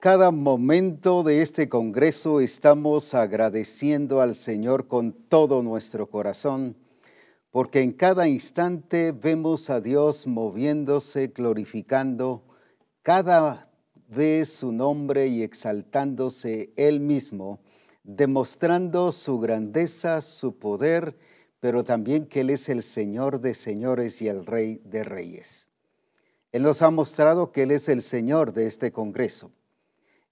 Cada momento de este Congreso estamos agradeciendo al Señor con todo nuestro corazón, porque en cada instante vemos a Dios moviéndose, glorificando cada vez su nombre y exaltándose Él mismo, demostrando su grandeza, su poder, pero también que Él es el Señor de señores y el Rey de reyes. Él nos ha mostrado que Él es el Señor de este Congreso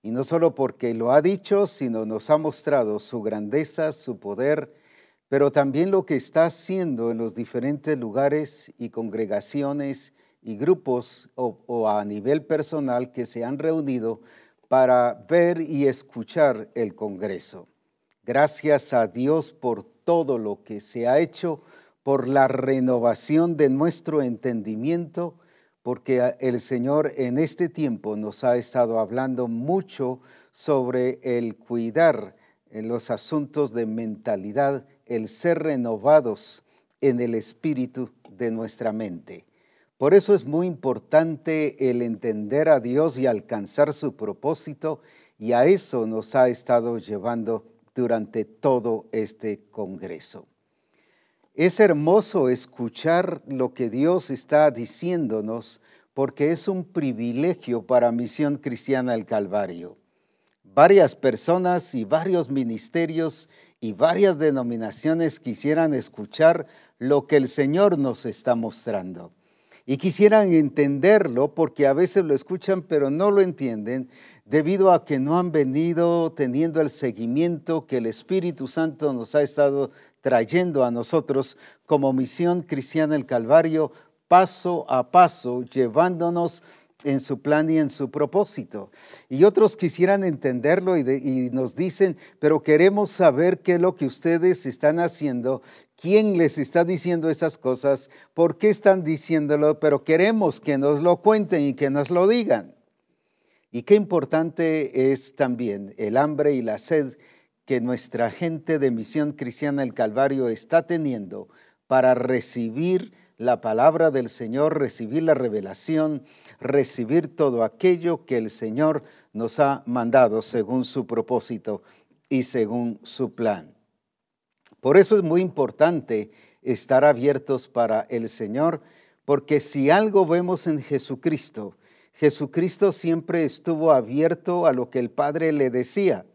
y no solo porque lo ha dicho, sino nos ha mostrado su grandeza, su poder, pero también lo que está haciendo en los diferentes lugares y congregaciones y grupos o, a nivel personal que se han reunido para ver y escuchar el Congreso. Gracias a Dios por todo lo que se ha hecho, por la renovación de nuestro entendimiento, porque el Señor en este tiempo nos ha estado hablando mucho sobre el cuidar los asuntos de mentalidad, el ser renovados en el espíritu de nuestra mente. Por eso es muy importante el entender a Dios y alcanzar su propósito y a eso nos ha estado llevando durante todo este Congreso. Es hermoso escuchar lo que Dios está diciéndonos porque es un privilegio para Misión Cristiana del Calvario. Varias personas y varios ministerios y varias denominaciones quisieran escuchar lo que el Señor nos está mostrando. Y quisieran entenderlo porque a veces lo escuchan pero no lo entienden debido a que no han venido teniendo el seguimiento que el Espíritu Santo nos ha estado trayendo a nosotros como misión cristiana el Calvario, paso a paso, llevándonos en su plan y en su propósito. Y otros quisieran entenderlo y, nos dicen, pero queremos saber qué es lo que ustedes están haciendo, quién les está diciendo esas cosas, por qué están diciéndolo, pero queremos que nos lo cuenten y que nos lo digan. Y qué importante es también el hambre y la sed que nuestra gente de Misión Cristiana del Calvario está teniendo para recibir la palabra del Señor, recibir la revelación, recibir todo aquello que el Señor nos ha mandado según su propósito y según su plan. Por eso es muy importante estar abiertos para el Señor, porque si algo vemos en Jesucristo, Jesucristo siempre estuvo abierto a lo que el Padre le decía.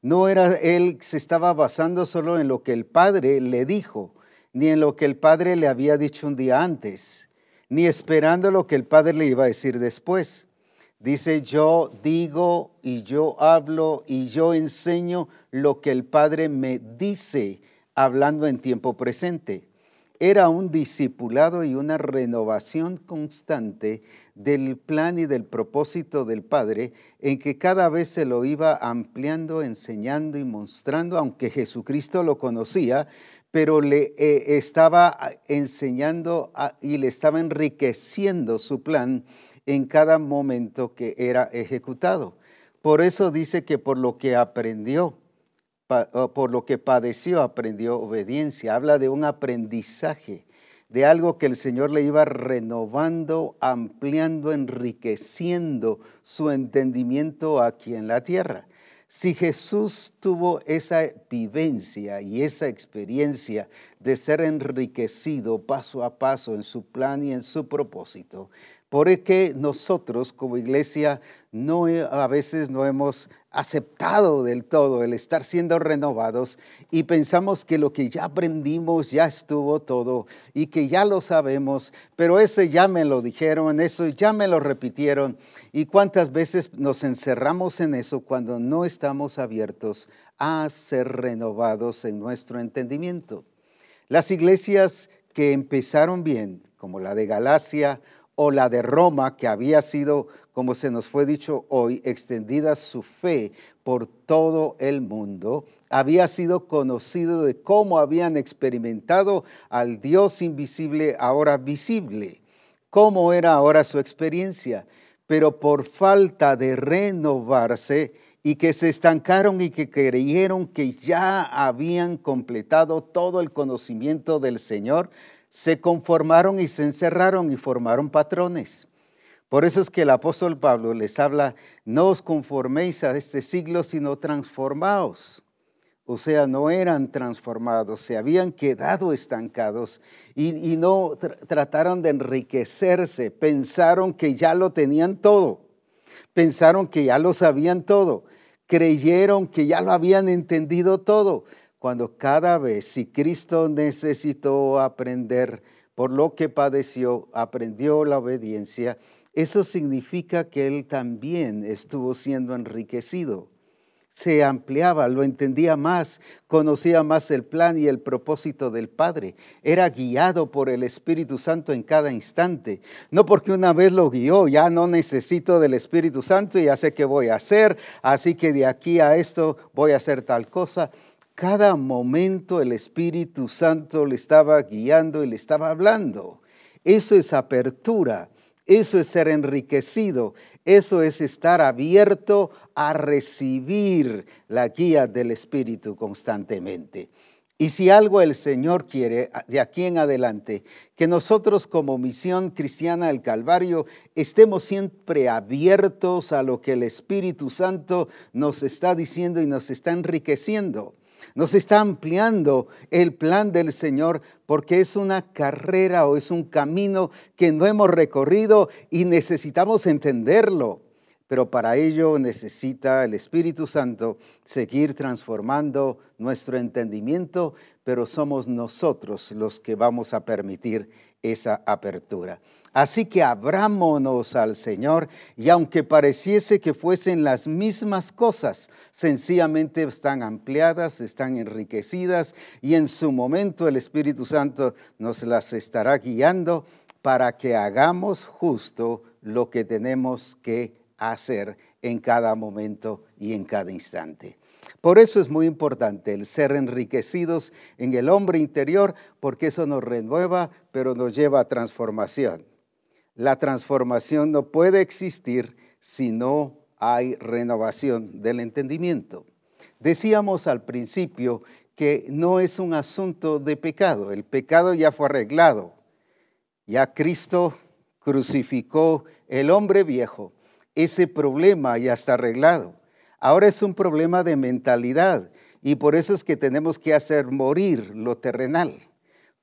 No era él se estaba basando solo en lo que el Padre le dijo, ni en lo que el Padre le había dicho un día antes, ni esperando lo que el Padre le iba a decir después. Dice, yo digo y yo hablo y yo enseño lo que el Padre me dice, hablando en tiempo presente. Era un discipulado y una renovación constante del plan y del propósito del Padre, en que cada vez se lo iba ampliando, enseñando y mostrando, aunque Jesucristo lo conocía, pero le eh, estaba enseñando y le estaba enriqueciendo su plan en cada momento que era ejecutado. Por eso dice que por lo que aprendió, por lo que padeció, aprendió obediencia. Habla de un aprendizaje de algo que el Señor le iba renovando, ampliando, enriqueciendo su entendimiento aquí en la tierra. Si Jesús tuvo esa vivencia y esa experiencia de ser enriquecido paso a paso en su plan y en su propósito, por qué nosotros como iglesia no a veces no hemos aceptado del todo el estar siendo renovados y pensamos que lo que ya aprendimos ya estuvo todo y que ya lo sabemos, pero ese ya me lo dijeron, eso ya me lo repitieron y cuántas veces nos encerramos en eso cuando no estamos abiertos a ser renovados en nuestro entendimiento. Las iglesias que empezaron bien, como la de Galacia o la de Roma, que había sido, como se nos fue dicho hoy, extendida su fe por todo el mundo, había sido conocido de cómo habían experimentado al Dios invisible ahora visible, cómo era ahora su experiencia, pero por falta de renovarse y que se estancaron y que creyeron que ya habían completado todo el conocimiento del Señor, se conformaron y se encerraron y formaron patrones. Por eso es que el apóstol Pablo les habla, no os conforméis a este siglo, sino transformaos. O sea, no eran transformados, se habían quedado estancados y, no trataron de enriquecerse, pensaron que ya lo tenían todo, pensaron que ya lo sabían todo, creyeron que ya lo habían entendido todo, cuando cada vez si Cristo necesitó aprender por lo que padeció, aprendió la obediencia, eso significa que él también estuvo siendo enriquecido se ampliaba, lo entendía más, conocía más el plan y el propósito del Padre. Era guiado por el Espíritu Santo en cada instante. No porque una vez lo guió, ya no necesito del Espíritu Santo y ya sé qué voy a hacer, así que de aquí a esto voy a hacer tal cosa. Cada momento el Espíritu Santo le estaba guiando y le estaba hablando. Eso es apertura. Eso es ser enriquecido, eso es estar abierto a recibir la guía del Espíritu constantemente. Y si algo el Señor quiere de aquí en adelante, que nosotros como misión cristiana del Calvario estemos siempre abiertos a lo que el Espíritu Santo nos está diciendo y nos está enriqueciendo. Nos está ampliando el plan del Señor porque es una carrera o es un camino que no hemos recorrido y necesitamos entenderlo. Pero para ello necesita el Espíritu Santo seguir transformando nuestro entendimiento, pero somos nosotros los que vamos a permitir esa apertura. Así que abrámonos al Señor y aunque pareciese que fuesen las mismas cosas, sencillamente están ampliadas, están enriquecidas y en su momento el Espíritu Santo nos las estará guiando para que hagamos justo lo que tenemos que hacer en cada momento y en cada instante. Por eso es muy importante el ser enriquecidos en el hombre interior, porque eso nos renueva, pero nos lleva a transformación. La transformación no puede existir si no hay renovación del entendimiento. Decíamos al principio que no es un asunto de pecado, el pecado ya fue arreglado, ya Cristo crucificó el hombre viejo, ese problema ya está arreglado. Ahora es un problema de mentalidad y por eso es que tenemos que hacer morir lo terrenal.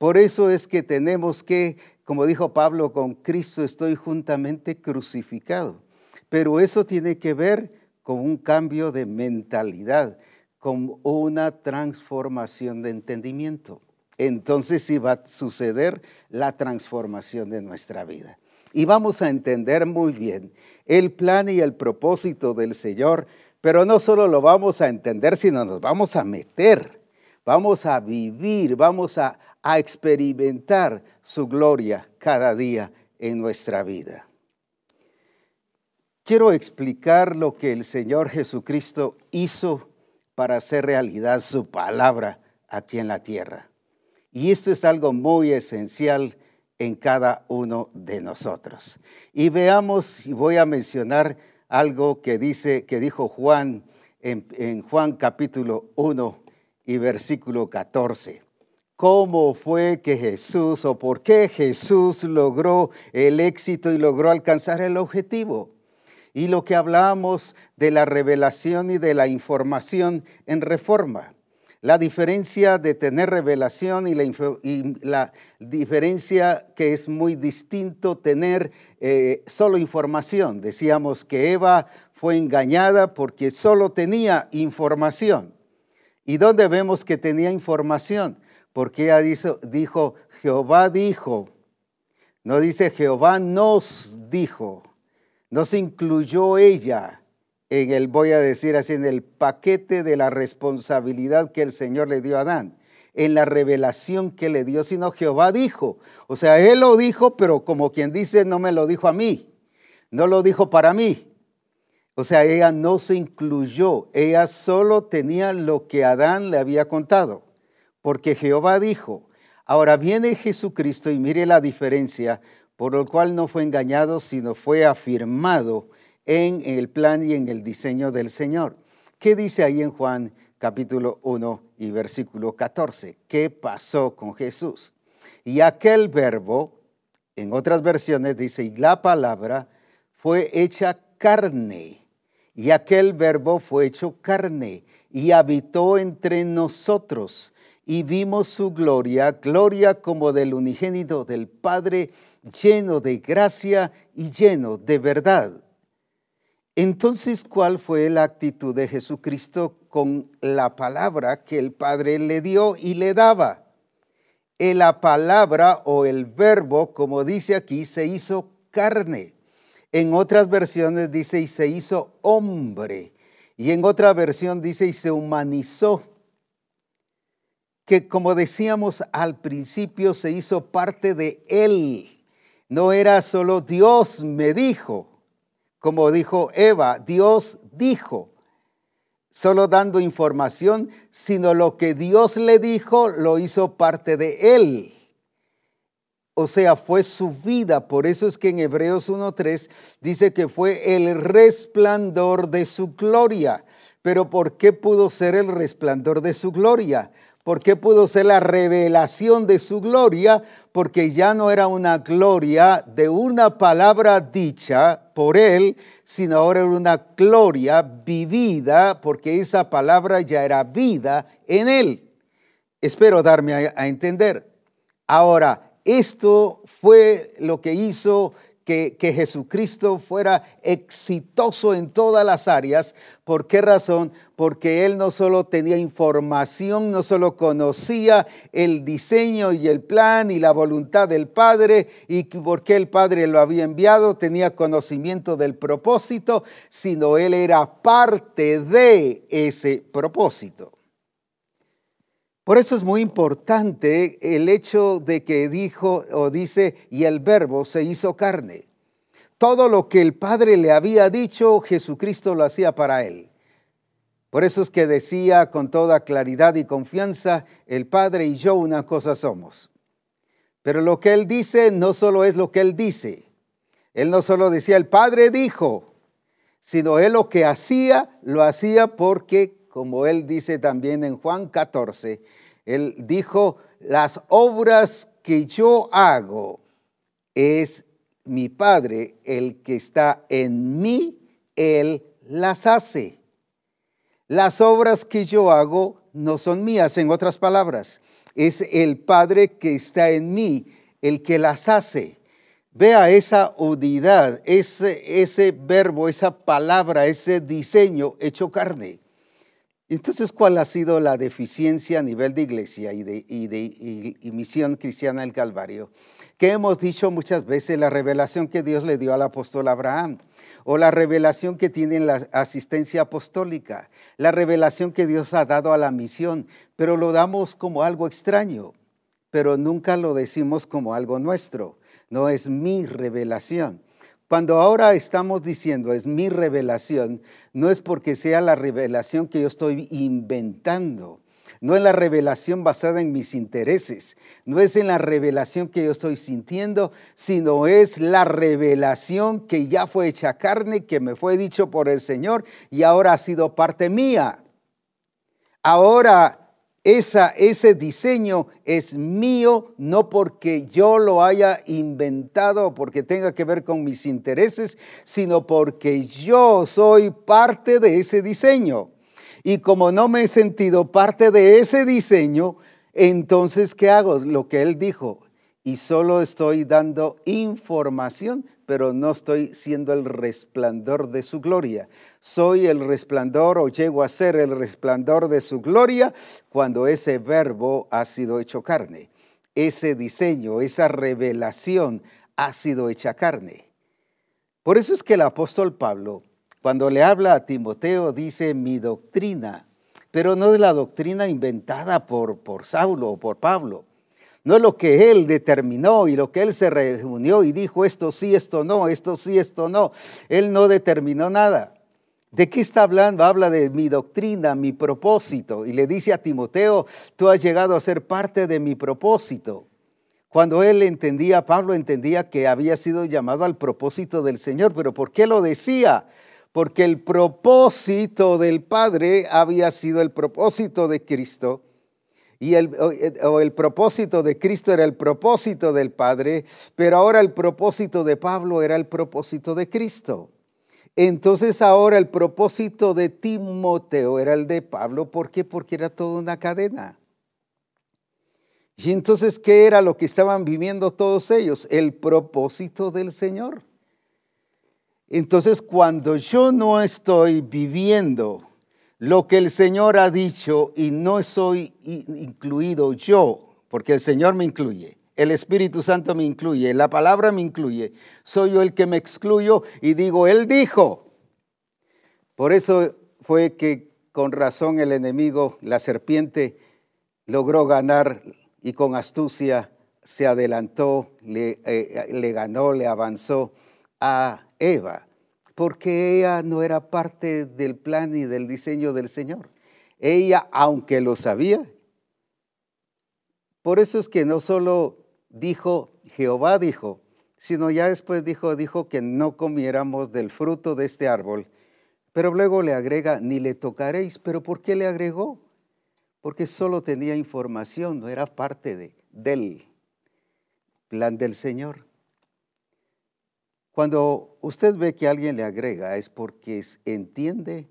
Por eso es que tenemos que, como dijo Pablo, con Cristo estoy juntamente crucificado. Pero eso tiene que ver con un cambio de mentalidad, con una transformación de entendimiento. Entonces sí va a suceder la transformación de nuestra vida. Y vamos a entender muy bien el plan y el propósito del Señor pero no solo lo vamos a entender, sino nos vamos a meter, vamos a vivir, vamos a, experimentar su gloria cada día en nuestra vida. Quiero explicar lo que el Señor Jesucristo hizo para hacer realidad su palabra aquí en la tierra. Y esto es algo muy esencial en cada uno de nosotros. Y veamos, y voy a mencionar algo que dice, que dijo Juan en, Juan capítulo 1 y versículo 14 cómo fue que Jesús o por qué Jesús logró el éxito y logró alcanzar el objetivo. Y lo que hablamos de la revelación y de la información en reforma la diferencia de tener revelación y la, diferencia que es muy distinto tener eh, solo información. Decíamos que Eva fue engañada porque solo tenía información. ¿Y dónde vemos que tenía información? Porque ella dijo, dijo Jehová dijo, no dice Jehová nos dijo, no se incluyó ella en el, voy a decir así, en el paquete de la responsabilidad que el Señor le dio a Adán, en la revelación que le dio, sino Jehová dijo. O sea, Él lo dijo, pero como quien dice, no me lo dijo a mí, no lo dijo para mí. O sea, ella no se incluyó, ella solo tenía lo que Adán le había contado, porque Jehová dijo. Ahora viene Jesucristo y mire la diferencia, por lo cual no fue engañado, sino fue afirmado en el plan y en el diseño del Señor. ¿Qué dice ahí en Juan capítulo 1 y versículo 14? ¿Qué pasó con Jesús? Y aquel verbo, en otras versiones dice, y la palabra fue hecha carne, y aquel verbo fue hecho carne, y habitó entre nosotros, y vimos su gloria, gloria como del unigénito del Padre, lleno de gracia y lleno de verdad. Entonces, ¿cuál fue la actitud de Jesucristo con la palabra que el Padre le dio y le daba? La palabra o el verbo, como dice aquí, se hizo carne. En otras versiones dice y se hizo hombre. Y en otra versión dice y se humanizó. Que como decíamos al principio, se hizo parte de él. No era solo Dios me dijo, como dijo Eva, Dios dijo, solo dando información, sino lo que Dios le dijo lo hizo parte de él. O sea, fue su vida. Por eso es que en Hebreos 1.3 dice que fue el resplandor de su gloria. Pero ¿por qué pudo ser el resplandor de su gloria? ¿Por qué pudo ser la revelación de su gloria? Porque ya no era una gloria de una palabra dicha por él, sino ahora era una gloria vivida, porque esa palabra ya era vida en él. Espero darme a, entender. Ahora, esto fue lo que hizo que, Jesucristo fuera exitoso en todas las áreas. ¿Por qué razón? Porque Él no solo tenía información, no solo conocía el diseño y el plan y la voluntad del Padre y porque el Padre lo había enviado, tenía conocimiento del propósito, sino Él era parte de ese propósito. Por eso es muy importante el hecho de que dijo o dice, y el verbo se hizo carne. Todo lo que el Padre le había dicho, Jesucristo lo hacía para él. Por eso es que decía con toda claridad y confianza, el Padre y yo una cosa somos. Pero lo que él dice no solo es lo que él dice. Él no solo decía, el Padre dijo, sino él lo que hacía, lo hacía porque, como él dice también en Juan 14, él dijo, las obras que yo hago es mi Padre el que está en mí, Él las hace. Las obras que yo hago no son mías, en otras palabras, es el Padre que está en mí el que las hace. Vea esa unidad, ese, ese verbo, esa palabra, ese diseño hecho carne. Entonces, ¿cuál ha sido la deficiencia a nivel de iglesia y de, misión cristiana del Calvario? Que hemos dicho muchas veces la revelación que Dios le dio al apóstol Abraham, o la revelación que tiene en la asistencia apostólica, la revelación que Dios ha dado a la misión, pero lo damos como algo extraño, pero nunca lo decimos como algo nuestro. No es mi revelación. Cuando ahora estamos diciendo es mi revelación, no es porque sea la revelación que yo estoy inventando, no es la revelación basada en mis intereses, no es en la revelación que yo estoy sintiendo, sino es la revelación que ya fue hecha carne, que me fue dicho por el Señor y ahora ha sido parte mía. Ahora esa, ese diseño es mío, no porque yo lo haya inventado o porque tenga que ver con mis intereses, sino porque yo soy parte de ese diseño. Y como no me he sentido parte de ese diseño, entonces, ¿qué hago? Lo que él dijo. Y solo estoy dando información pero no estoy siendo el resplandor de su gloria. Soy el resplandor o llego a ser el resplandor de su gloria cuando ese verbo ha sido hecho carne. Ese diseño, esa revelación ha sido hecha carne. Por eso es que el apóstol Pablo, cuando le habla a Timoteo, dice mi doctrina, pero no es la doctrina inventada por, por Saulo o por Pablo no lo que él determinó y lo que él se reunió y dijo esto sí, esto no, esto sí, esto no. Él no determinó nada. ¿De qué está hablando? Habla de mi doctrina, mi propósito. Y le dice a Timoteo, tú has llegado a ser parte de mi propósito. Cuando él entendía, Pablo entendía que había sido llamado al propósito del Señor. Pero ¿por qué lo decía? Porque el propósito del Padre había sido el propósito de Cristo y el, o el propósito de Cristo era el propósito del Padre, pero ahora el propósito de Pablo era el propósito de Cristo. Entonces ahora el propósito de Timoteo era el de Pablo. ¿Por qué? Porque era toda una cadena. Y entonces, ¿qué era lo que estaban viviendo todos ellos? El propósito del Señor. Entonces, cuando yo no estoy viviendo lo que el Señor ha dicho y no soy incluido yo, porque el Señor me incluye, el Espíritu Santo me incluye, la palabra me incluye, soy yo el que me excluyo y digo, Él dijo. Por eso fue que con razón el enemigo, la serpiente, logró ganar y con astucia se adelantó, le, eh, le ganó, le avanzó a Eva, porque ella no era parte del plan y del diseño del Señor. Ella, aunque lo sabía, por eso es que no solo dijo, Jehová dijo, sino ya después dijo, dijo que no comiéramos del fruto de este árbol, pero luego le agrega, ni le tocaréis, pero ¿por qué le agregó? Porque solo tenía información, no era parte de, del plan del Señor. Cuando usted ve que alguien le agrega es porque entiende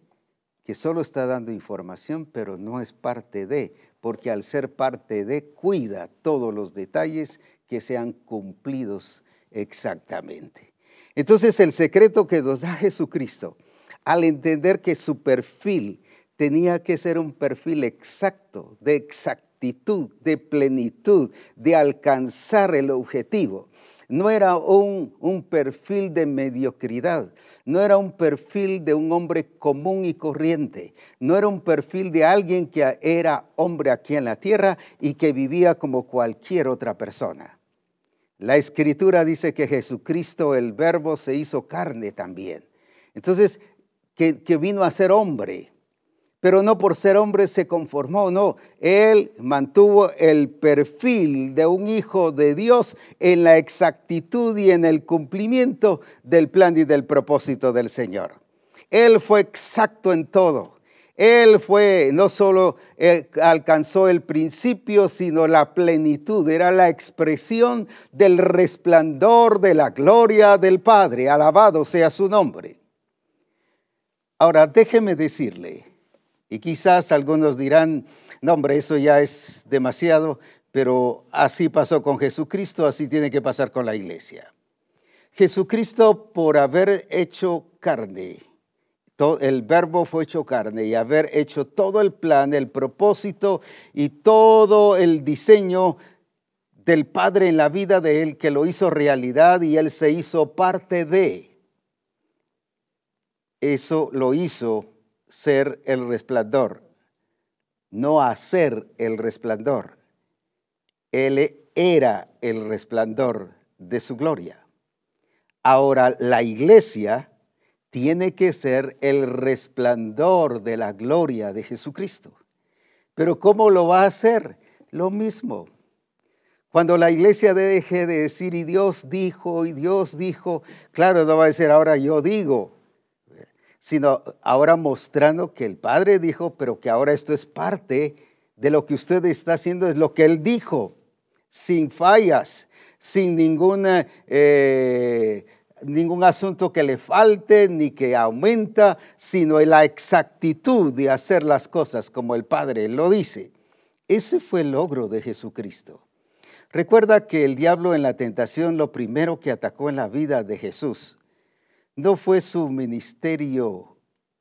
que solo está dando información, pero no es parte de, porque al ser parte de, cuida todos los detalles que sean cumplidos exactamente. Entonces el secreto que nos da Jesucristo, al entender que su perfil tenía que ser un perfil exacto, de exactitud, de plenitud, de alcanzar el objetivo, no era un, un, perfil de mediocridad, no era un perfil de un hombre común y corriente, no era un perfil de alguien que era hombre aquí en la tierra y que vivía como cualquier otra persona. La escritura dice que Jesucristo, el verbo, se hizo carne también. Entonces, que, que vino a ser hombre pero no por ser hombre se conformó, no. Él mantuvo el perfil de un hijo de Dios en la exactitud y en el cumplimiento del plan y del propósito del Señor. Él fue exacto en todo. Él fue, no solo eh, alcanzó el principio, sino la plenitud. Era la expresión del resplandor de la gloria del Padre. Alabado sea su nombre. Ahora, déjeme decirle, y quizás algunos dirán, no hombre, eso ya es demasiado, pero así pasó con Jesucristo, así tiene que pasar con la iglesia. Jesucristo por haber hecho carne, el verbo fue hecho carne y haber hecho todo el plan, el propósito y todo el diseño del Padre en la vida de él que lo hizo realidad y él se hizo parte de. Eso lo hizo ser el resplandor, no hacer el resplandor. Él era el resplandor de su gloria. Ahora la iglesia tiene que ser el resplandor de la gloria de Jesucristo. Pero ¿cómo lo va a hacer? Lo mismo. Cuando la iglesia deje de decir, y Dios dijo, y Dios dijo, claro, no va a decir ahora yo digo, sino ahora mostrando que el Padre dijo, pero que ahora esto es parte de lo que usted está haciendo, es lo que Él dijo, sin fallas, sin ninguna, eh, ningún asunto que le falte ni que aumenta, sino en la exactitud de hacer las cosas como el Padre lo dice. Ese fue el logro de Jesucristo. Recuerda que el diablo en la tentación lo primero que atacó en la vida de Jesús no fue su ministerio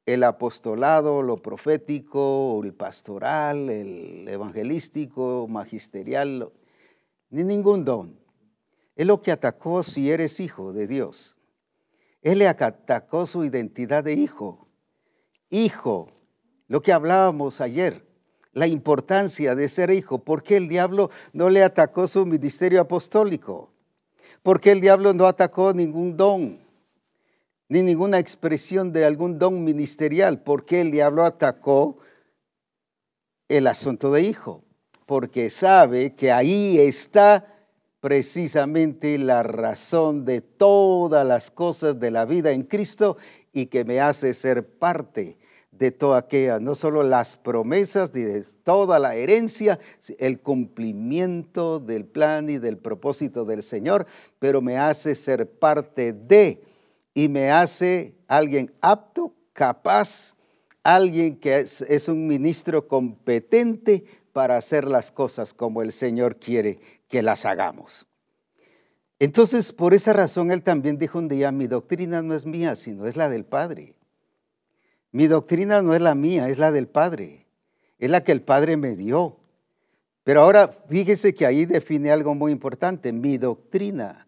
el apostolado, lo profético, el pastoral, el evangelístico, magisterial, ni ningún don. Es lo que atacó si eres hijo de Dios. Él le atacó su identidad de hijo. Hijo, lo que hablábamos ayer, la importancia de ser hijo. ¿Por qué el diablo no le atacó su ministerio apostólico? ¿Por qué el diablo no atacó ningún don? Ni ninguna expresión de algún don ministerial, porque el diablo atacó el asunto de hijo, porque sabe que ahí está precisamente la razón de todas las cosas de la vida en Cristo y que me hace ser parte de toda aquella, no solo las promesas de toda la herencia, el cumplimiento del plan y del propósito del Señor, pero me hace ser parte de y me hace alguien apto, capaz, alguien que es, es un ministro competente para hacer las cosas como el Señor quiere que las hagamos. Entonces, por esa razón, él también dijo un día, mi doctrina no es mía, sino es la del Padre. Mi doctrina no es la mía, es la del Padre. Es la que el Padre me dio. Pero ahora fíjese que ahí define algo muy importante, mi doctrina.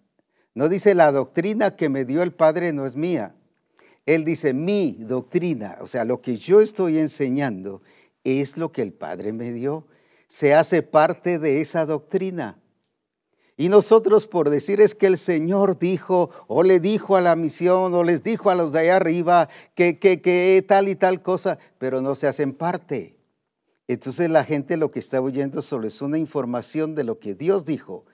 No dice la doctrina que me dio el Padre no es mía. Él dice mi doctrina, o sea, lo que yo estoy enseñando es lo que el Padre me dio. Se hace parte de esa doctrina. Y nosotros por decir es que el Señor dijo o le dijo a la misión o les dijo a los de allá arriba que, que, que tal y tal cosa, pero no se hacen parte. Entonces la gente lo que está oyendo solo es una información de lo que Dios dijo,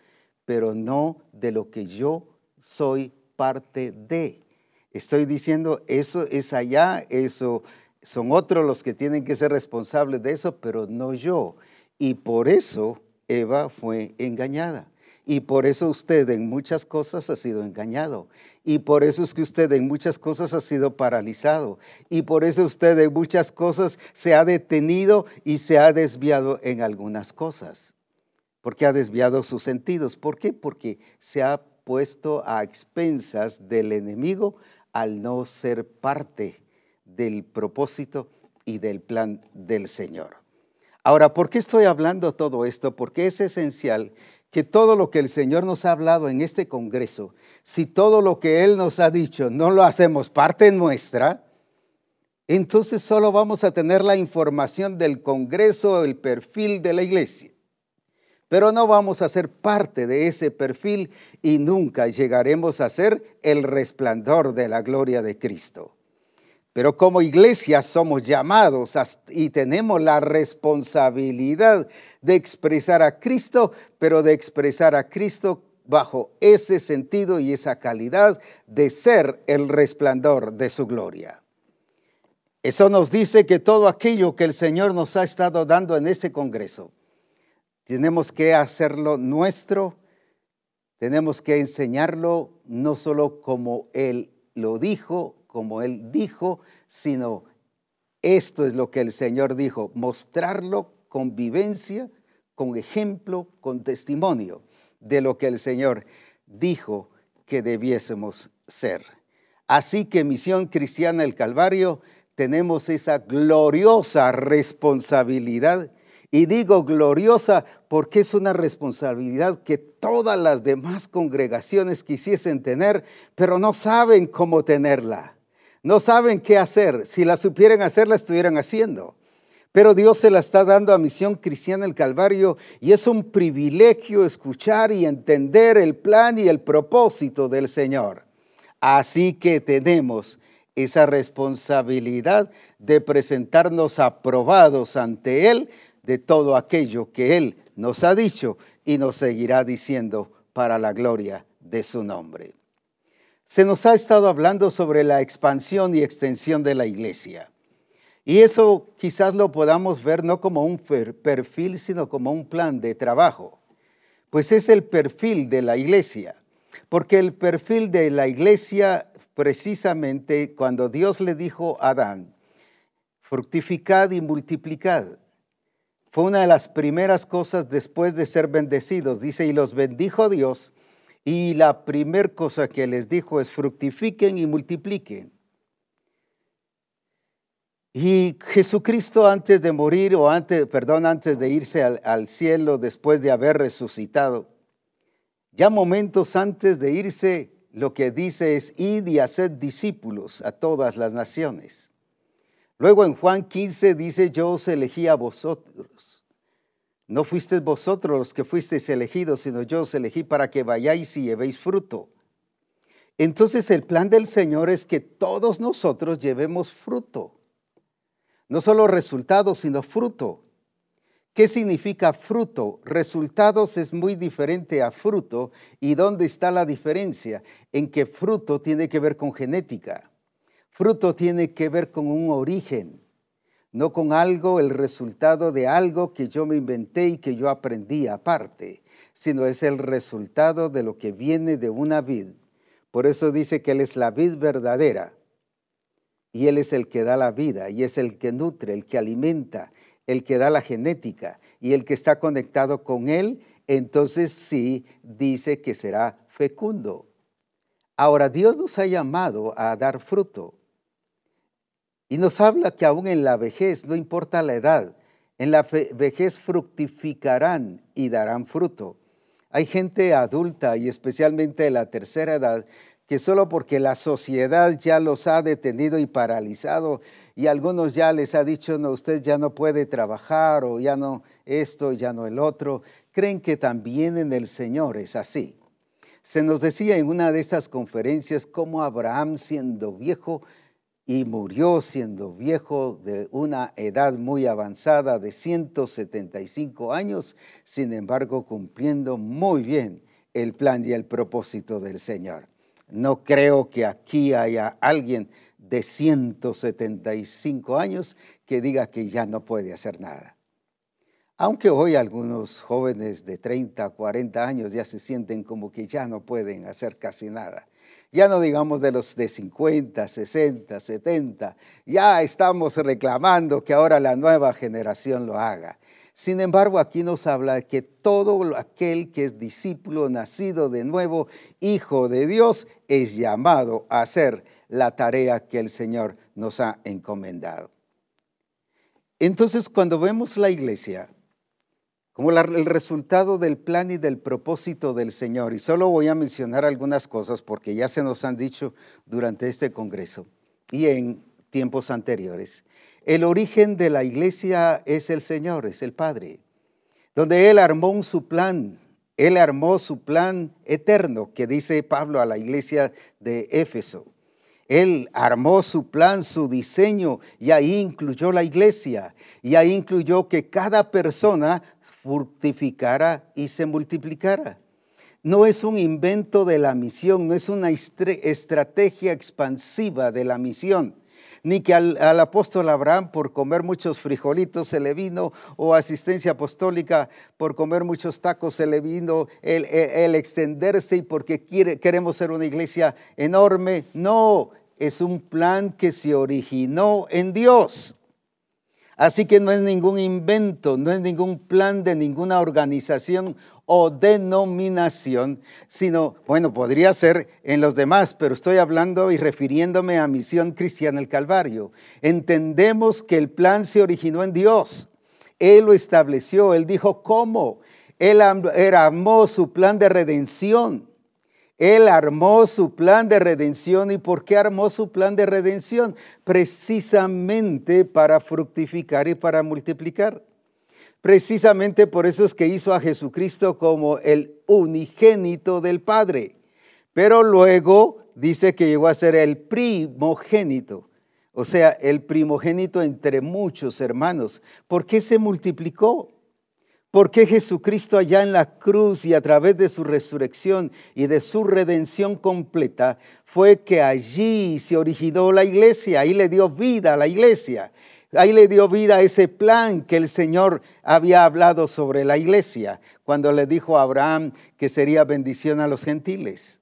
pero no de lo que yo soy parte de. Estoy diciendo, eso es allá, eso son otros los que tienen que ser responsables de eso, pero no yo. Y por eso Eva fue engañada. Y por eso usted en muchas cosas ha sido engañado. Y por eso es que usted en muchas cosas ha sido paralizado. Y por eso usted en muchas cosas se ha detenido y se ha desviado en algunas cosas. Porque ha desviado sus sentidos. ¿Por qué? Porque se ha puesto a expensas del enemigo al no ser parte del propósito y del plan del Señor. Ahora, ¿por qué estoy hablando todo esto? Porque es esencial que todo lo que el Señor nos ha hablado en este Congreso, si todo lo que Él nos ha dicho no lo hacemos parte nuestra, entonces solo vamos a tener la información del Congreso, el perfil de la iglesia. Pero no vamos a ser parte de ese perfil y nunca llegaremos a ser el resplandor de la gloria de Cristo. Pero como iglesia somos llamados y tenemos la responsabilidad de expresar a Cristo, pero de expresar a Cristo bajo ese sentido y esa calidad de ser el resplandor de su gloria. Eso nos dice que todo aquello que el Señor nos ha estado dando en este Congreso, tenemos que hacerlo nuestro, tenemos que enseñarlo no solo como Él lo dijo, como Él dijo, sino esto es lo que el Señor dijo, mostrarlo con vivencia, con ejemplo, con testimonio de lo que el Señor dijo que debiésemos ser. Así que Misión Cristiana del Calvario tenemos esa gloriosa responsabilidad y digo gloriosa porque es una responsabilidad que todas las demás congregaciones quisiesen tener, pero no saben cómo tenerla. No saben qué hacer. Si la supieran hacer, la estuvieran haciendo. Pero Dios se la está dando a Misión Cristiana el Calvario y es un privilegio escuchar y entender el plan y el propósito del Señor. Así que tenemos esa responsabilidad de presentarnos aprobados ante Él de todo aquello que Él nos ha dicho y nos seguirá diciendo para la gloria de su nombre. Se nos ha estado hablando sobre la expansión y extensión de la iglesia. Y eso quizás lo podamos ver no como un perfil, sino como un plan de trabajo. Pues es el perfil de la iglesia. Porque el perfil de la iglesia, precisamente cuando Dios le dijo a Adán, fructificad y multiplicad, fue una de las primeras cosas después de ser bendecidos. Dice, y los bendijo Dios y la primera cosa que les dijo es fructifiquen y multipliquen. Y Jesucristo antes de morir, o antes, perdón, antes de irse al, al cielo después de haber resucitado, ya momentos antes de irse, lo que dice es, id y haced discípulos a todas las naciones. Luego en Juan 15 dice, yo os elegí a vosotros no fuisteis vosotros los que fuisteis elegidos, sino yo os elegí para que vayáis y llevéis fruto. Entonces el plan del Señor es que todos nosotros llevemos fruto. No solo resultados, sino fruto. ¿Qué significa fruto? Resultados es muy diferente a fruto. ¿Y dónde está la diferencia? En que fruto tiene que ver con genética. Fruto tiene que ver con un origen. no con algo, el resultado de algo que yo me inventé y que yo aprendí aparte, sino es el resultado de lo que viene de una vid. Por eso dice que Él es la vid verdadera y Él es el que da la vida y es el que nutre, el que alimenta, el que da la genética y el que está conectado con Él, entonces sí dice que será fecundo. Ahora, Dios nos ha llamado a dar fruto y nos habla que aún en la vejez, no importa la edad, en la vejez fructificarán y darán fruto. Hay gente adulta y especialmente de la tercera edad que solo porque la sociedad ya los ha detenido y paralizado y algunos ya les ha dicho, no, usted ya no puede trabajar o ya no esto, ya no el otro, creen que también en el Señor es así. Se nos decía en una de estas conferencias cómo Abraham siendo viejo y murió siendo viejo de una edad muy avanzada de 175 años, sin embargo cumpliendo muy bien el plan y el propósito del Señor. No creo que aquí haya alguien de 175 años que diga que ya no puede hacer nada. Aunque hoy algunos jóvenes de 30, 40 años ya se sienten como que ya no pueden hacer casi nada. Ya no digamos de los de 50, 60, 70. Ya estamos reclamando que ahora la nueva generación lo haga. Sin embargo, aquí nos habla que todo aquel que es discípulo nacido de nuevo, hijo de Dios, es llamado a hacer la tarea que el Señor nos ha encomendado. Entonces, cuando vemos la iglesia como el resultado del plan y del propósito del Señor, y solo voy a mencionar algunas cosas porque ya se nos han dicho durante este Congreso y en tiempos anteriores. El origen de la iglesia es el Señor, es el Padre, donde Él armó su plan, Él armó su plan eterno, que dice Pablo a la iglesia de Éfeso. Él armó su plan, su diseño, y ahí incluyó la iglesia, y ahí incluyó que cada persona fructificara y se multiplicara. No es un invento de la misión, no es una estrategia expansiva de la misión ni que al, apóstol Abraham por comer muchos frijolitos se le vino, o asistencia apostólica por comer muchos tacos se le vino el, extenderse y porque queremos ser una iglesia enorme. No, es un plan que se originó en Dios. Así que no es ningún invento, no es ningún plan de ninguna organización o denominación, sino, bueno, podría ser en los demás, pero estoy hablando y refiriéndome a Misión Cristiana el Calvario. Entendemos que el plan se originó en Dios. Él lo estableció, Él dijo cómo. Él armó su plan de redención. Él armó su plan de redención. ¿Y por qué armó su plan de redención? Precisamente para fructificar y para multiplicar. Precisamente por eso es que hizo a Jesucristo como el unigénito del Padre. Pero luego dice que llegó a ser el primogénito, o sea, el primogénito entre muchos hermanos. ¿Por qué se multiplicó? ¿Por qué Jesucristo allá en la cruz y a través de su resurrección y de su redención completa fue que allí se originó la iglesia, ahí le dio vida a la iglesia. Ahí le dio vida a ese plan que el Señor había hablado sobre la iglesia cuando le dijo a Abraham que sería bendición a los gentiles.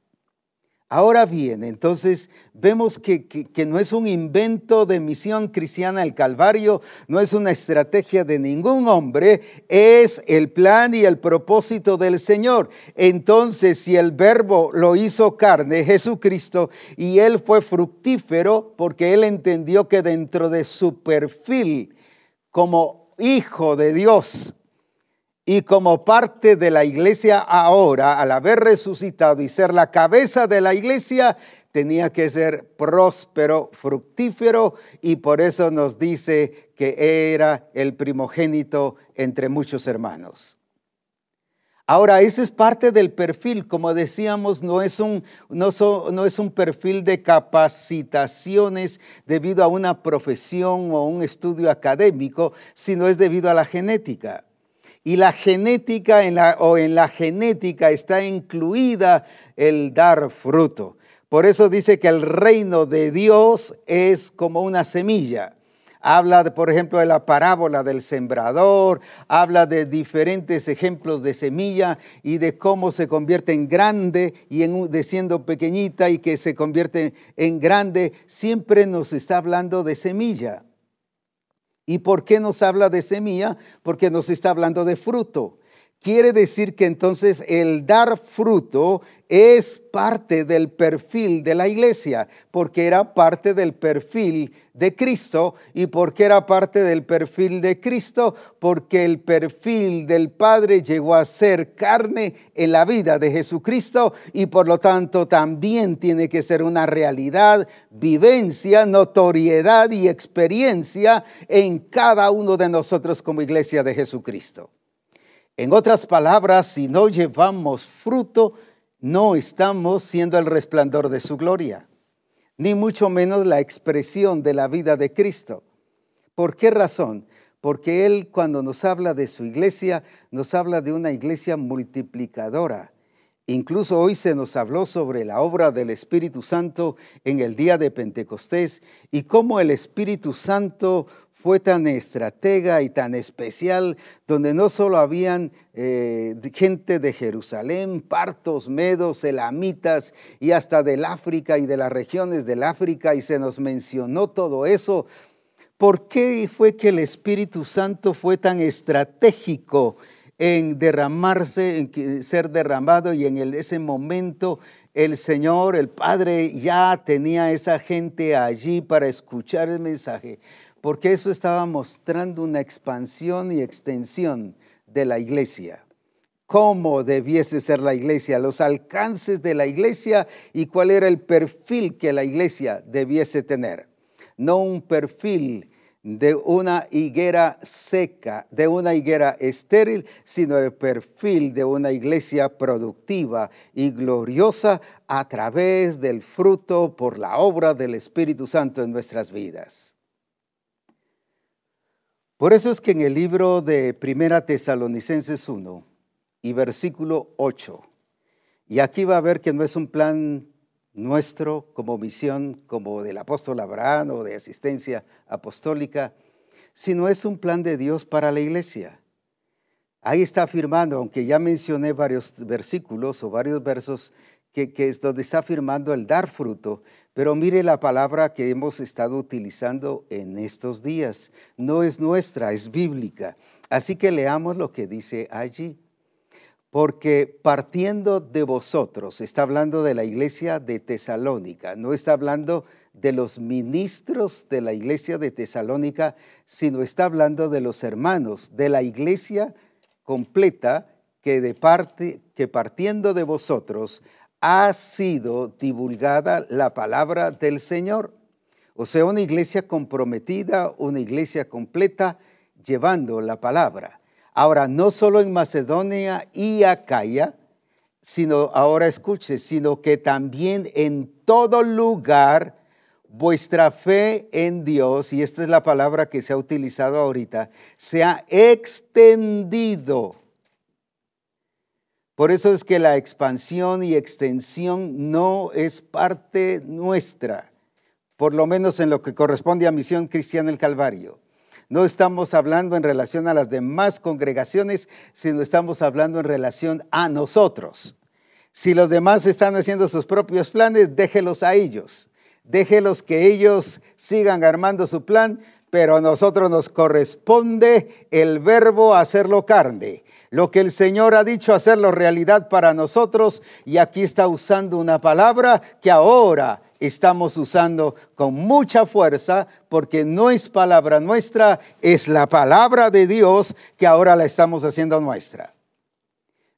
Ahora bien, entonces vemos que, no es un invento de misión cristiana el Calvario, no es una estrategia de ningún hombre, es el plan y el propósito del Señor. Entonces, si el verbo lo hizo carne, Jesucristo, y él fue fructífero porque él entendió que dentro de su perfil como hijo de Dios, y como parte de la iglesia ahora, al haber resucitado y ser la cabeza de la iglesia, tenía que ser próspero, fructífero, y por eso nos dice que era el primogénito entre muchos hermanos. Ahora, ese es parte del perfil, como decíamos, no es, un, no, no es un perfil de capacitaciones debido a una profesión o un estudio académico, sino es debido a la genética. Y la genética en la, o en la genética está incluida el dar fruto. Por eso dice que el reino de Dios es como una semilla. Habla, por ejemplo, de la parábola del sembrador, habla de diferentes ejemplos de semilla y de cómo se convierte en grande y de siendo pequeñita y que se convierte en grande. Siempre nos está hablando de semilla. ¿Y por qué nos habla de semilla? Porque nos está hablando de fruto. Quiere decir que entonces el dar fruto es parte del perfil de la iglesia, porque era parte del perfil de Cristo. ¿Y por qué era parte del perfil de Cristo? Porque el perfil del Padre llegó a ser carne en la vida de Jesucristo y por lo tanto también tiene que ser una realidad, vivencia, notoriedad y experiencia en cada uno de nosotros como iglesia de Jesucristo. En otras palabras, si no llevamos fruto, no estamos siendo el resplandor de su gloria, ni mucho menos la expresión de la vida de Cristo. ¿Por qué razón? Porque Él cuando nos habla de su iglesia, nos habla de una iglesia multiplicadora. Incluso hoy se nos habló sobre la obra del Espíritu Santo en el día de Pentecostés y cómo el Espíritu Santo fue tan estratega y tan especial, donde no solo habían eh, gente de Jerusalén, partos, medos, elamitas y hasta del África y de las regiones del África, y se nos mencionó todo eso. ¿Por qué fue que el Espíritu Santo fue tan estratégico en derramarse, en ser derramado y en ese momento el Señor, el Padre, ya tenía esa gente allí para escuchar el mensaje? Porque eso estaba mostrando una expansión y extensión de la iglesia. Cómo debiese ser la iglesia, los alcances de la iglesia y cuál era el perfil que la iglesia debiese tener. No un perfil de una higuera seca, de una higuera estéril, sino el perfil de una iglesia productiva y gloriosa a través del fruto por la obra del Espíritu Santo en nuestras vidas. Por eso es que en el libro de Primera Tesalonicenses 1 y versículo 8, y aquí va a ver que no es un plan nuestro como misión, como del apóstol Abraham o de asistencia apostólica, sino es un plan de Dios para la iglesia. Ahí está afirmando, aunque ya mencioné varios versículos o varios versos, que, que, es donde está afirmando el dar fruto, pero mire la palabra que hemos estado utilizando en estos días. No es nuestra, es bíblica. Así que leamos lo que dice allí. Porque partiendo de vosotros, está hablando de la iglesia de Tesalónica, no está hablando de los ministros de la iglesia de Tesalónica, sino está hablando de los hermanos, de la iglesia completa que, de parte, que partiendo de vosotros ha sido divulgada la palabra del Señor. O sea, una iglesia comprometida, una iglesia completa, llevando la palabra. Ahora, no solo en Macedonia y Acaya, sino, ahora escuche, sino que también en todo lugar vuestra fe en Dios, y esta es la palabra que se ha utilizado ahorita, se ha extendido por eso es que la expansión y extensión no es parte nuestra, por lo menos en lo que corresponde a Misión Cristiana el Calvario. No estamos hablando en relación a las demás congregaciones, sino estamos hablando en relación a nosotros. Si los demás están haciendo sus propios planes, déjelos a ellos. Déjelos que ellos sigan armando su plan, pero a nosotros nos corresponde el verbo hacerlo carne lo que el Señor ha dicho hacerlo realidad para nosotros y aquí está usando una palabra que ahora estamos usando con mucha fuerza porque no es palabra nuestra, es la palabra de Dios que ahora la estamos haciendo nuestra.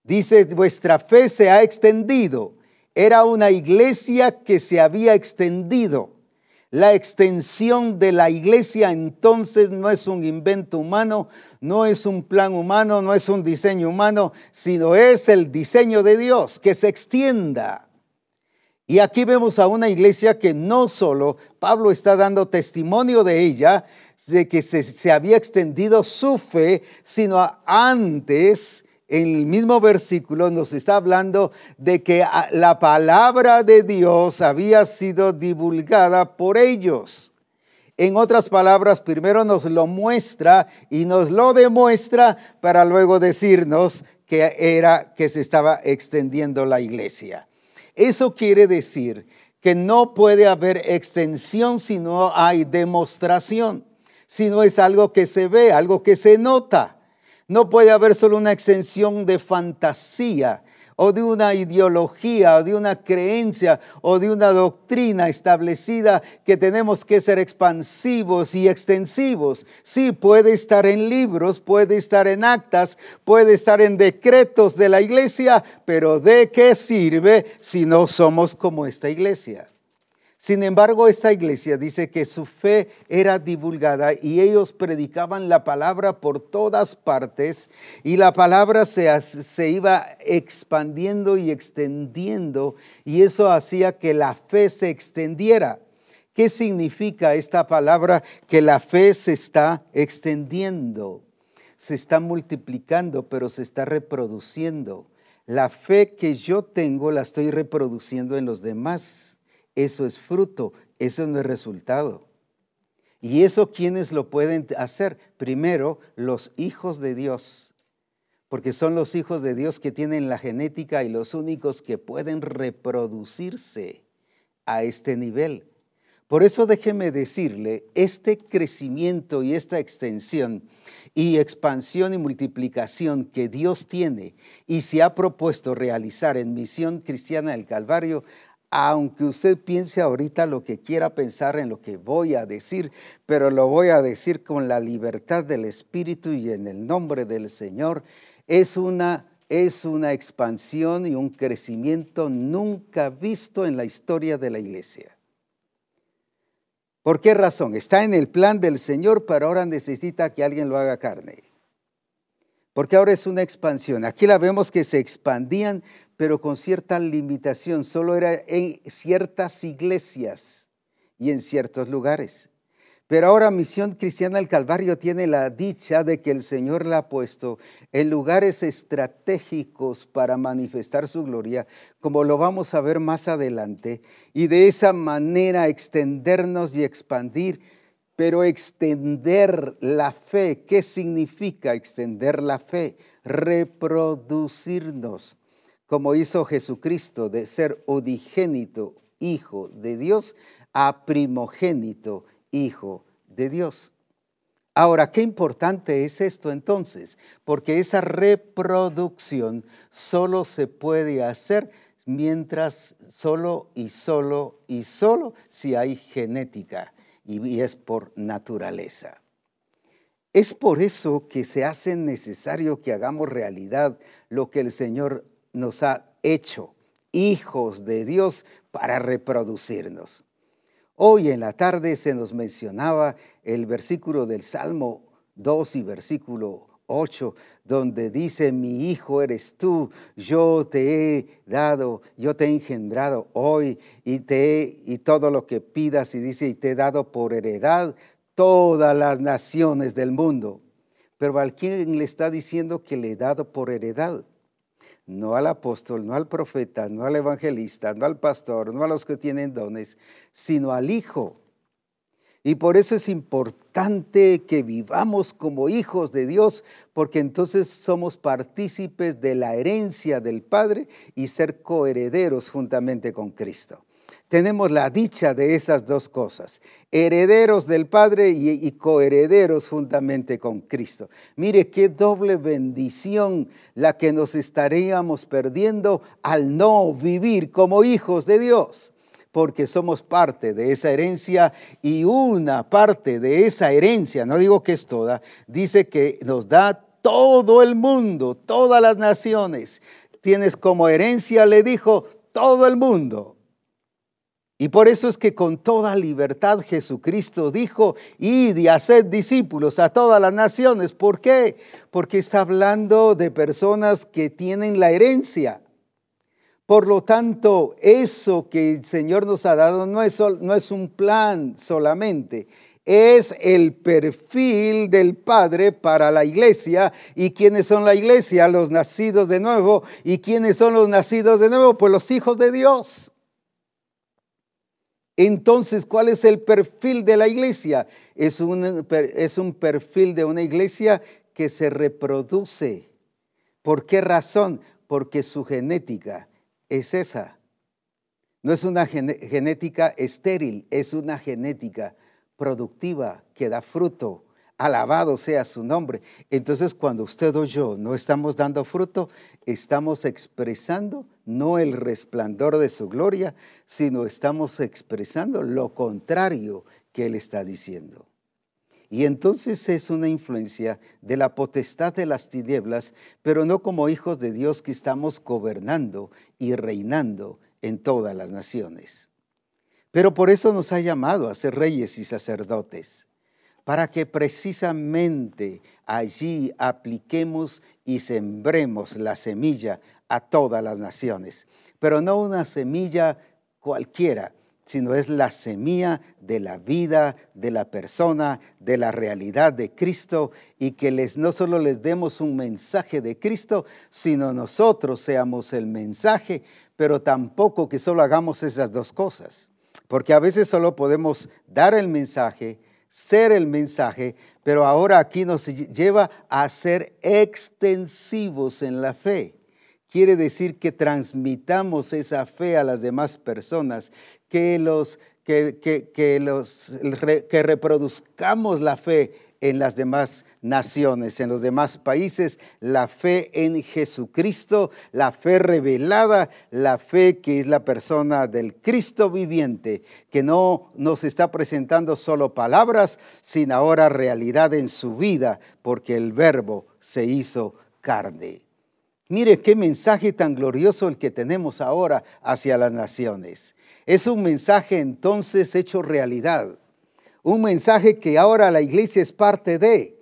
Dice, vuestra fe se ha extendido. Era una iglesia que se había extendido. La extensión de la iglesia entonces no es un invento humano, no es un plan humano, no es un diseño humano, sino es el diseño de Dios, que se extienda. Y aquí vemos a una iglesia que no solo Pablo está dando testimonio de ella, de que se, había extendido su fe, sino antes en el mismo versículo nos está hablando de que la palabra de Dios había sido divulgada por ellos. En otras palabras, primero nos lo muestra y nos lo demuestra para luego decirnos que era que se estaba extendiendo la iglesia. Eso quiere decir que no puede haber extensión si no hay demostración, si no es algo que se ve, algo que se nota. No puede haber solo una extensión de fantasía, o de una ideología o de una creencia o de una doctrina establecida que tenemos que ser expansivos y extensivos. Sí, puede estar en libros, puede estar en actas, puede estar en decretos de la iglesia, pero ¿de qué sirve si no somos como esta iglesia? Sin embargo, esta iglesia dice que su fe era divulgada y ellos predicaban la palabra por todas partes y la palabra se, se, iba expandiendo y extendiendo y eso hacía que la fe se extendiera. ¿Qué significa esta palabra que la fe se está extendiendo? Se está multiplicando, pero se está reproduciendo. La fe que yo tengo la estoy reproduciendo en los demás eso es fruto, eso no es resultado. ¿Y eso quiénes lo pueden hacer? Primero, los hijos de Dios, porque son los hijos de Dios que tienen la genética y los únicos que pueden reproducirse a este nivel. Por eso déjeme decirle, este crecimiento y esta extensión y expansión y multiplicación que Dios tiene y se ha propuesto realizar en Misión Cristiana del Calvario aunque usted piense ahorita lo que quiera pensar en lo que voy a decir, pero lo voy a decir con la libertad del Espíritu y en el nombre del Señor, es una, es una expansión y un crecimiento nunca visto en la historia de la iglesia. ¿Por qué razón? Está en el plan del Señor, pero ahora necesita que alguien lo haga carne. Porque ahora es una expansión. Aquí la vemos que se expandían pero con cierta limitación. Solo era en ciertas iglesias y en ciertos lugares. Pero ahora Misión Cristiana del Calvario tiene la dicha de que el Señor la ha puesto en lugares estratégicos para manifestar su gloria, como lo vamos a ver más adelante, y de esa manera extendernos y expandir, pero extender la fe. ¿Qué significa extender la fe? Reproducirnos como hizo Jesucristo de ser unigénito hijo de Dios a primogénito hijo de Dios. Ahora, qué importante es esto entonces, porque esa reproducción solo se puede hacer mientras solo y solo y solo si hay genética y es por naturaleza. Es por eso que se hace necesario que hagamos realidad lo que el Señor nos ha hecho hijos de Dios para reproducirnos. Hoy en la tarde se nos mencionaba el versículo del Salmo 2 y versículo 8, donde dice, mi hijo eres tú, yo te he dado, yo te he engendrado hoy y, te y todo lo que pidas, y dice, y te he dado por heredad todas las naciones del mundo. Pero ¿a quién le está diciendo que le he dado por heredad? No al apóstol, no al profeta, no al evangelista, no al pastor, no a los que tienen dones, sino al Hijo. Y por eso es importante que vivamos como hijos de Dios, porque entonces somos partícipes de la herencia del Padre y ser coherederos juntamente con Cristo tenemos la dicha de esas dos cosas, herederos del Padre y, coherederos juntamente con Cristo. Mire qué doble bendición la que nos estaríamos perdiendo al no vivir como hijos de Dios porque somos parte de esa herencia y una parte de esa herencia, no digo que es toda, dice que nos da todo el mundo, todas las naciones. Tienes como herencia, le dijo, todo el mundo. Y por eso es que con toda libertad Jesucristo dijo, id y haced discípulos a todas las naciones. ¿Por qué? Porque está hablando de personas que tienen la herencia. Por lo tanto, eso que el Señor nos ha dado no es, no es un plan solamente, es el perfil del Padre para la iglesia. ¿Y quiénes son la iglesia? Los nacidos de nuevo. ¿Y quiénes son los nacidos de nuevo? Pues los hijos de Dios. Entonces, ¿cuál es el perfil de la iglesia? Es un, es un perfil de una iglesia que se reproduce. ¿Por qué razón? Porque su genética es esa. No es una genética estéril, es una genética productiva que da fruto. Alabado sea su nombre. Entonces, cuando usted o yo no estamos dando fruto, estamos expresando no el resplandor de su gloria, sino estamos expresando lo contrario que él está diciendo. Y entonces es una influencia de la potestad de las tinieblas, pero no como hijos de Dios que estamos gobernando y reinando en todas las naciones. Pero por eso nos ha llamado a ser reyes y sacerdotes, para que precisamente allí apliquemos y sembremos la semilla a todas las naciones. Pero no una semilla cualquiera, sino es la semilla de la vida, de la persona, de la realidad de Cristo y que les, no solo les demos un mensaje de Cristo, sino nosotros seamos el mensaje, pero tampoco que solo hagamos esas dos cosas, porque a veces solo podemos dar el mensaje, ser el mensaje, pero ahora aquí nos lleva a ser extensivos en la fe. Quiere decir que transmitamos esa fe a las demás personas, que, los, que, los, que reproduzcamos la fe en las demás naciones, en los demás países, la fe en Jesucristo, la fe revelada, la fe que es la persona del Cristo viviente, que no nos está presentando solo palabras, sino ahora realidad en su vida, porque el verbo se hizo carne. Mire qué mensaje tan glorioso el que tenemos ahora hacia las naciones. Es un mensaje entonces hecho realidad un mensaje que ahora la iglesia es parte de.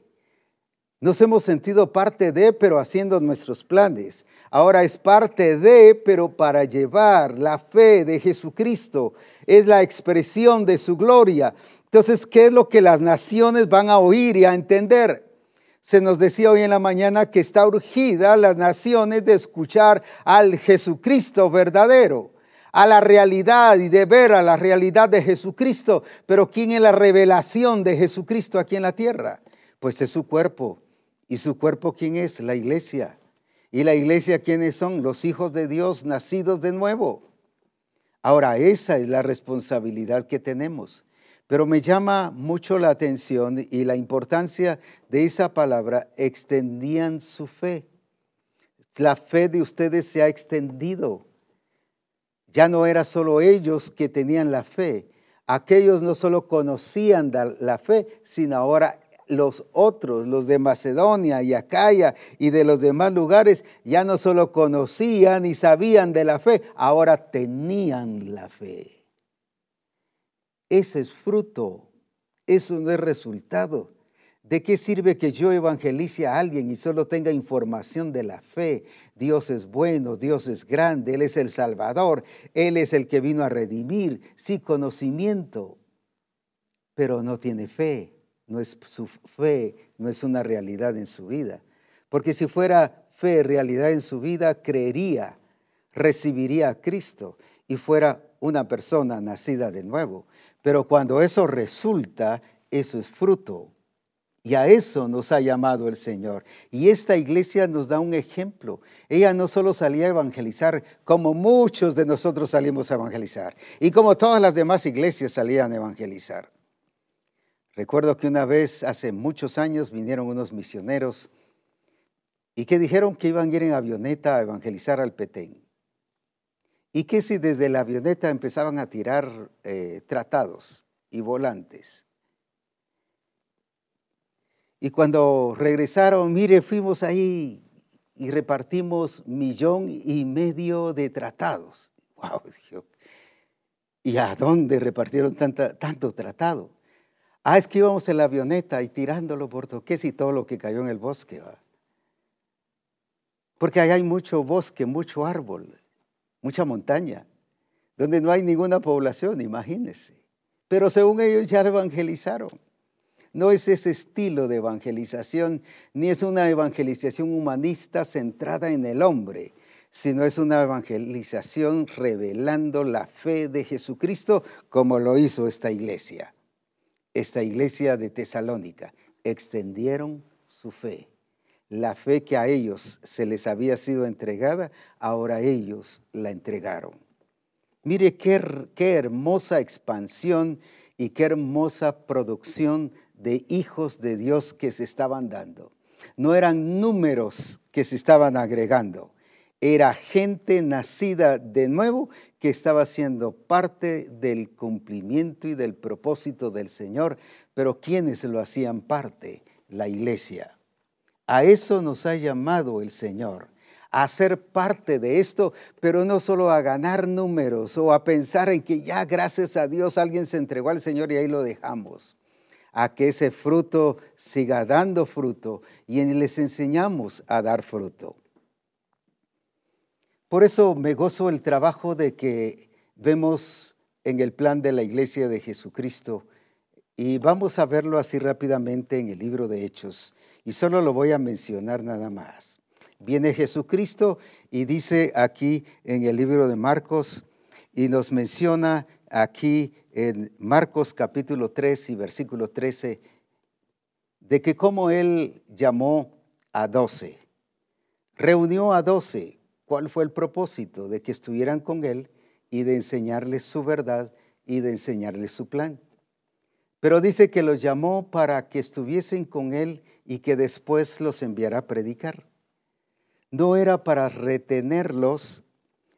Nos hemos sentido parte de, pero haciendo nuestros planes. Ahora es parte de, pero para llevar la fe de Jesucristo. Es la expresión de su gloria. Entonces, ¿qué es lo que las naciones van a oír y a entender? Se nos decía hoy en la mañana que está urgida las naciones de escuchar al Jesucristo verdadero a la realidad y de ver a la realidad de Jesucristo. Pero ¿quién es la revelación de Jesucristo aquí en la tierra? Pues es su cuerpo. ¿Y su cuerpo quién es? La iglesia. ¿Y la iglesia quiénes son? Los hijos de Dios nacidos de nuevo. Ahora, esa es la responsabilidad que tenemos. Pero me llama mucho la atención y la importancia de esa palabra, extendían su fe. La fe de ustedes se ha extendido. Ya no era solo ellos que tenían la fe. Aquellos no solo conocían la fe, sino ahora los otros, los de Macedonia y Acaya y de los demás lugares, ya no solo conocían y sabían de la fe, ahora tenían la fe. Ese es fruto, eso no es resultado. ¿De qué sirve que yo evangelice a alguien y solo tenga información de la fe? Dios es bueno, Dios es grande, Él es el Salvador, Él es el que vino a redimir, sí conocimiento, pero no tiene fe, no es su fe, no es una realidad en su vida. Porque si fuera fe, realidad en su vida, creería, recibiría a Cristo y fuera una persona nacida de nuevo. Pero cuando eso resulta, eso es fruto y a eso nos ha llamado el Señor. Y esta iglesia nos da un ejemplo. Ella no solo salía a evangelizar como muchos de nosotros salimos a evangelizar y como todas las demás iglesias salían a evangelizar. Recuerdo que una vez, hace muchos años, vinieron unos misioneros y que dijeron que iban a ir en avioneta a evangelizar al Petén. Y que si desde la avioneta empezaban a tirar eh, tratados y volantes y cuando regresaron, mire, fuimos ahí y repartimos millón y medio de tratados. Wow, ¿y a dónde repartieron tanto tratado? Ah, es que íbamos en la avioneta y tirándolo por toques y todo lo que cayó en el bosque. Porque ahí hay mucho bosque, mucho árbol, mucha montaña, donde no hay ninguna población, imagínense. Pero según ellos ya evangelizaron. No es ese estilo de evangelización, ni es una evangelización humanista centrada en el hombre, sino es una evangelización revelando la fe de Jesucristo como lo hizo esta iglesia, esta iglesia de Tesalónica. Extendieron su fe. La fe que a ellos se les había sido entregada, ahora ellos la entregaron. Mire qué, hermosa expansión y qué hermosa producción de hijos de Dios que se estaban dando. No eran números que se estaban agregando, era gente nacida de nuevo que estaba siendo parte del cumplimiento y del propósito del Señor, pero ¿quiénes lo hacían parte? La iglesia. A eso nos ha llamado el Señor, a ser parte de esto, pero no solo a ganar números o a pensar en que ya gracias a Dios alguien se entregó al Señor y ahí lo dejamos a que ese fruto siga dando fruto y les enseñamos a dar fruto. Por eso me gozo el trabajo de que vemos en el plan de la iglesia de Jesucristo y vamos a verlo así rápidamente en el libro de Hechos y solo lo voy a mencionar nada más. Viene Jesucristo y dice aquí en el libro de Marcos y nos menciona aquí en Marcos capítulo 3 y versículo 13 de que como él llamó a doce, reunió a doce ¿Cuál fue el propósito? De que estuvieran con Él y de enseñarles su verdad y de enseñarles su plan. Pero dice que los llamó para que estuviesen con Él y que después los enviara a predicar. No era para retenerlos,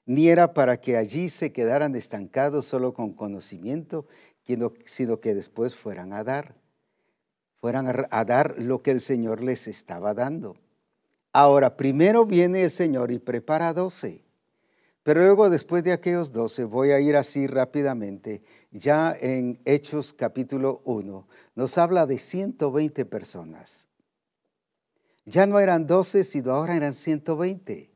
ni era para que allí se quedaran estancados solo con conocimiento, sino que después fueran a dar, fueran a dar lo que el Señor les estaba dando. Ahora, primero viene el Señor y prepara doce. Pero luego, después de aquellos doce, voy a ir así rápidamente, ya en Hechos capítulo 1, nos habla de 120 personas. Ya no eran doce, sino ahora eran 120.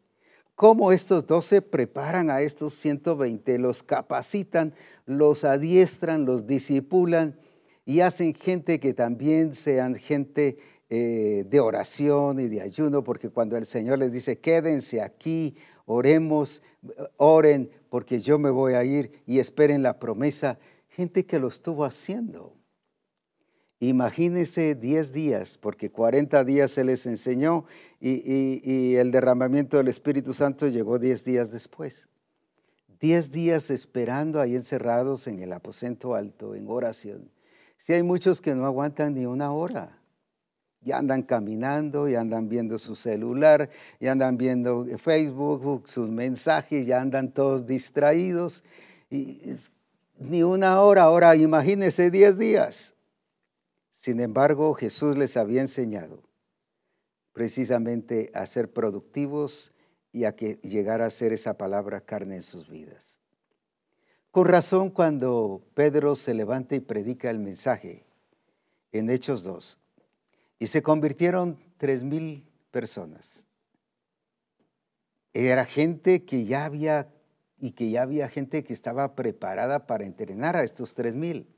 ¿Cómo estos doce preparan a estos 120? Los capacitan, los adiestran, los disipulan y hacen gente que también sean gente eh, de oración y de ayuno, porque cuando el Señor les dice, quédense aquí, oremos, oren, porque yo me voy a ir y esperen la promesa, gente que lo estuvo haciendo. Imagínense 10 días, porque 40 días se les enseñó y, el derramamiento del Espíritu Santo llegó 10 días después. 10 días esperando ahí encerrados en el aposento alto, en oración. Si hay muchos que no aguantan ni una hora. Ya andan caminando, ya andan viendo su celular, ya andan viendo Facebook, sus mensajes, ya andan todos distraídos. Y ni una hora, ahora imagínense 10 días. Sin embargo, Jesús les había enseñado precisamente a ser productivos y a que llegara a ser esa palabra carne en sus vidas. Con razón, cuando Pedro se levanta y predica el mensaje en Hechos 2, y se convirtieron tres mil personas. Era gente que ya había y que ya había gente que estaba preparada para entrenar a estos tres mil.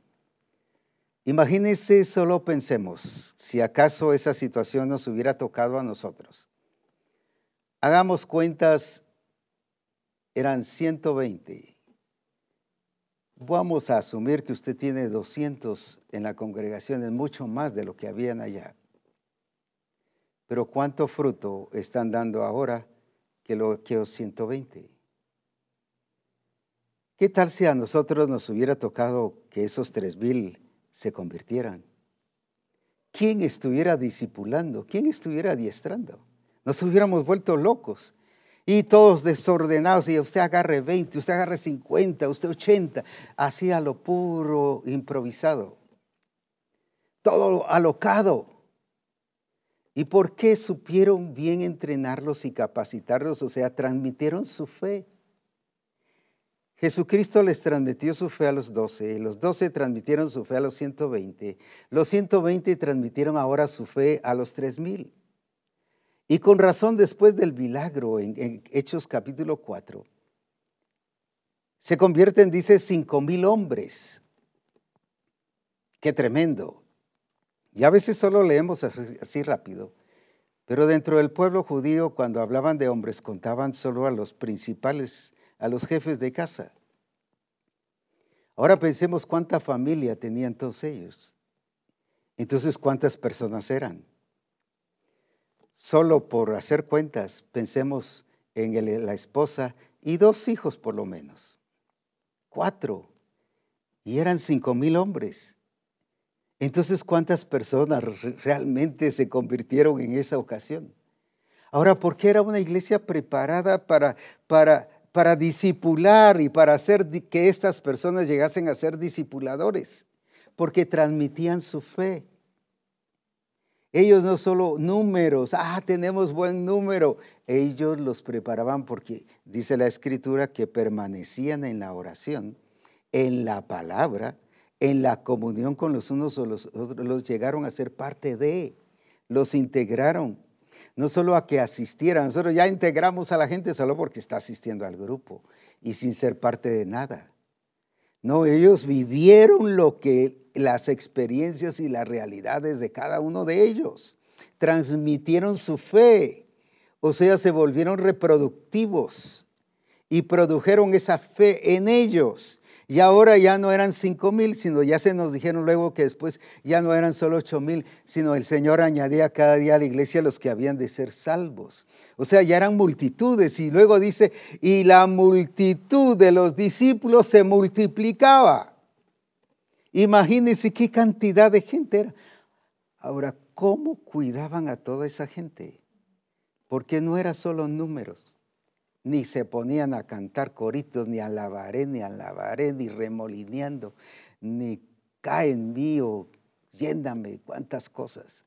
Imagínense, solo pensemos, si acaso esa situación nos hubiera tocado a nosotros. Hagamos cuentas, eran 120. Vamos a asumir que usted tiene 200 en la congregación, es mucho más de lo que habían allá. Pero ¿cuánto fruto están dando ahora que, que los 120? ¿Qué tal si a nosotros nos hubiera tocado que esos tres mil se convirtieran? ¿Quién estuviera discipulando? ¿Quién estuviera adiestrando? Nos hubiéramos vuelto locos y todos desordenados y usted agarre 20, usted agarre 50, usted 80, así a lo puro improvisado. Todo alocado. ¿Y por qué supieron bien entrenarlos y capacitarlos? O sea, transmitieron su fe. Jesucristo les transmitió su fe a los doce, los doce transmitieron su fe a los 120, los 120 transmitieron ahora su fe a los tres mil. Y con razón después del milagro en, Hechos capítulo 4, se convierten, dice, cinco mil hombres. Qué tremendo. Y a veces solo leemos así rápido, Pero dentro del pueblo judío, cuando hablaban de hombres, contaban solo a los principales, a los jefes de casa. Ahora pensemos cuánta familia tenían todos ellos. Entonces, ¿cuántas personas eran? Solo por hacer cuentas, pensemos en la esposa y dos hijos por lo menos. Cuatro. Y eran cinco mil hombres. Entonces, ¿cuántas personas realmente se convirtieron en esa ocasión? Ahora, ¿por qué era una iglesia preparada para, para, para disipular y para hacer que estas personas llegasen a ser discipuladores? Porque transmitían su fe. Ellos no solo números, ah, tenemos buen número, ellos los preparaban porque dice la escritura que permanecían en la oración, en la palabra, en la comunión con los unos o los otros, los llegaron a ser parte de, los integraron. No solo a que asistieran, nosotros ya integramos a la gente solo porque está asistiendo al grupo y sin ser parte de nada. No, ellos vivieron lo que las experiencias y las realidades de cada uno de ellos. Transmitieron su fe, o sea, se volvieron reproductivos y produjeron esa fe en ellos. Y ahora ya no eran cinco mil, sino ya se nos dijeron luego que después ya no eran solo ocho mil, sino el Señor añadía cada día a la iglesia los que habían de ser salvos. O sea, ya eran multitudes. Y luego dice, y la multitud de los discípulos se multiplicaba. Imagínense qué cantidad de gente era. Ahora, ¿cómo cuidaban a toda esa gente? Porque no era solo números, ni se ponían a cantar coritos, ni alabaré, ni alabaré, ni remolineando, ni cae en mí o yéndame, cuántas cosas.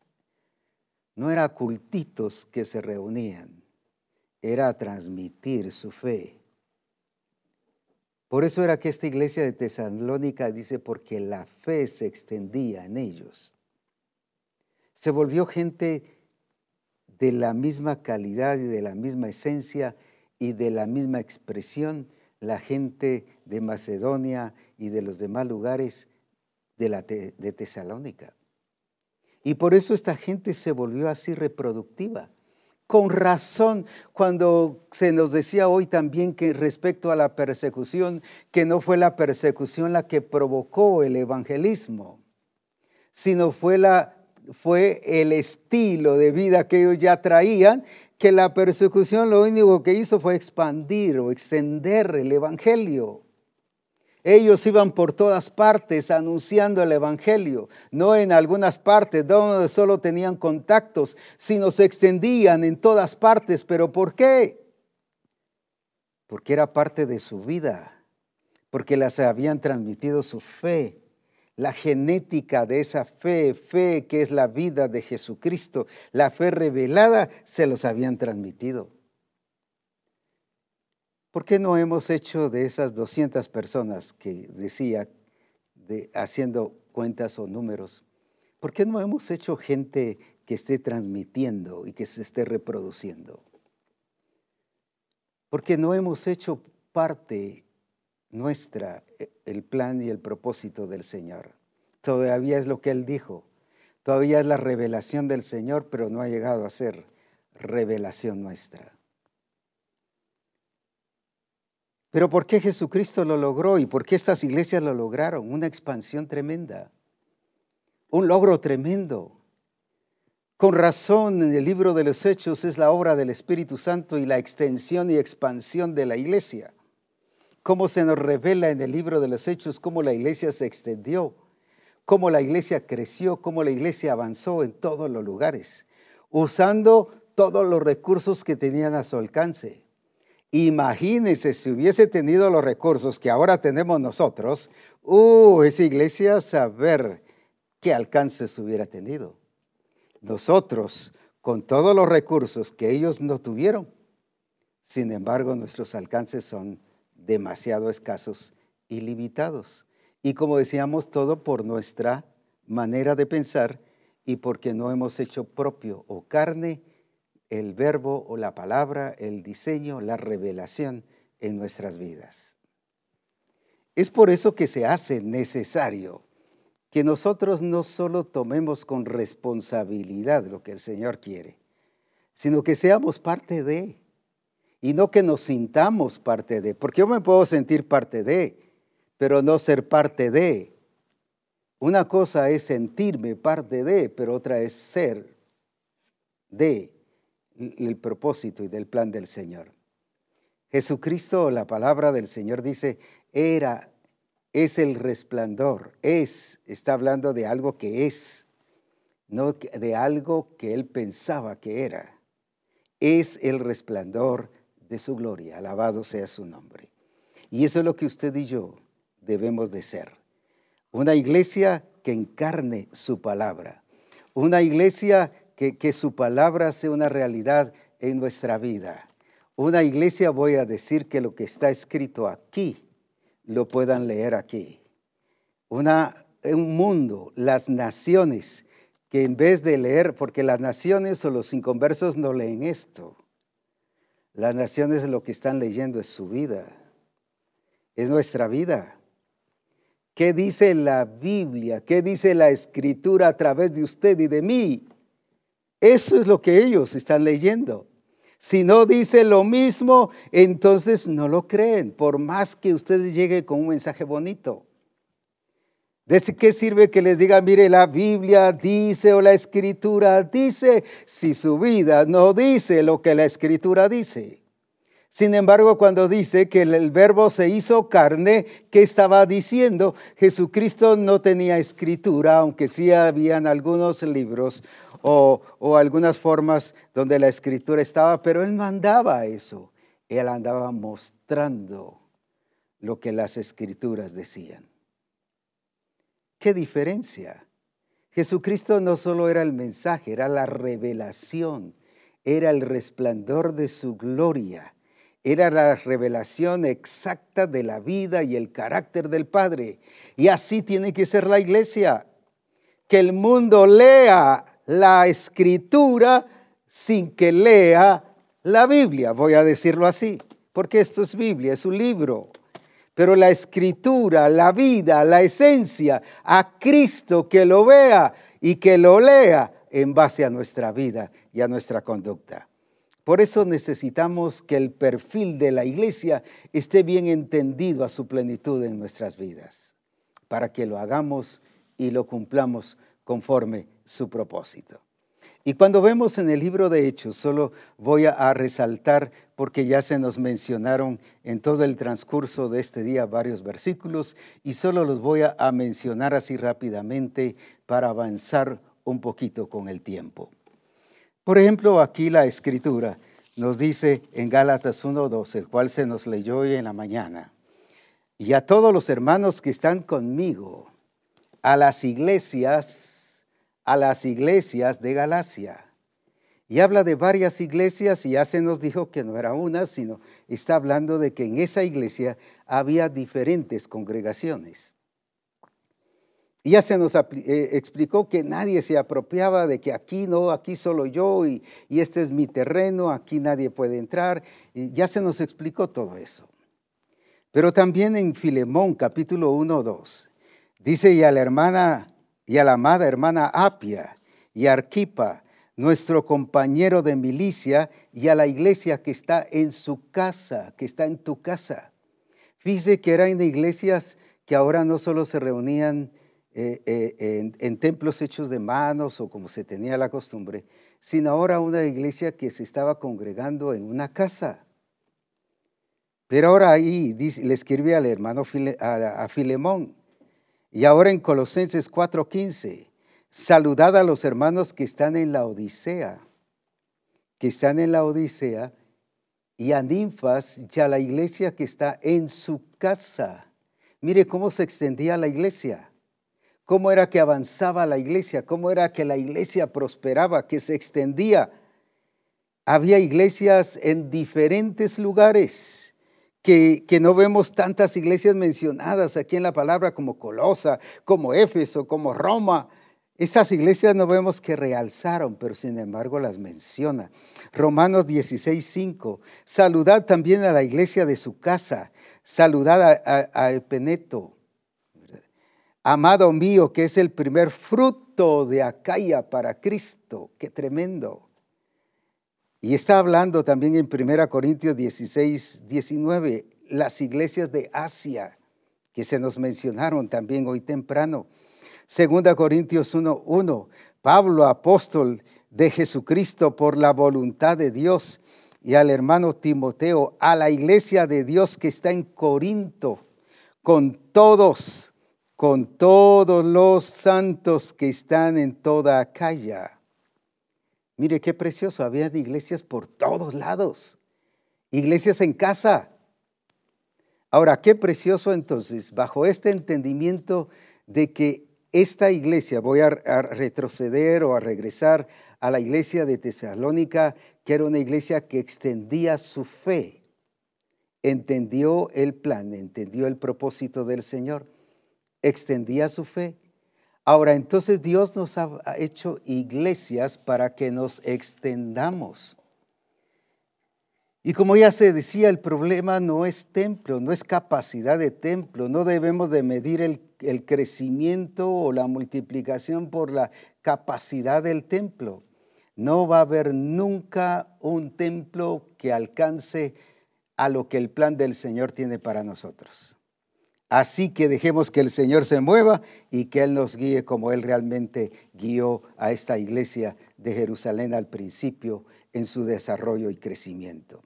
No era cultitos que se reunían, era transmitir su fe por eso era que esta iglesia de Tesalónica dice, porque la fe se extendía en ellos. Se volvió gente de la misma calidad y de la misma esencia y de la misma expresión, la gente de Macedonia y de los demás lugares de, de Tesalónica. Y por eso esta gente se volvió así reproductiva. Con razón, cuando se nos decía hoy también que respecto a la persecución, que no fue la persecución la que provocó el evangelismo, sino fue, la, fue el estilo de vida que ellos ya traían, que la persecución lo único que hizo fue expandir o extender el evangelio. Ellos iban por todas partes anunciando el Evangelio, no en algunas partes donde solo tenían contactos, sino se extendían en todas partes. ¿Pero por qué? Porque era parte de su vida, porque las habían transmitido su fe, la genética de esa fe, fe que es la vida de Jesucristo, la fe revelada, se los habían transmitido. ¿Por qué no hemos hecho de esas 200 personas que decía, de, haciendo cuentas o números, ¿por qué no hemos hecho gente que esté transmitiendo y que se esté reproduciendo? Porque no hemos hecho parte nuestra e, el plan y el propósito del Señor. Todavía es lo que Él dijo. Todavía es la revelación del Señor, pero no ha llegado a ser revelación nuestra. Pero ¿por qué Jesucristo lo logró y por qué estas iglesias lo lograron? Una expansión tremenda, un logro tremendo. Con razón, en el libro de los Hechos es la obra del Espíritu Santo y la extensión y expansión de la iglesia. Cómo se nos revela en el libro de los Hechos cómo la iglesia se extendió, cómo la iglesia creció, cómo la iglesia avanzó en todos los lugares, usando todos los recursos que tenían a su alcance. Imagínense si hubiese tenido los recursos que ahora tenemos nosotros, uh, esa iglesia saber qué alcances hubiera tenido. Nosotros, con todos los recursos que ellos no tuvieron, sin embargo, nuestros alcances son demasiado escasos y limitados. Y como decíamos, todo por nuestra manera de pensar y porque no hemos hecho propio o carne el verbo o la palabra, el diseño, la revelación en nuestras vidas. Es por eso que se hace necesario que nosotros no solo tomemos con responsabilidad lo que el Señor quiere, sino que seamos parte de, y no que nos sintamos parte de, porque yo me puedo sentir parte de, pero no ser parte de. Una cosa es sentirme parte de, pero otra es ser de el propósito y del plan del Señor. Jesucristo, la palabra del Señor dice, era, es el resplandor, es, está hablando de algo que es, no de algo que él pensaba que era. Es el resplandor de su gloria, alabado sea su nombre. Y eso es lo que usted y yo debemos de ser. Una iglesia que encarne su palabra. Una iglesia que, que su palabra sea una realidad en nuestra vida. Una iglesia, voy a decir que lo que está escrito aquí, lo puedan leer aquí. Una, un mundo, las naciones, que en vez de leer, porque las naciones o los inconversos no leen esto, las naciones lo que están leyendo es su vida, es nuestra vida. ¿Qué dice la Biblia? ¿Qué dice la escritura a través de usted y de mí? Eso es lo que ellos están leyendo. Si no dice lo mismo, entonces no lo creen, por más que usted llegue con un mensaje bonito. ¿De qué sirve que les diga, mire, la Biblia dice o la Escritura dice, si su vida no dice lo que la Escritura dice? Sin embargo, cuando dice que el verbo se hizo carne, ¿qué estaba diciendo? Jesucristo no tenía escritura, aunque sí habían algunos libros o, o algunas formas donde la escritura estaba, pero él no andaba eso. Él andaba mostrando lo que las escrituras decían. ¿Qué diferencia? Jesucristo no solo era el mensaje, era la revelación, era el resplandor de su gloria, era la revelación exacta de la vida y el carácter del Padre. Y así tiene que ser la iglesia, que el mundo lea la escritura sin que lea la Biblia, voy a decirlo así, porque esto es Biblia, es un libro pero la escritura, la vida, la esencia, a Cristo que lo vea y que lo lea en base a nuestra vida y a nuestra conducta. Por eso necesitamos que el perfil de la iglesia esté bien entendido a su plenitud en nuestras vidas, para que lo hagamos y lo cumplamos conforme su propósito. Y cuando vemos en el libro de Hechos, solo voy a, resaltar, porque ya se nos mencionaron en todo el transcurso de este día varios versículos, y solo los voy a, mencionar así rápidamente para avanzar un poquito con el tiempo. Por ejemplo, aquí la escritura nos dice en Gálatas 1.2, el cual se nos leyó hoy en la mañana, y a todos los hermanos que están conmigo, a las iglesias, a las iglesias de Galacia. Y habla de varias iglesias y ya se nos dijo que no era una, sino está hablando de que en esa iglesia había diferentes congregaciones. Y ya se nos eh, explicó que nadie se apropiaba de que aquí no, aquí solo yo y, este es mi terreno, aquí nadie puede entrar. Y ya se nos explicó todo eso. Pero también en Filemón capítulo 1, 2, dice, y a la hermana y a la amada hermana Apia y Arquipa, nuestro compañero de milicia, y a la iglesia que está en su casa, que está en tu casa. Fíjese que eran iglesias que ahora no solo se reunían eh, eh, en, templos hechos de manos o como se tenía la costumbre, sino ahora una iglesia que se estaba congregando en una casa. Pero ahora ahí le escribe al hermano a Filemón, y ahora en Colosenses 4:15, saludad a los hermanos que están en la Odisea, que están en la Odisea, y a Ninfas y a la iglesia que está en su casa. Mire cómo se extendía la iglesia, cómo era que avanzaba la iglesia, cómo era que la iglesia prosperaba, que se extendía. Había iglesias en diferentes lugares que, no vemos tantas iglesias mencionadas aquí en la palabra como Colosa, como Éfeso, como Roma. Estas iglesias no vemos que realzaron, pero sin embargo las menciona. Romanos 16, 5. Saludad también a la iglesia de su casa. Saludad a, a Epeneto. Amado mío, que es el primer fruto de Acaya para Cristo. Qué tremendo. Y está hablando también en 1 Corintios 16, 19, las iglesias de Asia, que se nos mencionaron también hoy temprano. 2 Corintios 1, 1, Pablo, apóstol de Jesucristo por la voluntad de Dios, y al hermano Timoteo, a la iglesia de Dios que está en Corinto, con todos, con todos los santos que están en toda Acaya. Mire qué precioso, había iglesias por todos lados, iglesias en casa. Ahora, qué precioso entonces, bajo este entendimiento de que esta iglesia, voy a, retroceder o a regresar a la iglesia de Tesalónica, que era una iglesia que extendía su fe, entendió el plan, entendió el propósito del Señor, extendía su fe. Ahora, entonces Dios nos ha hecho iglesias para que nos extendamos. Y como ya se decía, el problema no es templo, no es capacidad de templo, no debemos de medir el, el crecimiento o la multiplicación por la capacidad del templo. No va a haber nunca un templo que alcance a lo que el plan del Señor tiene para nosotros. Así que dejemos que el Señor se mueva y que Él nos guíe como Él realmente guió a esta iglesia de Jerusalén al principio en su desarrollo y crecimiento.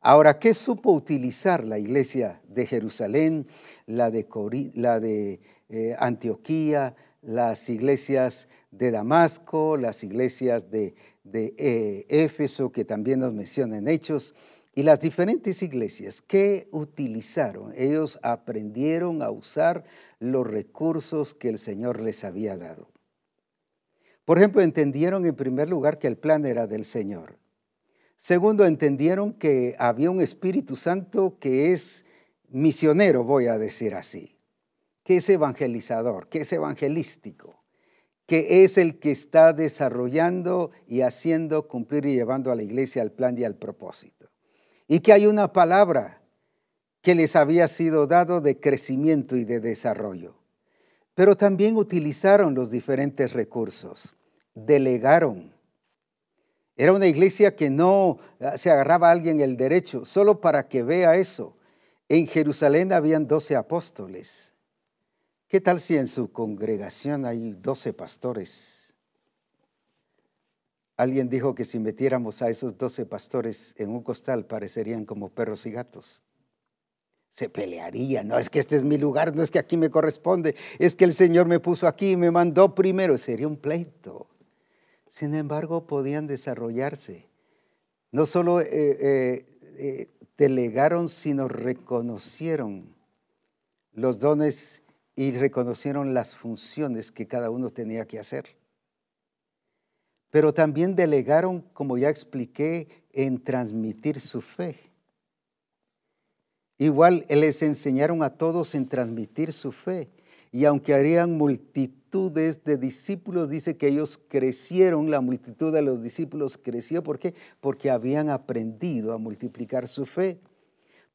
Ahora, ¿qué supo utilizar la iglesia de Jerusalén, la de, eh, Antioquía, las iglesias de Damasco, las iglesias de, eh, Éfeso, que también nos mencionan Hechos, y las diferentes iglesias que utilizaron. Ellos aprendieron a usar los recursos que el Señor les había dado. Por ejemplo, entendieron en primer lugar que el plan era del Señor. Segundo, entendieron que había un Espíritu Santo que es misionero, voy a decir así, que es evangelizador, que es evangelístico que es el que está desarrollando y haciendo cumplir y llevando a la iglesia al plan y al propósito. Y que hay una palabra que les había sido dado de crecimiento y de desarrollo. Pero también utilizaron los diferentes recursos, delegaron. Era una iglesia que no ah, se agarraba a alguien el derecho, solo para que vea eso. En Jerusalén habían doce apóstoles. ¿Qué tal si en su congregación hay 12 pastores? Alguien dijo que si metiéramos a esos 12 pastores en un costal parecerían como perros y gatos. Se pelearían, no es que este es mi lugar, no es que aquí me corresponde, es que el Señor me puso aquí y me mandó primero, sería un pleito. Sin embargo, podían desarrollarse. No solo eh, eh, eh, delegaron, sino reconocieron los dones y reconocieron las funciones que cada uno tenía que hacer. Pero también delegaron, como ya expliqué, en transmitir su fe. Igual les enseñaron a todos en transmitir su fe. Y aunque harían multitudes de discípulos, dice que ellos crecieron, la multitud de los discípulos creció. ¿Por qué? Porque habían aprendido a multiplicar su fe.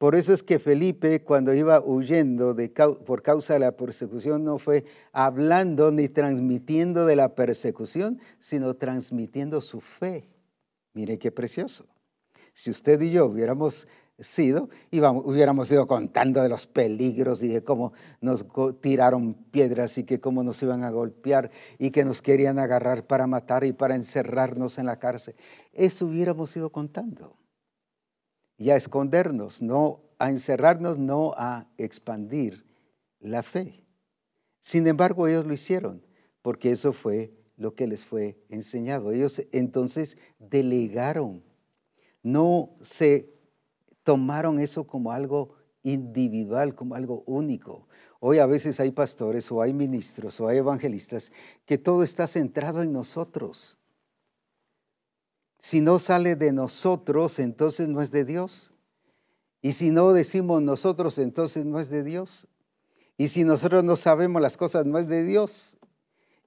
Por eso es que Felipe, cuando iba huyendo por causa de la persecución, no fue hablando ni transmitiendo de la persecución, sino transmitiendo su fe. Mire qué precioso. Si usted y yo hubiéramos sido, hubiéramos ido contando de los peligros y de cómo nos tiraron piedras y que cómo nos iban a golpear y que nos querían agarrar para matar y para encerrarnos en la cárcel. Eso hubiéramos ido contando y a escondernos, no a encerrarnos, no a expandir la fe. Sin embargo, ellos lo hicieron, porque eso fue lo que les fue enseñado. Ellos entonces delegaron, no se tomaron eso como algo individual, como algo único. Hoy a veces hay pastores o hay ministros o hay evangelistas que todo está centrado en nosotros. Si no sale de nosotros, entonces no es de Dios. Y si no decimos nosotros, entonces no es de Dios. Y si nosotros no sabemos las cosas, no es de Dios.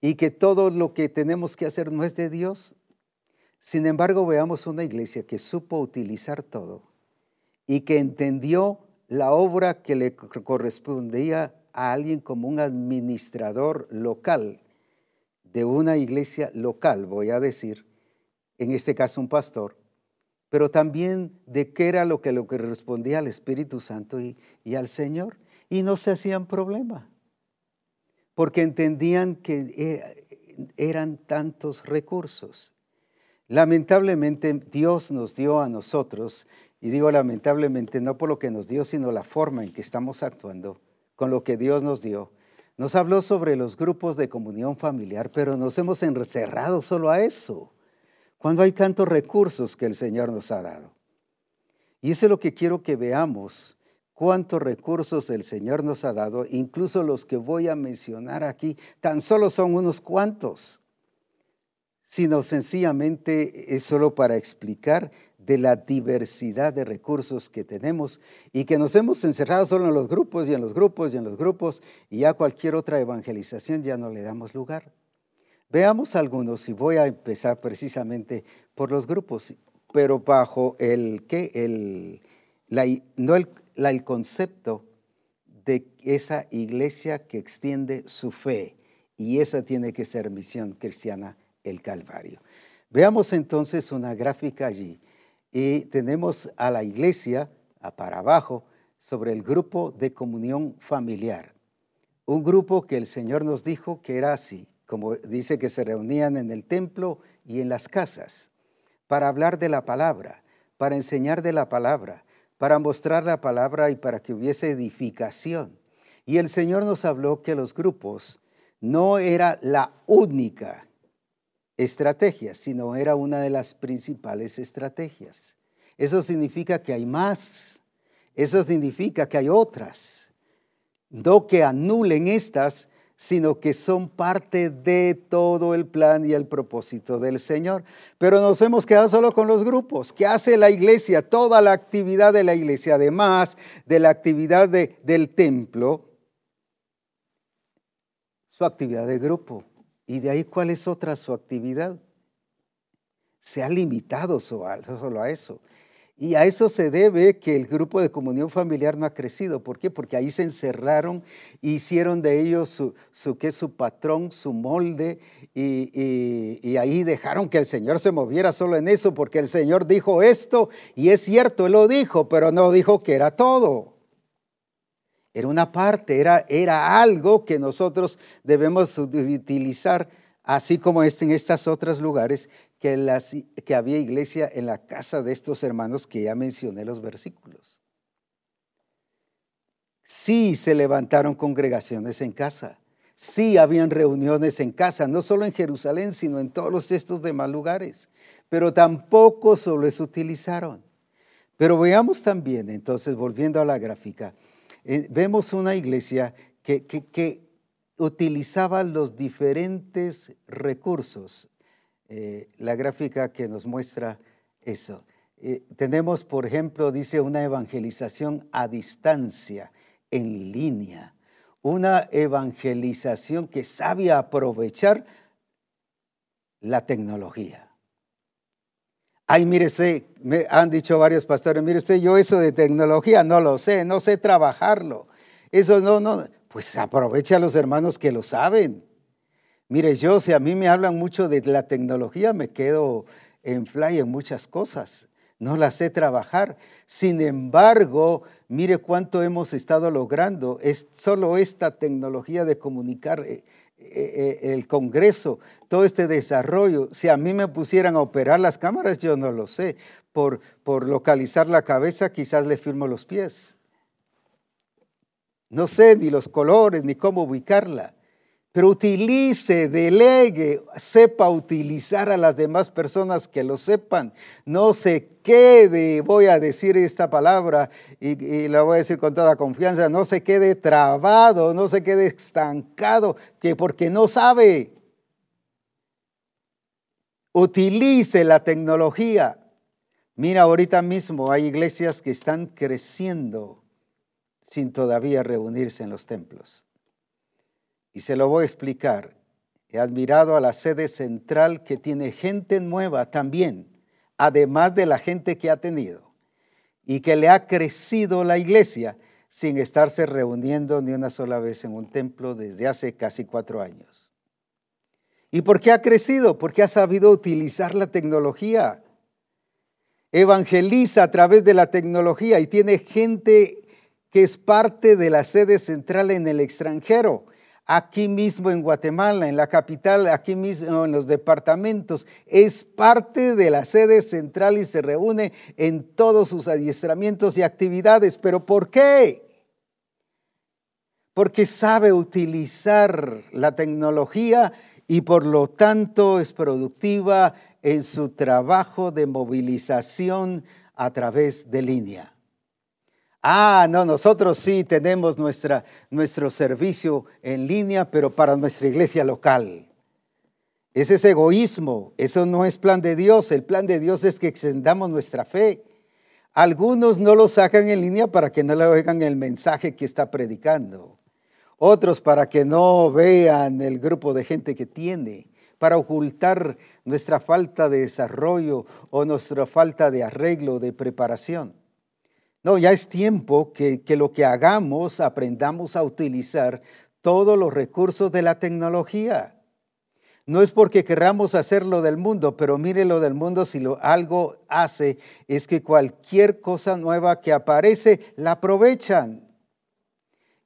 Y que todo lo que tenemos que hacer no es de Dios. Sin embargo, veamos una iglesia que supo utilizar todo y que entendió la obra que le correspondía a alguien como un administrador local de una iglesia local, voy a decir, en este caso un pastor, pero también de qué era lo que, lo que respondía al Espíritu Santo y, y al Señor. Y no se hacían problema, porque entendían que e, eran tantos recursos. Lamentablemente Dios nos dio a nosotros, y digo lamentablemente no por lo que nos dio, sino la forma en que estamos actuando con lo que Dios nos dio. Nos habló sobre los grupos de comunión familiar, pero nos hemos encerrado solo a eso, cuando hay tantos recursos que el Señor nos ha dado. Y eso es lo que quiero que veamos, cuántos recursos el Señor nos ha dado, incluso los que voy a mencionar aquí, tan solo son unos cuantos sino sencillamente es solo para explicar de la diversidad de recursos que tenemos y que nos hemos encerrado solo en los grupos y en los grupos y en los grupos y ya cualquier otra evangelización ya no le damos lugar. Veamos algunos y voy a empezar precisamente por los grupos, pero bajo el que el no el, el concepto de esa iglesia que extiende su fe y esa tiene que ser misión cristiana el Calvario. Veamos entonces una gráfica allí y tenemos a la iglesia para abajo sobre el grupo de comunión familiar. Un grupo que el Señor nos dijo que era así, como dice que se reunían en el templo y en las casas, para hablar de la palabra, para enseñar de la palabra, para mostrar la palabra y para que hubiese edificación. Y el Señor nos habló que los grupos no era la única estrategias, sino era una de las principales estrategias. Eso significa que hay más, eso significa que hay otras, no que anulen estas, sino que son parte de todo el plan y el propósito del Señor. Pero nos hemos quedado solo con los grupos. ¿Qué hace la iglesia? Toda la actividad de la iglesia, además de la actividad del templo, su actividad de grupo. Y de ahí, ¿cuál es otra su actividad? Se ha limitado solo a eso. Y a eso se debe que el grupo de comunión familiar no ha crecido. ¿Por qué? Porque ahí se encerraron, hicieron de ellos su, su, patrón, su molde, y, y, ahí dejaron que el Señor se moviera solo en eso, porque el Señor dijo esto, y es cierto, Él lo dijo, pero no dijo que era todo. Era una parte, era, era algo que nosotros debemos utilizar, así como en estos otros lugares, que, las, que había iglesia en la casa de estos hermanos que ya mencioné los versículos. Sí se levantaron congregaciones en casa. Sí habían reuniones en casa, no solo en Jerusalén, sino en todos estos demás lugares. Pero tampoco solo se utilizaron. Pero veamos también, entonces, volviendo a la gráfica, eh, vemos una iglesia que, utilizaba los diferentes recursos. Eh, la gráfica que nos muestra eso. Eh, tenemos, por ejemplo, dice una evangelización a distancia, en línea. Una evangelización que sabe aprovechar la tecnología. Ay, mire me han dicho varios pastores, mire yo eso de tecnología no lo sé, no sé trabajarlo. Eso no, no, pues aprovecha a los hermanos que lo saben. Mire, yo, si a mí me hablan mucho de la tecnología, me quedo en fly en muchas cosas. No las sé trabajar. Sin embargo, mire cuánto hemos estado logrando. Es solo esta tecnología de comunicar eh, eh, eh, el Congreso, todo este desarrollo, si a mí me pusieran a operar las cámaras, yo no lo sé. Por, por localizar la cabeza, quizás le firmo los pies. No sé ni los colores, ni cómo ubicarla pero utilice, delegue, sepa utilizar a las demás personas que lo sepan. No se quede, voy a decir esta palabra y, la voy a decir con toda confianza, no se quede trabado, no se quede estancado, que porque no sabe. Utilice la tecnología. Mira, ahorita mismo hay iglesias que están creciendo sin todavía reunirse en los templos. Y se lo voy a explicar. He admirado a la sede central que tiene gente nueva también, además de la gente que ha tenido, y que le ha crecido la iglesia sin estarse reuniendo ni una sola vez en un templo desde hace casi cuatro años. ¿Y por qué ha crecido? Porque ha sabido utilizar la tecnología. evangeliza a través de la tecnología y tiene gente que es parte de la sede central en el extranjero, aquí mismo en Guatemala, en la capital, aquí mismo en los departamentos. Es parte de la sede central y se reúne en todos sus adiestramientos y actividades. ¿Pero por qué? Porque sabe utilizar la tecnología y por lo tanto es productiva en su trabajo de movilización a través de línea. Ah, no, nosotros sí tenemos nuestra, nuestro servicio en línea, pero para nuestra iglesia local. Ese es egoísmo, eso no es plan de Dios. El plan de Dios es que extendamos nuestra fe. Algunos no lo sacan en línea para que no le oigan el mensaje que está predicando. Otros para que no vean el grupo de gente que tiene para ocultar nuestra falta de desarrollo o nuestra falta de arreglo, de preparación. No, ya es tiempo que, que lo que hagamos aprendamos a utilizar todos los recursos de la tecnología. No es porque querramos hacerlo del mundo, pero mire lo del mundo, si lo, algo hace, es que cualquier cosa nueva que aparece, la aprovechan.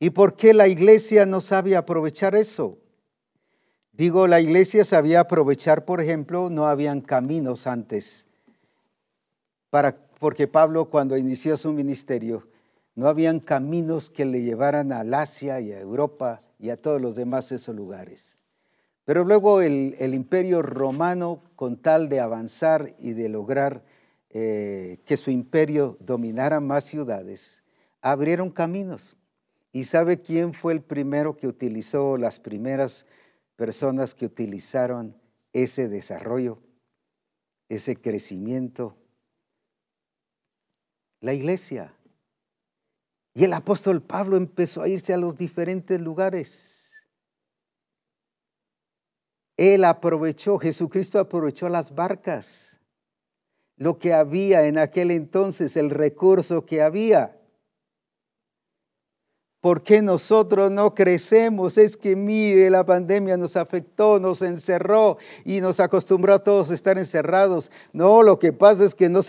¿Y por qué la iglesia no sabe aprovechar eso? Digo, la iglesia sabía aprovechar, por ejemplo, no habían caminos antes, para, porque Pablo cuando inició su ministerio, no habían caminos que le llevaran al Asia y a Europa y a todos los demás esos lugares. Pero luego el, imperio romano, con tal de avanzar y de lograr eh, que su imperio dominara más ciudades, abrieron caminos. ¿Y sabe quién fue el primero que utilizó las primeras personas que utilizaron ese desarrollo, ese crecimiento. La iglesia. Y el apóstol Pablo empezó a irse a los diferentes lugares. Él aprovechó, Jesucristo aprovechó las barcas, lo que había en aquel entonces, el recurso que había. ¿Por qué nosotros no crecemos? Es que mire, la pandemia nos afectó, nos encerró y nos acostumbró a todos a estar encerrados. No, lo que pasa es que no,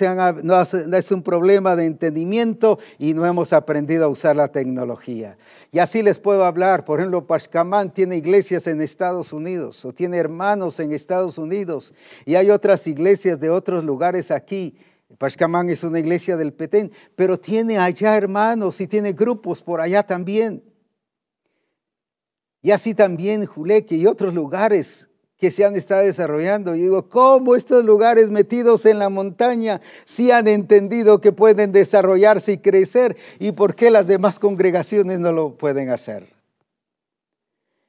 no es un problema de entendimiento y no hemos aprendido a usar la tecnología. Y así les puedo hablar. Por ejemplo, Pashkamán tiene iglesias en Estados Unidos o tiene hermanos en Estados Unidos y hay otras iglesias de otros lugares aquí Pashkamán es una iglesia del Petén, pero tiene allá hermanos y tiene grupos por allá también. Y así también Juleque y otros lugares que se han estado desarrollando. Y digo, ¿cómo estos lugares metidos en la montaña sí han entendido que pueden desarrollarse y crecer? ¿Y por qué las demás congregaciones no lo pueden hacer?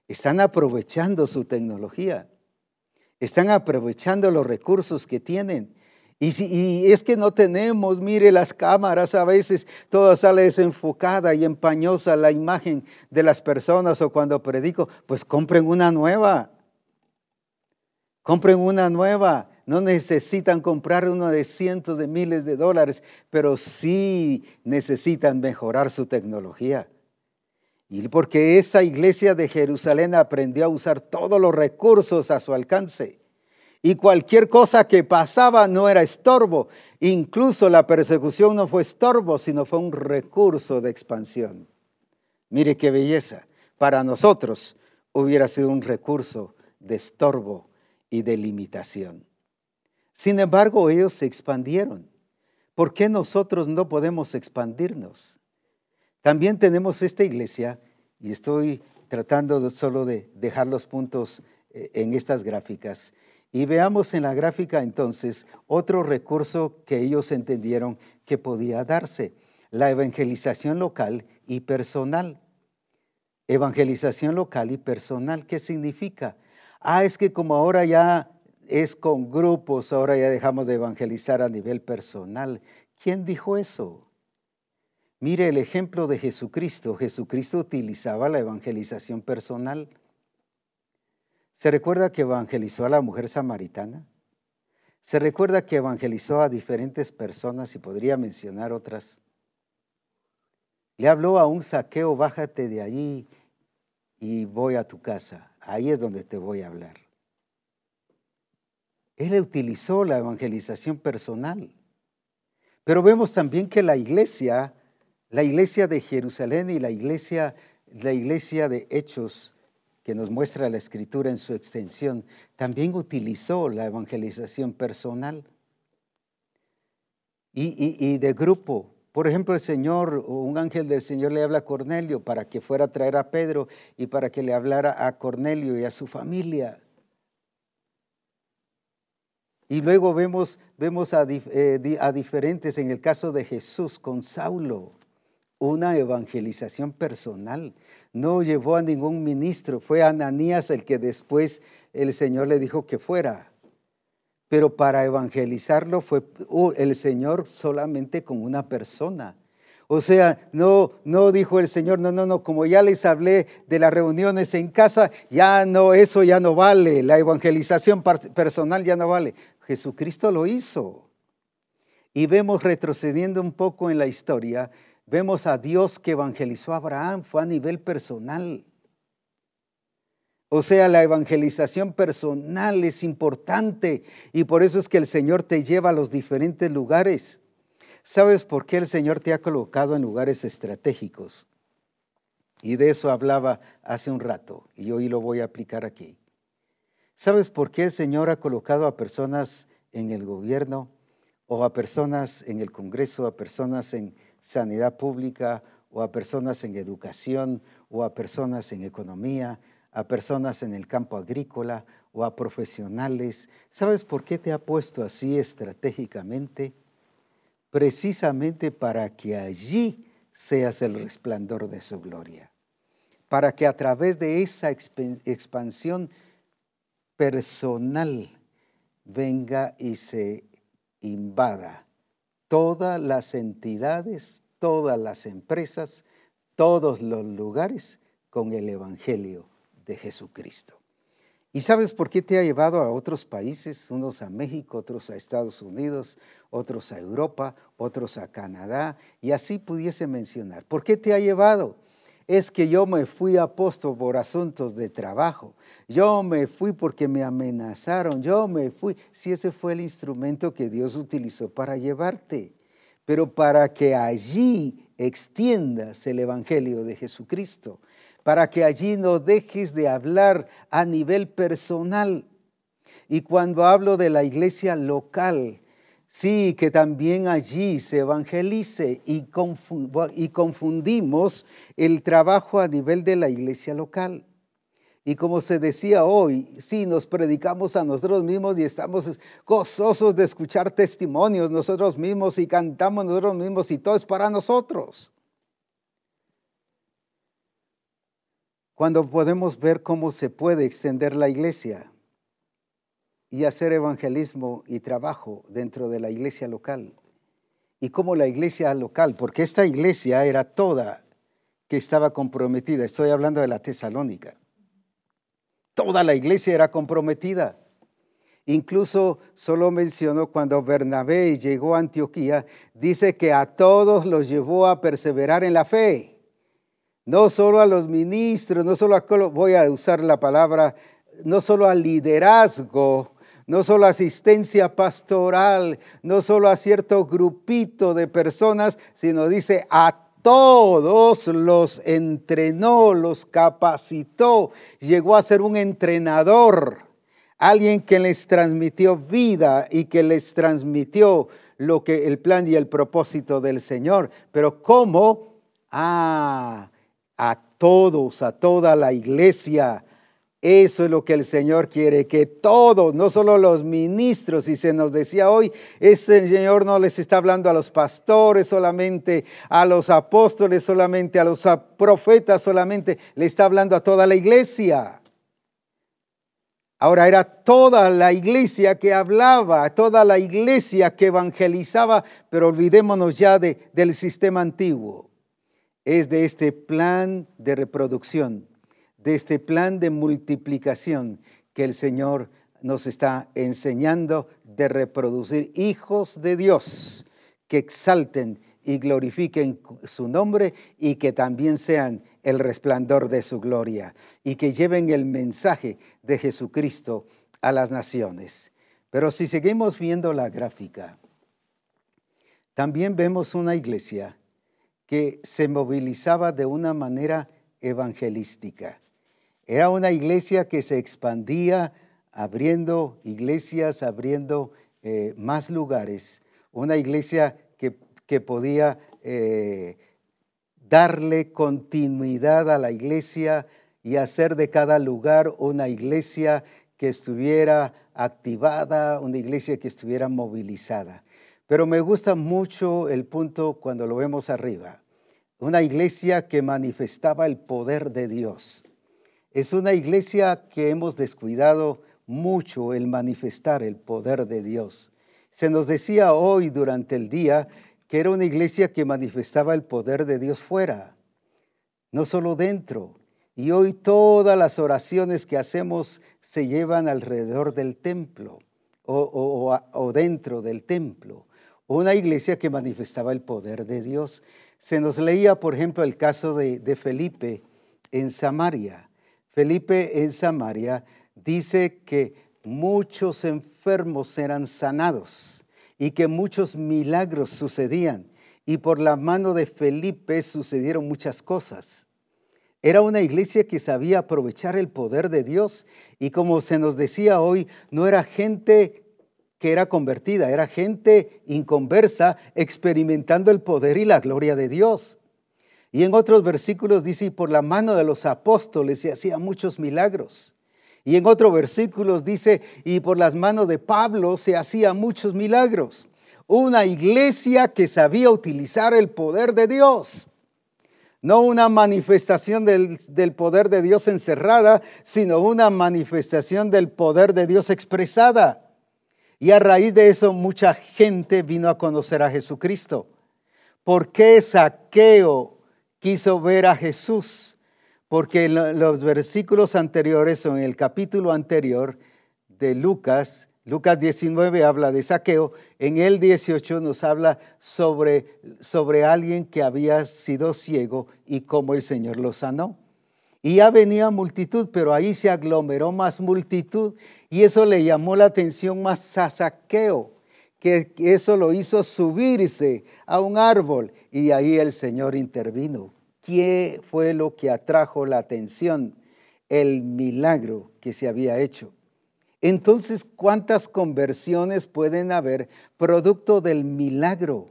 Están aprovechando su tecnología, están aprovechando los recursos que tienen y, si, es que no tenemos, mire las cámaras a veces, toda sale desenfocada y empañosa la imagen de las personas o cuando predico, pues compren una nueva. Compren una nueva. No necesitan comprar una de cientos de miles de dólares, pero sí necesitan mejorar su tecnología. Y porque esta iglesia de Jerusalén aprendió a usar todos los recursos a su alcance y cualquier cosa que pasaba no era estorbo. Incluso la persecución no fue estorbo, sino fue un recurso de expansión. Mire qué belleza. Para nosotros hubiera sido un recurso de estorbo y de limitación. Sin embargo, ellos se expandieron. ¿Por qué nosotros no podemos expandirnos? También tenemos esta iglesia, y estoy tratando solo de dejar los puntos eh, en estas gráficas, y veamos en la gráfica entonces otro recurso que ellos entendieron que podía darse, la evangelización local y personal. Evangelización local y personal, ¿qué significa? Ah, es que como ahora ya es con grupos, ahora ya dejamos de evangelizar a nivel personal. ¿Quién dijo eso? Mire el ejemplo de Jesucristo. Jesucristo utilizaba la evangelización personal. ¿Se recuerda que evangelizó a la mujer samaritana? ¿Se recuerda que evangelizó a diferentes personas y podría mencionar otras? Le habló a un saqueo, bájate de allí y voy a tu casa. Ahí es donde te voy a hablar. Él utilizó la evangelización personal. Pero vemos también que la iglesia, la iglesia de Jerusalén y la iglesia, la iglesia de Hechos, que nos muestra la escritura en su extensión, también utilizó la evangelización personal y, de grupo. Por ejemplo, el Señor, un ángel del Señor le habla a Cornelio para que fuera a traer a Pedro y para que le hablara a Cornelio y a su familia. Y luego vemos, vemos a, eh, a diferentes, en el caso de Jesús con Saulo, una evangelización personal. No llevó a ningún ministro, fue Ananías el que después el Señor le dijo que fuera pero para evangelizarlo fue uh, el Señor solamente con una persona. O sea, no, no dijo el Señor, no, no, no, como ya les hablé de las reuniones en casa, ya no, eso ya no vale, la evangelización personal ya no vale. Jesucristo lo hizo. Y vemos retrocediendo un poco en la historia, vemos a Dios que evangelizó a Abraham, fue a nivel personal. O sea, la evangelización personal es importante y por eso es que el Señor te lleva a los diferentes lugares. ¿Sabes por qué el Señor te ha colocado en lugares estratégicos? Y de eso hablaba hace un rato y hoy lo voy a aplicar aquí. ¿Sabes por qué el Señor ha colocado a personas en el gobierno o a personas en el Congreso, a personas en sanidad pública o a personas en educación o a personas en economía, a personas en el campo agrícola o a profesionales. ¿Sabes por qué te ha puesto así estratégicamente? Precisamente para que allí seas el resplandor de su gloria. Para que a través de esa expansión personal venga y se invada todas las entidades, todas las empresas, todos los lugares con el Evangelio de Jesucristo. ¿Y sabes por qué te ha llevado a otros países? Unos a México, otros a Estados Unidos, otros a Europa, otros a Canadá, y así pudiese mencionar. ¿Por qué te ha llevado? Es que yo me fui apóstol por asuntos de trabajo. Yo me fui porque me amenazaron. Yo me fui. Si ese fue el instrumento que Dios utilizó para llevarte. Pero para que allí extiendas el Evangelio de Jesucristo para que allí no dejes de hablar a nivel personal. Y cuando hablo de la iglesia local, sí, que también allí se evangelice y, confundimos el trabajo a nivel de la iglesia local. Y como se decía hoy, sí, nos predicamos a nosotros mismos y estamos gozosos de escuchar testimonios nosotros mismos y cantamos nosotros mismos y todo es para nosotros. cuando podemos ver cómo se puede extender la iglesia y hacer evangelismo y trabajo dentro de la iglesia local. Y cómo la iglesia local, porque esta iglesia era toda que estaba comprometida, estoy hablando de la Tesalónica, toda la iglesia era comprometida. Incluso solo mencionó cuando Bernabé llegó a Antioquía, dice que a todos los llevó a perseverar en la fe no solo a los ministros, no solo a, voy a usar la palabra, no solo al liderazgo, no solo asistencia pastoral, no solo a cierto grupito de personas, sino dice a todos los entrenó, los capacitó, llegó a ser un entrenador, alguien que les transmitió vida y que les transmitió lo que el plan y el propósito del Señor. Pero ¿cómo? Ah, a todos, a toda la iglesia. Eso es lo que el Señor quiere, que todos, no solo los ministros, y se nos decía hoy, ese Señor no les está hablando a los pastores solamente, a los apóstoles solamente, a los profetas solamente, le está hablando a toda la iglesia. Ahora era toda la iglesia que hablaba, toda la iglesia que evangelizaba, pero olvidémonos ya de, del sistema antiguo es de este plan de reproducción, de este plan de multiplicación que el Señor nos está enseñando de reproducir hijos de Dios que exalten y glorifiquen su nombre y que también sean el resplandor de su gloria y que lleven el mensaje de Jesucristo a las naciones. Pero si seguimos viendo la gráfica, también vemos una iglesia que se movilizaba de una manera evangelística. Era una iglesia que se expandía abriendo iglesias, abriendo eh, más lugares. Una iglesia que, podía eh, darle continuidad a la iglesia y hacer de cada lugar una iglesia que estuviera activada, una iglesia que estuviera movilizada. Pero me gusta mucho el punto cuando lo vemos arriba. Una iglesia que manifestaba el poder de Dios. Es una iglesia que hemos descuidado mucho el manifestar el poder de Dios. Se nos decía hoy durante el día que era una iglesia que manifestaba el poder de Dios fuera, no solo dentro. Y hoy todas las oraciones que hacemos se llevan alrededor del templo o, dentro del templo. Una iglesia que manifestaba el poder de Dios. Se nos leía, por ejemplo, el caso de, de Felipe en Samaria. Felipe en Samaria dice que muchos enfermos eran sanados y que muchos milagros sucedían. Y por la mano de Felipe sucedieron muchas cosas. Era una iglesia que sabía aprovechar el poder de Dios y como se nos decía hoy, no era gente que era convertida, era gente inconversa experimentando el poder y la gloria de Dios. Y en otros versículos dice, y por la mano de los apóstoles se hacían muchos milagros. Y en otros versículos dice, y por las manos de Pablo se hacían muchos milagros. Una iglesia que sabía utilizar el poder de Dios. No una manifestación del, poder de Dios encerrada, sino una manifestación del poder de Dios expresada. Y a raíz de eso mucha gente vino a conocer a Jesucristo. ¿Por qué Saqueo quiso ver a Jesús? Porque en los versículos anteriores o en el capítulo anterior de Lucas, Lucas 19 habla de saqueo, en el 18 nos habla sobre, sobre alguien que había sido ciego y cómo el Señor lo sanó. Y ya venía multitud, pero ahí se aglomeró más multitud y eso le llamó la atención más a saqueo, que eso lo hizo subirse a un árbol y ahí el Señor intervino. ¿Qué fue lo que atrajo la atención? El milagro que se había hecho. Entonces, ¿cuántas conversiones pueden haber producto del milagro?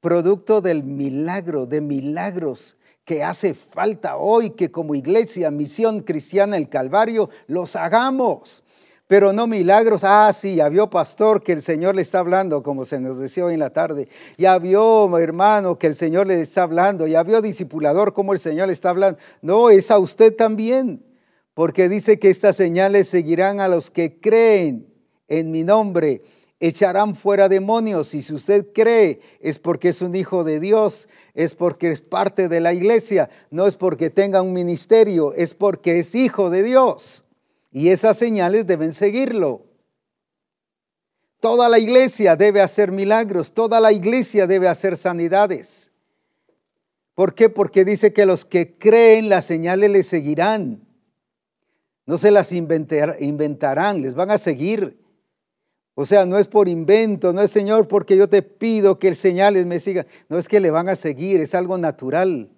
Producto del milagro, de milagros que hace falta hoy que como iglesia, misión cristiana, el Calvario, los hagamos. Pero no milagros, ah, sí, ya vio pastor que el Señor le está hablando, como se nos decía hoy en la tarde. Ya vio hermano que el Señor le está hablando. Ya vio discipulador como el Señor le está hablando. No, es a usted también porque dice que estas señales seguirán a los que creen en mi nombre, echarán fuera demonios. Y si usted cree, es porque es un hijo de Dios, es porque es parte de la iglesia, no es porque tenga un ministerio, es porque es hijo de Dios. Y esas señales deben seguirlo. Toda la iglesia debe hacer milagros, toda la iglesia debe hacer sanidades. ¿Por qué? Porque dice que los que creen las señales le seguirán. No se las inventarán, les van a seguir. O sea, no es por invento, no es Señor porque yo te pido que el señales me siga. No es que le van a seguir, es algo natural.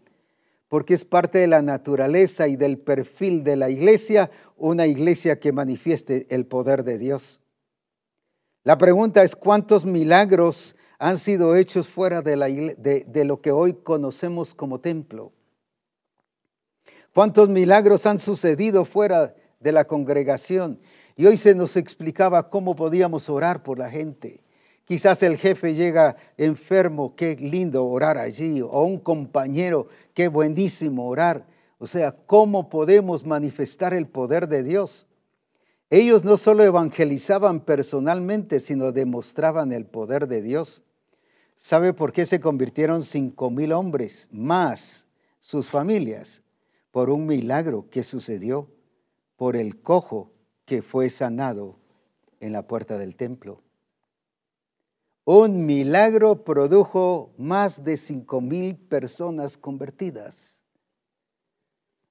Porque es parte de la naturaleza y del perfil de la iglesia, una iglesia que manifieste el poder de Dios. La pregunta es, ¿cuántos milagros han sido hechos fuera de, la, de lo que hoy conocemos como templo? ¿Cuántos milagros han sucedido fuera de la congregación. Y hoy se nos explicaba cómo podíamos orar por la gente. Quizás el jefe llega enfermo, qué lindo orar allí, o un compañero, qué buenísimo orar. O sea, ¿cómo podemos manifestar el poder de Dios? Ellos no solo evangelizaban personalmente, sino demostraban el poder de Dios. ¿Sabe por qué se convirtieron cinco mil hombres más sus familias? Por un milagro que sucedió por el cojo que fue sanado en la puerta del templo. Un milagro produjo más de cinco mil personas convertidas.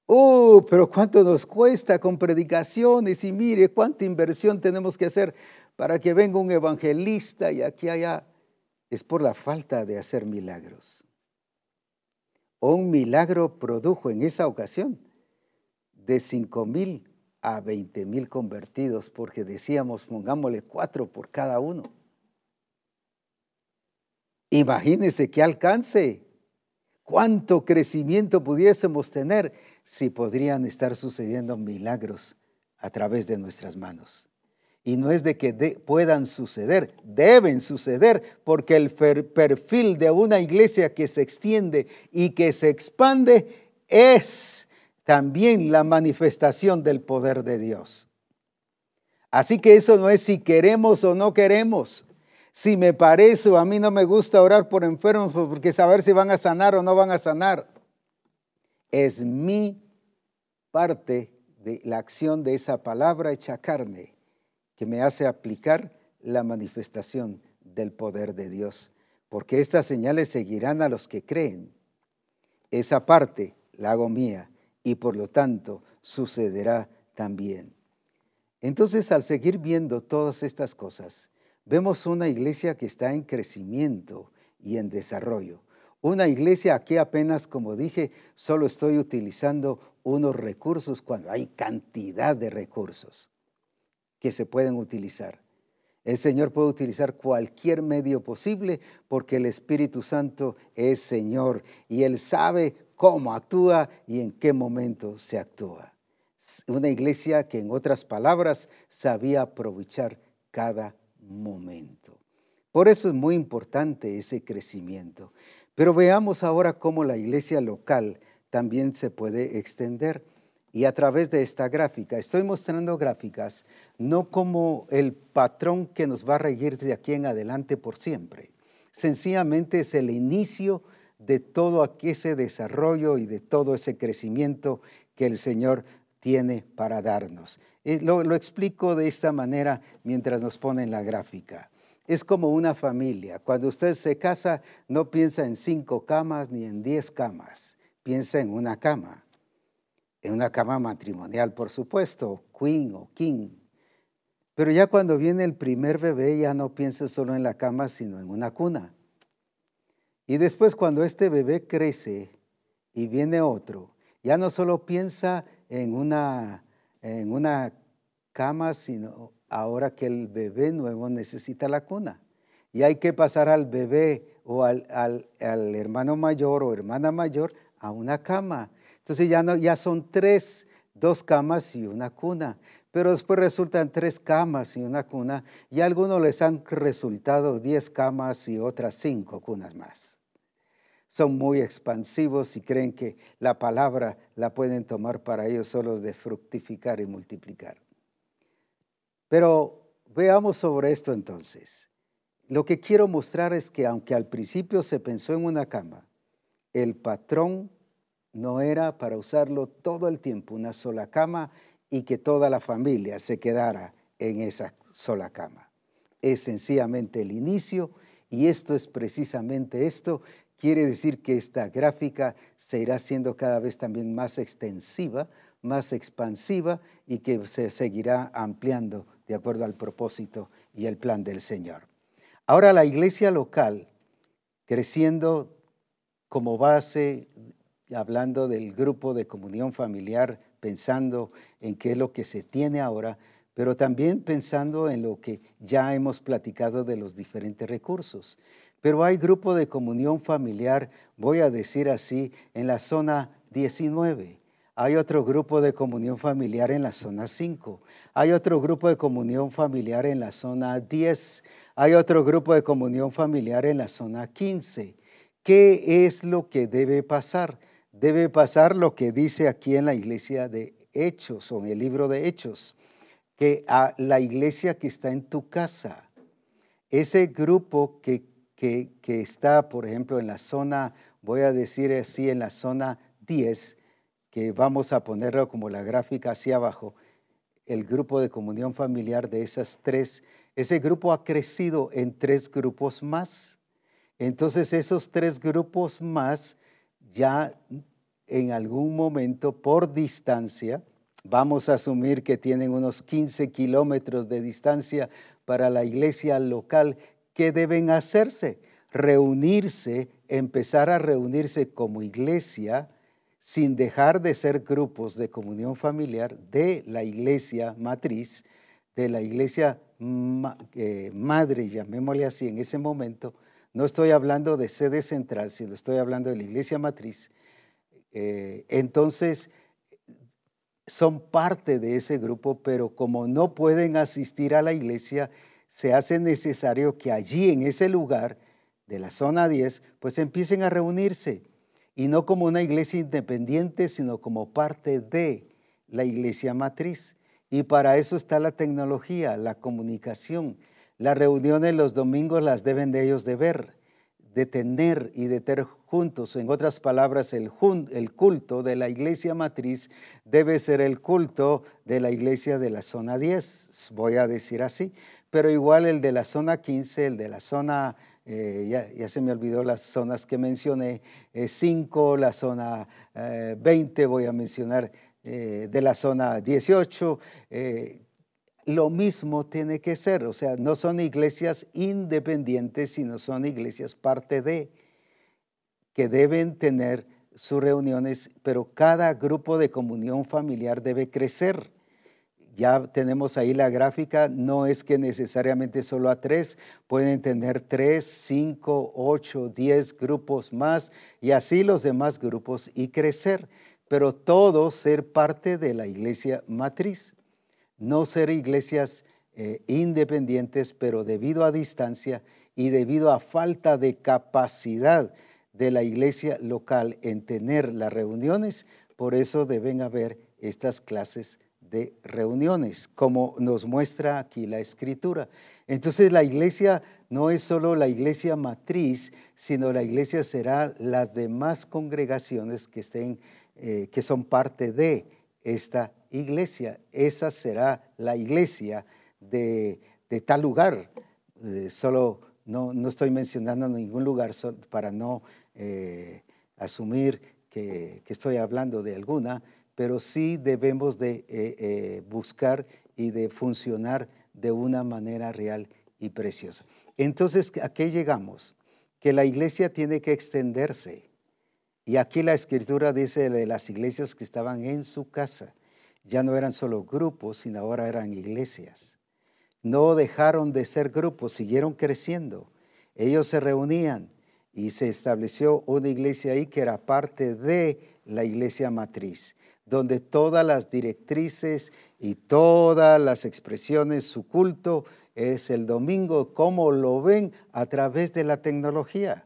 Oh, pero cuánto nos cuesta con predicaciones y mire cuánta inversión tenemos que hacer para que venga un evangelista y aquí allá. es por la falta de hacer milagros. Un milagro produjo en esa ocasión de cinco mil a 20 mil convertidos, porque decíamos, pongámosle cuatro por cada uno. Imagínense qué alcance, cuánto crecimiento pudiésemos tener si podrían estar sucediendo milagros a través de nuestras manos. Y no es de que puedan suceder, deben suceder, porque el perfil de una iglesia que se extiende y que se expande es también la manifestación del poder de Dios. Así que eso no es si queremos o no queremos. Si me parece o a mí no me gusta orar por enfermos porque saber si van a sanar o no van a sanar. Es mi parte de la acción de esa palabra hecha carne que me hace aplicar la manifestación del poder de Dios. Porque estas señales seguirán a los que creen. Esa parte la hago mía y por lo tanto sucederá también. Entonces, al seguir viendo todas estas cosas, vemos una iglesia que está en crecimiento y en desarrollo. Una iglesia aquí apenas, como dije, solo estoy utilizando unos recursos cuando hay cantidad de recursos que se pueden utilizar. El Señor puede utilizar cualquier medio posible porque el Espíritu Santo es Señor y Él sabe cómo actúa y en qué momento se actúa. Una iglesia que en otras palabras sabía aprovechar cada momento. Por eso es muy importante ese crecimiento. Pero veamos ahora cómo la iglesia local también se puede extender. Y a través de esta gráfica, estoy mostrando gráficas no como el patrón que nos va a regir de aquí en adelante por siempre. Sencillamente es el inicio de todo ese desarrollo y de todo ese crecimiento que el Señor tiene para darnos. Eh, lo, explico de esta manera mientras nos ponen la gráfica. Es como una familia. Cuando usted se casa, no piensa en cinco camas ni en diez camas. Piensa en una cama. En una cama matrimonial, por supuesto, queen o king. Pero ya cuando viene el primer bebé, ya no piensa solo en la cama, sino en una cuna. Y después cuando este bebé crece y viene otro, ya no solo piensa en una, en una cama, sino ahora que el bebé nuevo necesita la cuna. Y hay que pasar al bebé o al, al, al hermano mayor o hermana mayor a una cama. Entonces ya, no, ya son tres, dos camas y una cuna. Pero después resultan tres camas y una cuna. Y a algunos les han resultado diez camas y otras cinco cunas más son muy expansivos y creen que la palabra la pueden tomar para ellos solos de fructificar y multiplicar. Pero veamos sobre esto entonces. Lo que quiero mostrar es que aunque al principio se pensó en una cama, el patrón no era para usarlo todo el tiempo, una sola cama, y que toda la familia se quedara en esa sola cama. Es sencillamente el inicio y esto es precisamente esto Quiere decir que esta gráfica se irá siendo cada vez también más extensiva, más expansiva y que se seguirá ampliando de acuerdo al propósito y el plan del Señor. Ahora la iglesia local, creciendo como base, hablando del grupo de comunión familiar, pensando en qué es lo que se tiene ahora, pero también pensando en lo que ya hemos platicado de los diferentes recursos. Pero hay grupo de comunión familiar, voy a decir así, en la zona 19. Hay otro grupo de comunión familiar en la zona 5. Hay otro grupo de comunión familiar en la zona 10. Hay otro grupo de comunión familiar en la zona 15. ¿Qué es lo que debe pasar? Debe pasar lo que dice aquí en la iglesia de Hechos o en el libro de Hechos, que a la iglesia que está en tu casa, ese grupo que que, está, por ejemplo, en la zona, voy a decir así, en la zona 10, que vamos a ponerlo como la gráfica hacia abajo, el grupo de comunión familiar de esas tres, ese grupo ha crecido en tres grupos más. Entonces esos tres grupos más ya en algún momento por distancia, vamos a asumir que tienen unos 15 kilómetros de distancia para la iglesia local, ¿qué deben hacerse? reunirse, empezar a reunirse como iglesia, sin dejar de ser grupos de comunión familiar de la iglesia matriz, de la iglesia eh, madre, llamémosle así en ese momento. No estoy hablando de sede central, sino estoy hablando de la iglesia matriz. Eh, entonces, son parte de ese grupo, pero como no pueden asistir a la iglesia, se hace necesario que allí, en ese lugar de la zona 10, pues empiecen a reunirse y no como una iglesia independiente, sino como parte de la iglesia matriz. Y para eso está la tecnología, la comunicación. Las reuniones los domingos las deben de ellos de ver, de tener y de tener juntos. En otras palabras, el, el culto de la iglesia matriz debe ser el culto de la iglesia de la zona 10, voy a decir así. Pero igual el de la zona 15, el de la zona eh, ya, se me olvidó las zonas que mencioné, 5, eh, la zona 20, eh, voy a mencionar de la zona 18. lo mismo tiene que ser, o sea, no son iglesias independientes, sino son iglesias parte de, que deben tener sus reuniones, pero cada grupo de comunión familiar debe crecer ya tenemos ahí la gráfica, no es que necesariamente solo a tres, pueden tener tres, cinco, ocho, diez grupos más y así los demás grupos y crecer, pero todos ser parte de la iglesia matriz, no ser iglesias eh, independientes, pero debido a distancia y debido a falta de capacidad de la iglesia local en tener las reuniones, por eso deben haber estas clases de reuniones, como nos muestra aquí la escritura. Entonces la iglesia no es solo la iglesia matriz, sino la iglesia será las demás congregaciones que estén, eh, que son parte de esta iglesia. Esa será la iglesia de, tal lugar. Eh, solo no, no, estoy mencionando ningún lugar para no eh, asumir que, que estoy hablando de alguna, pero sí debemos de eh, eh, buscar y de funcionar de una manera real y preciosa. Entonces, ¿a qué llegamos? Que la iglesia tiene que extenderse. Y aquí la escritura dice de las iglesias que estaban en su casa. Ya no eran solo grupos, sino ahora eran iglesias. No dejaron de ser grupos, siguieron creciendo. Ellos se reunían y se estableció una iglesia ahí que era parte de la iglesia matriz donde todas las directrices y todas las expresiones, su culto es el domingo, como lo ven a través de la tecnología.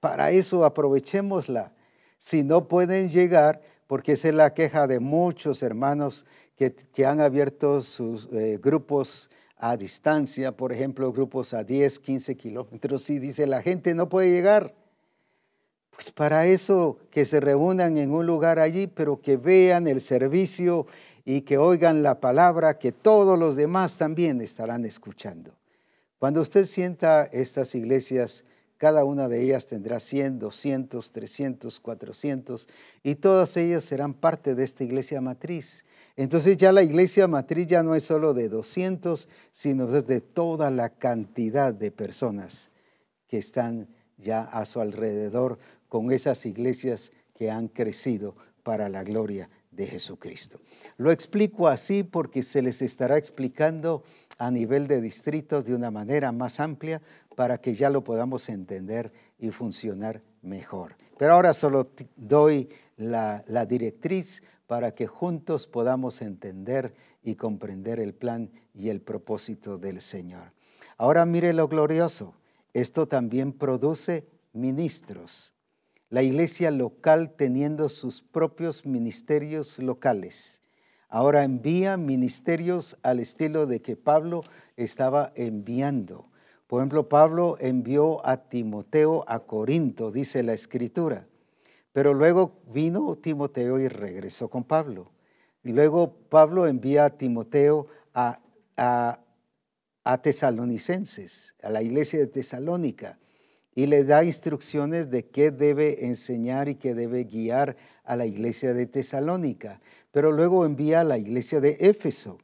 Para eso aprovechémosla. Si no pueden llegar, porque esa es la queja de muchos hermanos que, han abierto sus eh, grupos a distancia, por ejemplo, grupos a 10, 15 kilómetros, y dice la gente no puede llegar. Pues para eso que se reúnan en un lugar allí, pero que vean el servicio y que oigan la palabra que todos los demás también estarán escuchando. Cuando usted sienta estas iglesias, cada una de ellas tendrá 100, 200, 300, 400 y todas ellas serán parte de esta iglesia matriz. Entonces ya la iglesia matriz ya no es solo de 200, sino de toda la cantidad de personas que están ya a su alrededor con esas iglesias que han crecido para la gloria de Jesucristo. Lo explico así porque se les estará explicando a nivel de distritos de una manera más amplia para que ya lo podamos entender y funcionar mejor. Pero ahora solo doy la, la directriz para que juntos podamos entender y comprender el plan y el propósito del Señor. Ahora mire lo glorioso. Esto también produce ministros la iglesia local teniendo sus propios ministerios locales. Ahora envía ministerios al estilo de que Pablo estaba enviando. Por ejemplo, Pablo envió a Timoteo a Corinto, dice la escritura. Pero luego vino Timoteo y regresó con Pablo. Y luego Pablo envía a Timoteo a, a, a tesalonicenses, a la iglesia de Tesalónica y le da instrucciones de qué debe enseñar y qué debe guiar a la iglesia de Tesalónica. Pero luego envía a la iglesia de Éfeso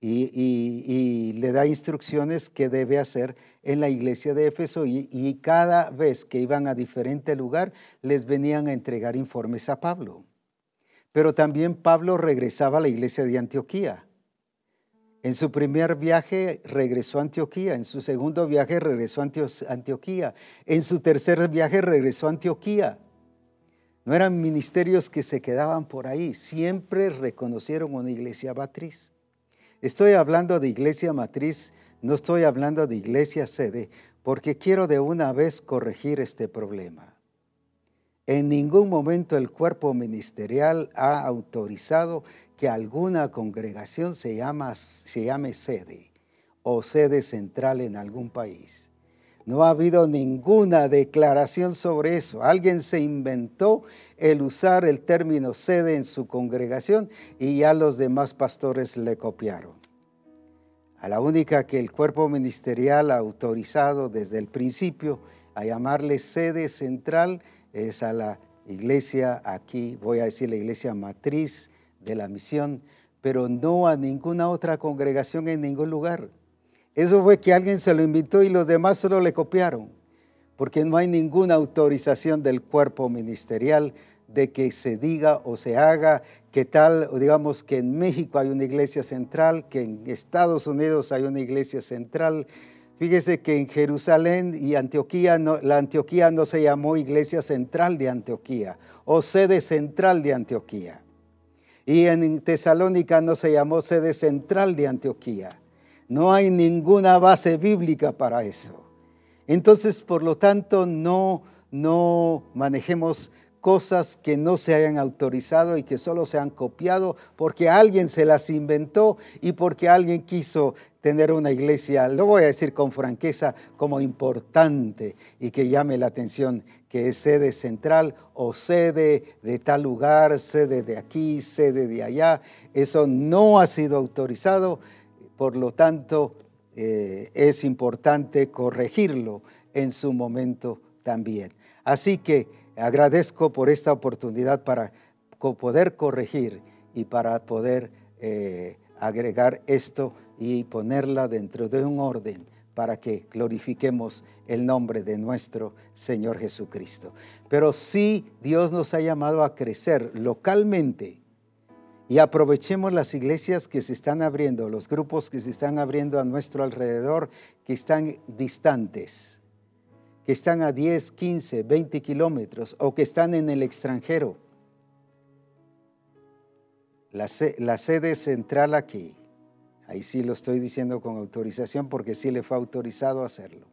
y, le da instrucciones que debe hacer en la iglesia de Éfeso y, y cada vez que iban a diferente lugar les venían a entregar informes a Pablo. Pero también Pablo regresaba a la iglesia de Antioquía. En su primer viaje regresó a Antioquía, en su segundo viaje regresó a Antioquía, en su tercer viaje regresó a Antioquía. No eran ministerios que se quedaban por ahí, siempre reconocieron una iglesia matriz. Estoy hablando de iglesia matriz, no estoy hablando de iglesia sede, porque quiero de una vez corregir este problema. En ningún momento el cuerpo ministerial ha autorizado que alguna congregación se, se llame sede o sede central en algún país. No ha habido ninguna declaración sobre eso. Alguien se inventó el usar el término sede en su congregación y ya los demás pastores le copiaron. A la única que el cuerpo ministerial ha autorizado desde el principio a llamarle sede central es a la iglesia aquí, voy a decir la iglesia matriz de la misión, pero no a ninguna otra congregación en ningún lugar. Eso fue que alguien se lo invitó y los demás solo le copiaron, porque no hay ninguna autorización del cuerpo ministerial de que se diga o se haga que tal, digamos que en México hay una iglesia central, que en Estados Unidos hay una iglesia central, Fíjese que en Jerusalén y Antioquía, la Antioquía no se llamó Iglesia Central de Antioquía o sede central de Antioquía. Y en Tesalónica no se llamó sede central de Antioquía. No hay ninguna base bíblica para eso. Entonces, por lo tanto, no, no manejemos cosas que no se hayan autorizado y que solo se han copiado porque alguien se las inventó y porque alguien quiso tener una iglesia, lo voy a decir con franqueza, como importante y que llame la atención, que es sede central o sede de tal lugar, sede de aquí, sede de allá. Eso no ha sido autorizado, por lo tanto eh, es importante corregirlo en su momento también. Así que Agradezco por esta oportunidad para poder corregir y para poder eh, agregar esto y ponerla dentro de un orden para que glorifiquemos el nombre de nuestro Señor Jesucristo. Pero sí Dios nos ha llamado a crecer localmente y aprovechemos las iglesias que se están abriendo, los grupos que se están abriendo a nuestro alrededor, que están distantes que están a 10, 15, 20 kilómetros o que están en el extranjero. La, sede central aquí, ahí sí lo estoy diciendo con autorización porque sí le fue autorizado hacerlo.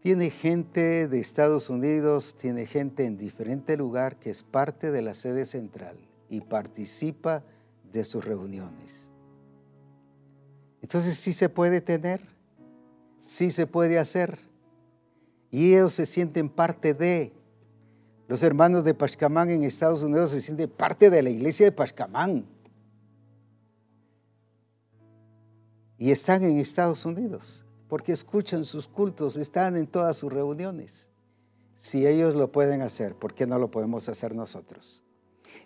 Tiene gente de Estados Unidos, tiene gente en diferente lugar que es parte de la sede central y participa de sus reuniones. Entonces sí se puede tener sí se puede hacer. Y ellos se sienten parte de. Los hermanos de Pashkamán en Estados Unidos se sienten parte de la iglesia de Pashkamán. Y están en Estados Unidos porque escuchan sus cultos, están en todas sus reuniones. Si ellos lo pueden hacer, ¿por qué no lo podemos hacer nosotros?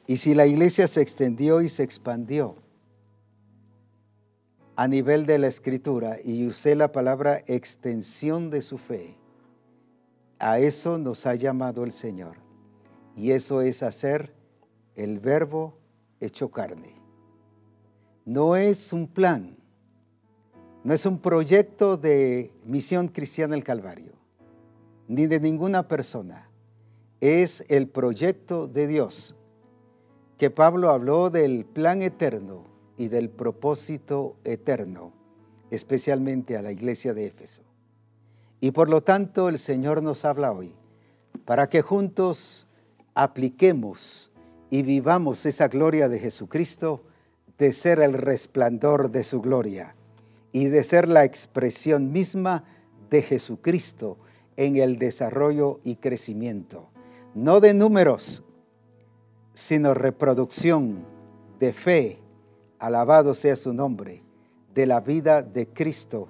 Y si la iglesia se extendió y se expandió, a nivel de la escritura y usé la palabra extensión de su fe. A eso nos ha llamado el Señor. Y eso es hacer el verbo hecho carne. No es un plan, no es un proyecto de misión cristiana el Calvario, ni de ninguna persona. Es el proyecto de Dios, que Pablo habló del plan eterno y del propósito eterno, especialmente a la iglesia de Éfeso. Y por lo tanto el Señor nos habla hoy para que juntos apliquemos y vivamos esa gloria de Jesucristo, de ser el resplandor de su gloria y de ser la expresión misma de Jesucristo en el desarrollo y crecimiento, no de números, sino reproducción de fe, alabado sea su nombre, de la vida de Cristo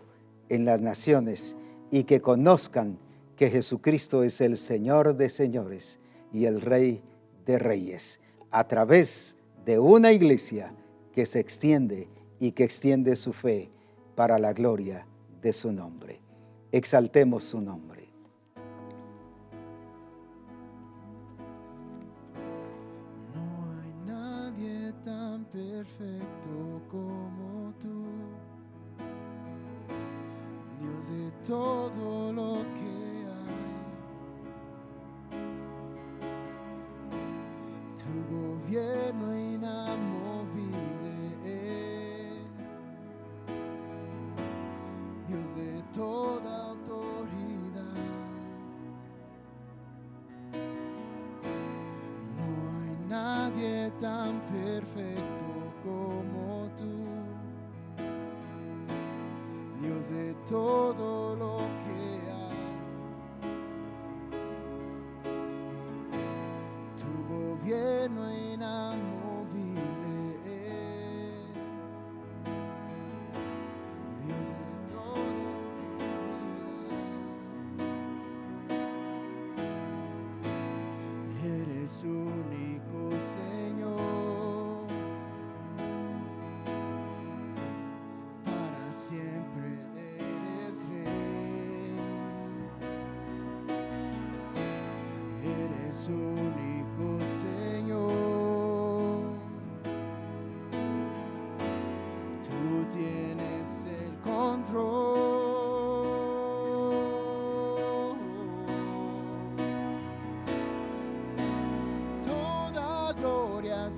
en las naciones y que conozcan que Jesucristo es el Señor de señores y el Rey de reyes, a través de una iglesia que se extiende y que extiende su fe para la gloria de su nombre. Exaltemos su nombre. No hay nadie tan perfecto como tú, Dios de todo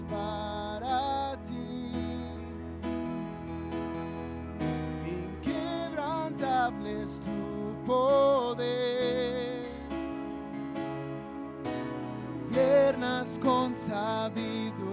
para ti. Inquebrantable es tu poder. Viernas con sabiduría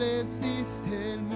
estableciste el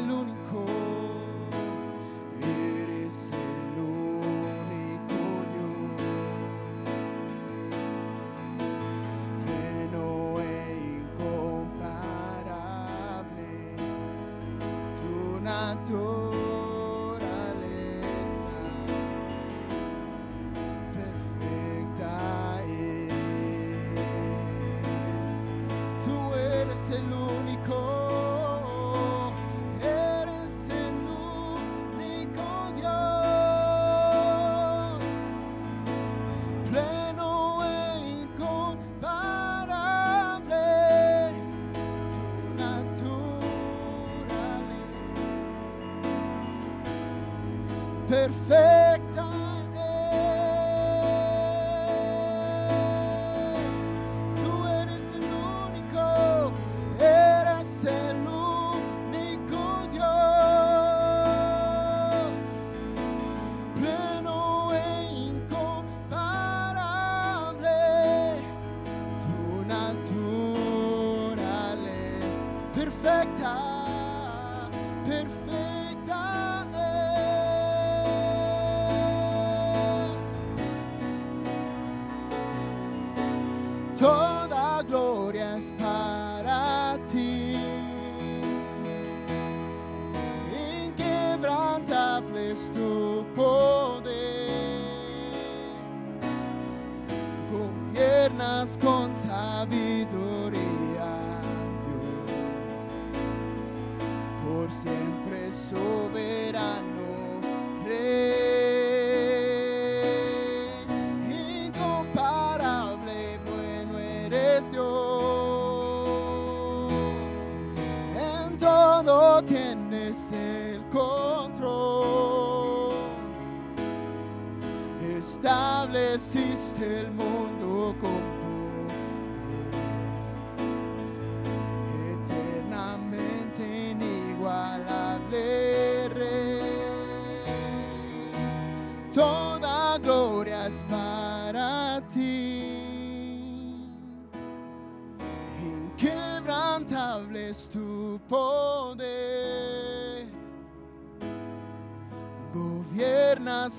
l'unico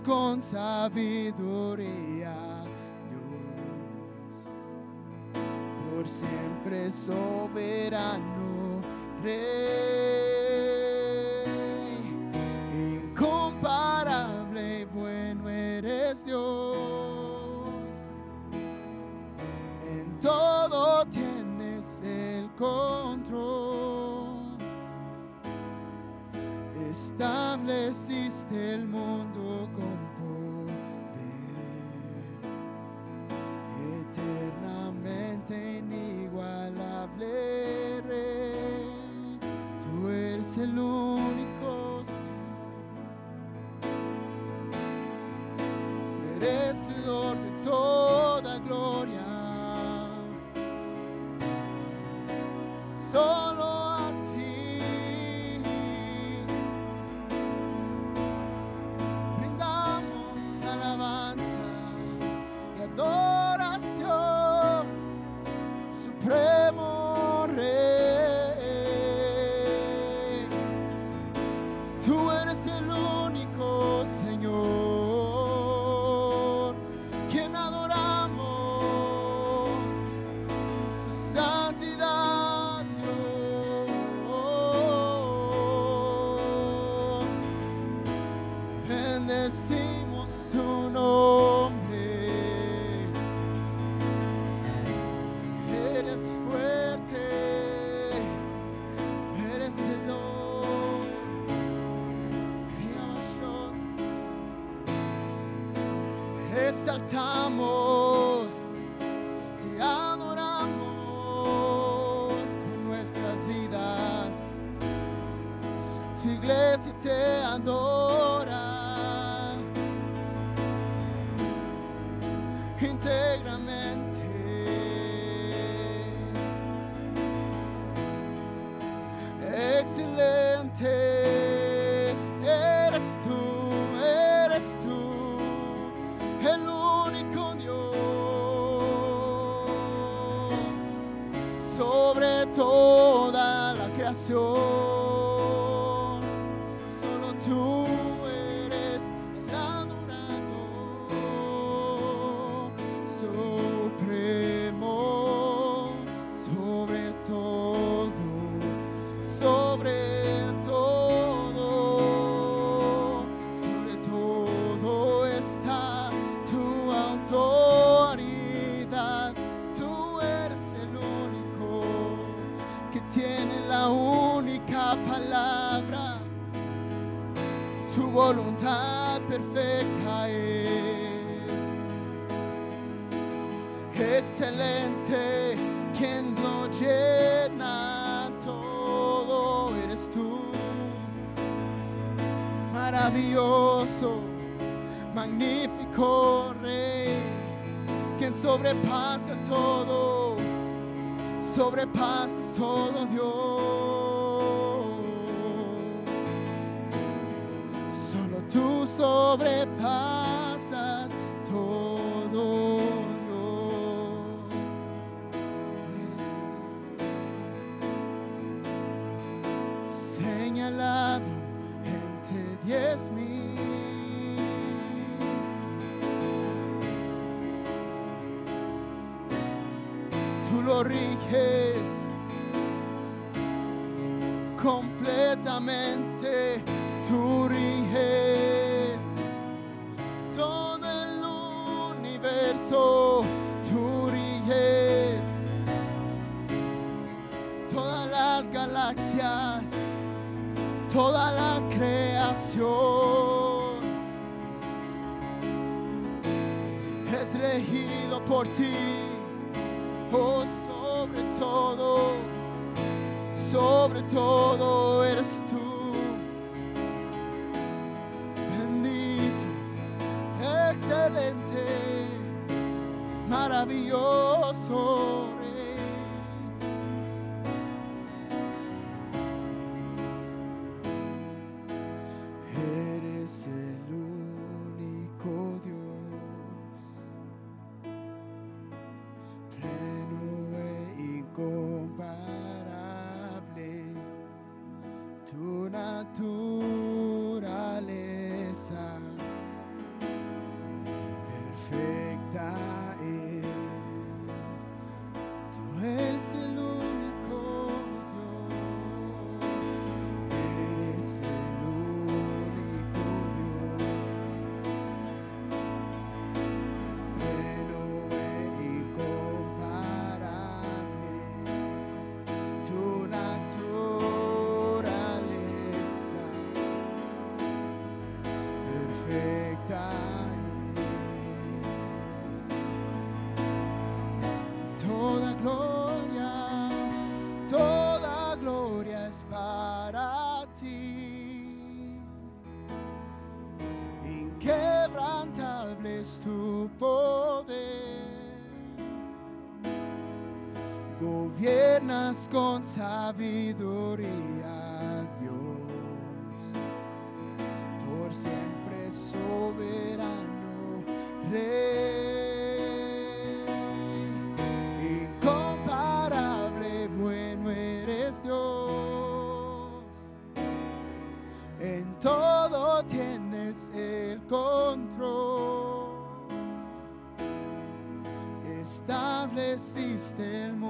con sabiduría, Dios, por siempre soberano, Rey, incomparable y bueno eres Dios, en todo tienes el control. Estableciste el mundo. es. exaltamos, te adoramos con nuestras vidas. Tu iglesia te adora. inquebrantable es tu poder. Gobiernas con sabiduría, Dios, por siempre soberano Rey. Incomparable, bueno eres Dios. En todo tienes el corazón. estableciste el.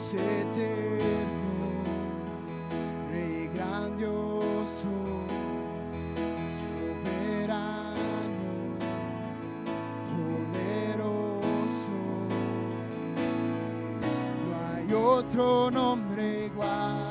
Dios Rey grandioso, soberano, poderoso. No hay otro nombre igual.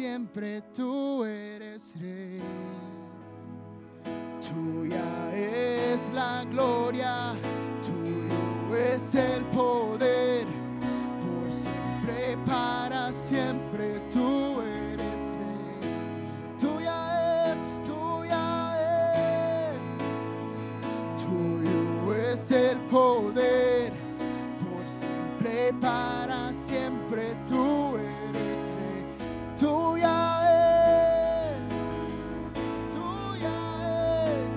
siempre tú eres rey. Tuya es la gloria, tuyo es el poder, por siempre, para siempre tú eres rey. Tuya es, tuya es, tuyo es el poder, por siempre, para siempre tú tuya es, tuya es.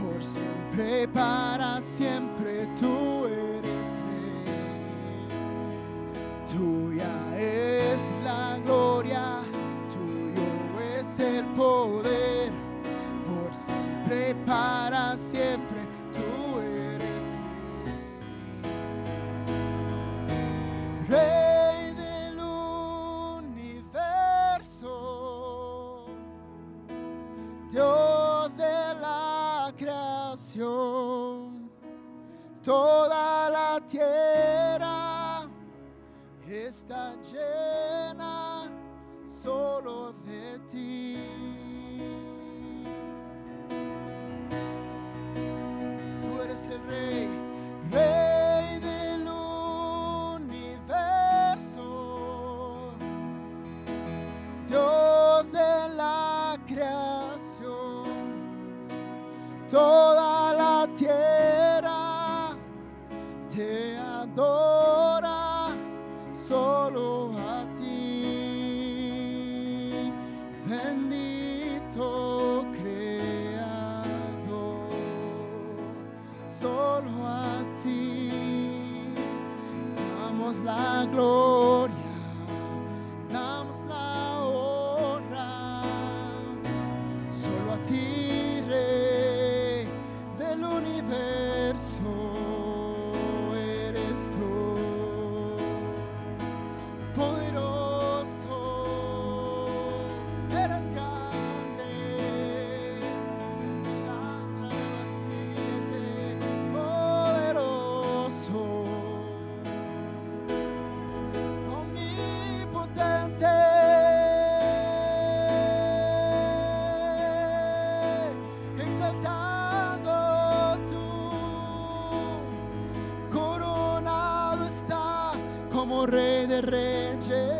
Por siempre, para siempre tú eres rey. Tuya es la gloria, tuyo es el poder. Por siempre, para siempre. Toda la tierra está llena solo de ti. Tú eres el rey, rey del universo, Dios de la creación, toda la tierra te adora solo a ti, bendito creador, solo a ti. Damos la gloria, damos la honra, solo a ti, rey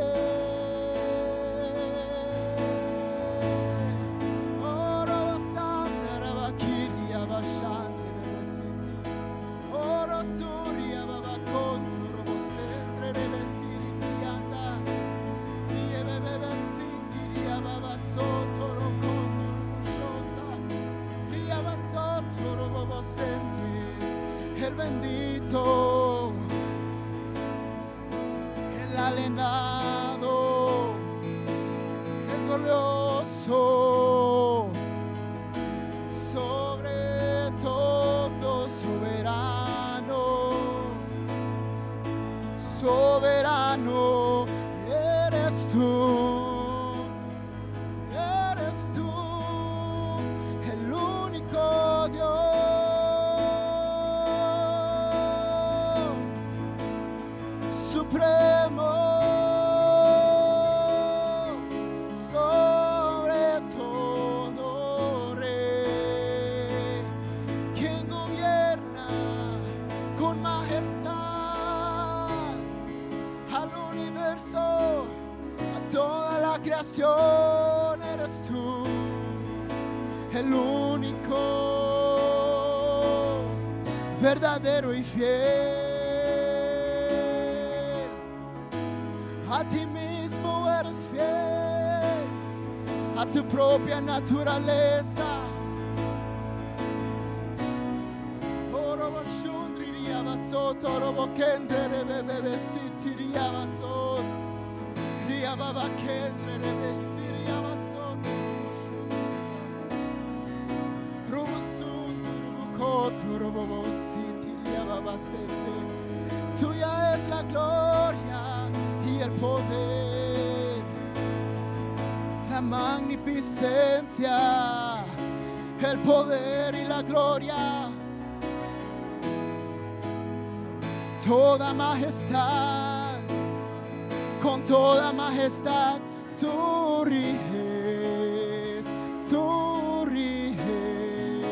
toda majestad, con toda majestad tú riges, tú riges,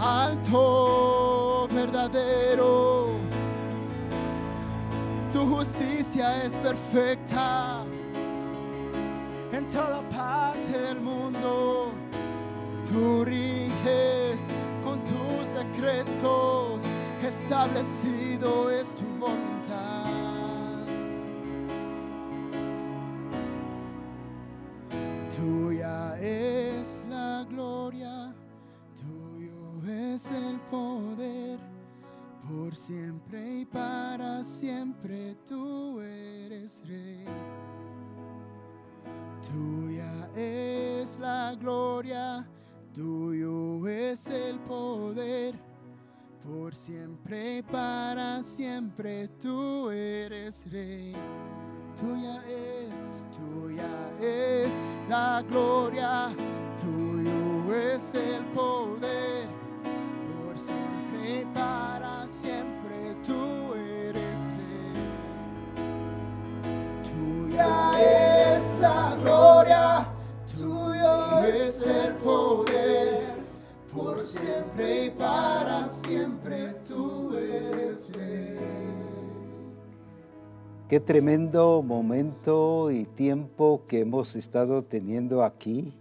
alto, verdadero tu justicia es perfecta es el poder. Por siempre y para siempre tú eres rey. Tuya es la gloria, tuyo es el poder. Por siempre y para siempre tú eres rey. Tuya es, tuya es la gloria, tuyo es el poder siempre para siempre tú eres rey. Tuya es la gloria, tuyo es el poder, por siempre y para siempre tú eres rey. Qué tremendo momento y tiempo que hemos estado teniendo aquí.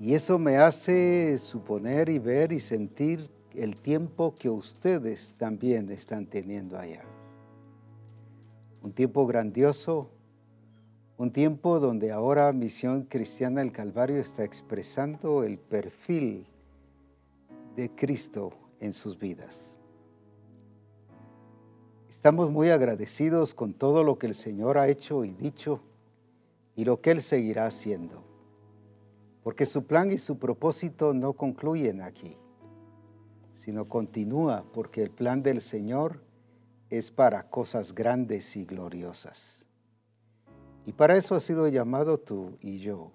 Y eso me hace suponer y ver y sentir el tiempo que ustedes también están teniendo allá. Un tiempo grandioso, un tiempo donde ahora Misión Cristiana del Calvario está expresando el perfil de Cristo en sus vidas. Estamos muy agradecidos con todo lo que el Señor ha hecho y dicho y lo que Él seguirá haciendo, porque su plan y su propósito no concluyen aquí, sino continúa, porque el plan del Señor es para cosas grandes y gloriosas. Y para eso ha sido llamado tú y yo.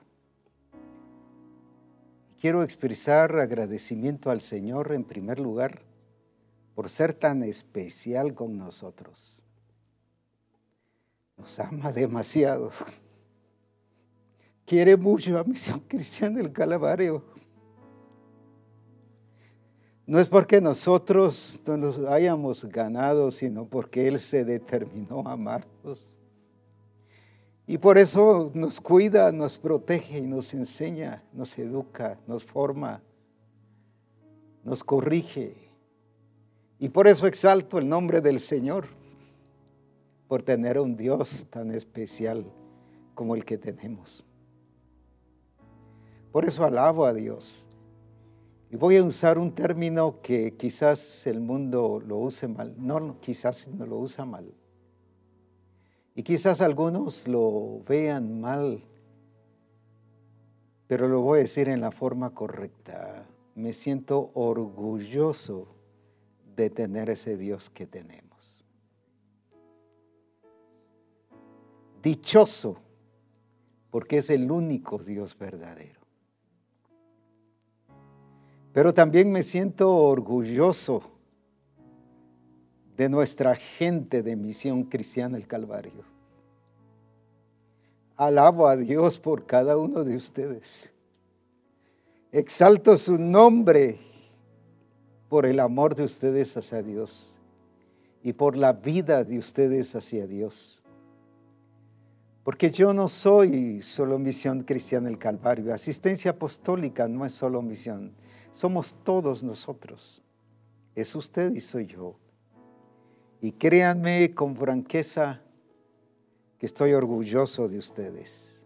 Quiero expresar agradecimiento al Señor en primer lugar por ser tan especial con nosotros. Nos ama demasiado. Quiere mucho a Misión Cristiana del Calvario. No es porque nosotros no nos hayamos ganado, sino porque Él se determinó a amarnos. Y por eso nos cuida, nos protege y nos enseña, nos educa, nos forma, nos corrige. Y por eso exalto el nombre del Señor, por tener un Dios tan especial como el que tenemos. Por eso alabo a Dios. Y voy a usar un término que quizás el mundo lo use mal. No, quizás no lo usa mal. Y quizás algunos lo vean mal, pero lo voy a decir en la forma correcta. Me siento orgulloso de tener ese Dios que tenemos. Dichoso, porque es el único Dios verdadero. Pero también me siento orgulloso de nuestra gente de Misión Cristiana el Calvario. Alabo a Dios por cada uno de ustedes. Exalto su nombre por el amor de ustedes hacia Dios y por la vida de ustedes hacia Dios. Porque yo no soy solo misión cristiana el Calvario. Asistencia apostólica no es solo misión. Somos todos nosotros. Es usted y soy yo. Y créanme con franqueza que estoy orgulloso de ustedes.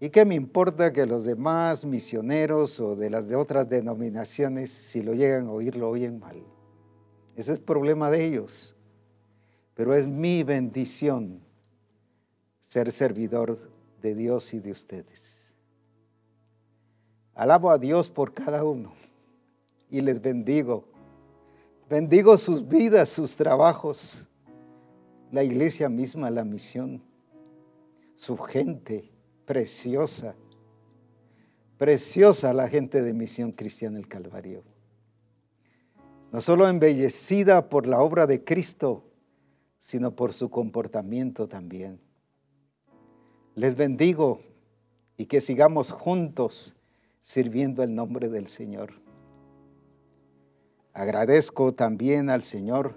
¿Y qué me importa que los demás misioneros o de las de otras denominaciones, si lo llegan a oír, lo oyen mal? Ese es problema de ellos. Pero es mi bendición ser servidor de Dios y de ustedes. Alabo a Dios por cada uno y les bendigo. Bendigo sus vidas, sus trabajos, la iglesia misma, la misión, su gente preciosa, preciosa la gente de Misión Cristiana el Calvario. No solo embellecida por la obra de Cristo, sino por su comportamiento también. Les bendigo y que sigamos juntos sirviendo el nombre del Señor. Agradezco también al Señor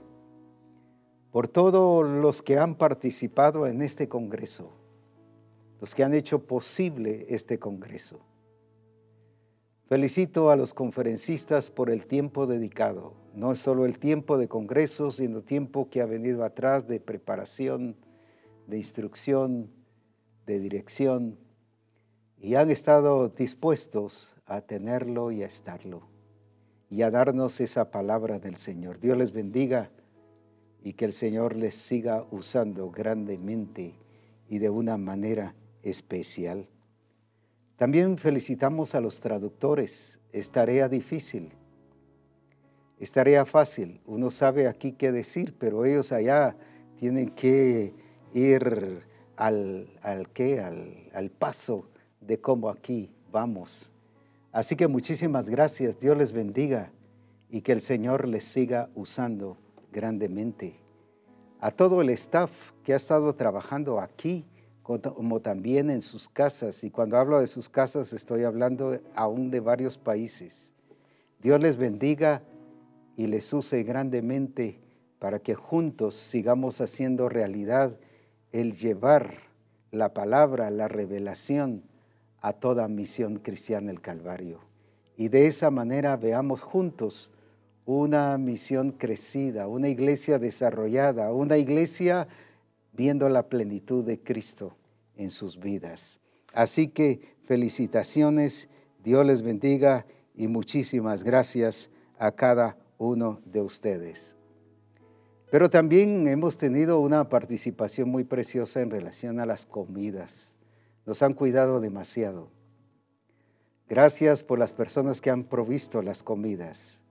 por todos los que han participado en este Congreso los que han hecho posible este Congreso. Felicito a los conferencistas por el tiempo dedicado. No es solo el tiempo de Congreso, sino tiempo que ha venido atrás de preparación, de instrucción, de dirección, y han estado dispuestos a tenerlo y a estarlo, y a darnos esa palabra del Señor. Dios les bendiga y que el Señor les siga usando grandemente y de una manera especial. También felicitamos a los traductores. Es tarea difícil. Es tarea fácil. Uno sabe aquí qué decir, pero ellos allá tienen que ir al, al, al, al paso de cómo aquí vamos. Así que muchísimas gracias. Dios les bendiga y que el Señor les siga usando grandemente. A todo el staff que ha estado trabajando aquí como también en sus casas. Y cuando hablo de sus casas estoy hablando aún de varios países. Dios les bendiga y les use grandemente para que juntos sigamos haciendo realidad el llevar la palabra, la revelación a toda misión cristiana el Calvario. Y de esa manera veamos juntos una misión crecida, una iglesia desarrollada, una iglesia viendo la plenitud de Cristo en sus vidas. Así que felicitaciones, Dios les bendiga y muchísimas gracias a cada uno de ustedes. Pero también hemos tenido una participación muy preciosa en relación a las comidas. Nos han cuidado demasiado. Gracias por las personas que han provisto las comidas.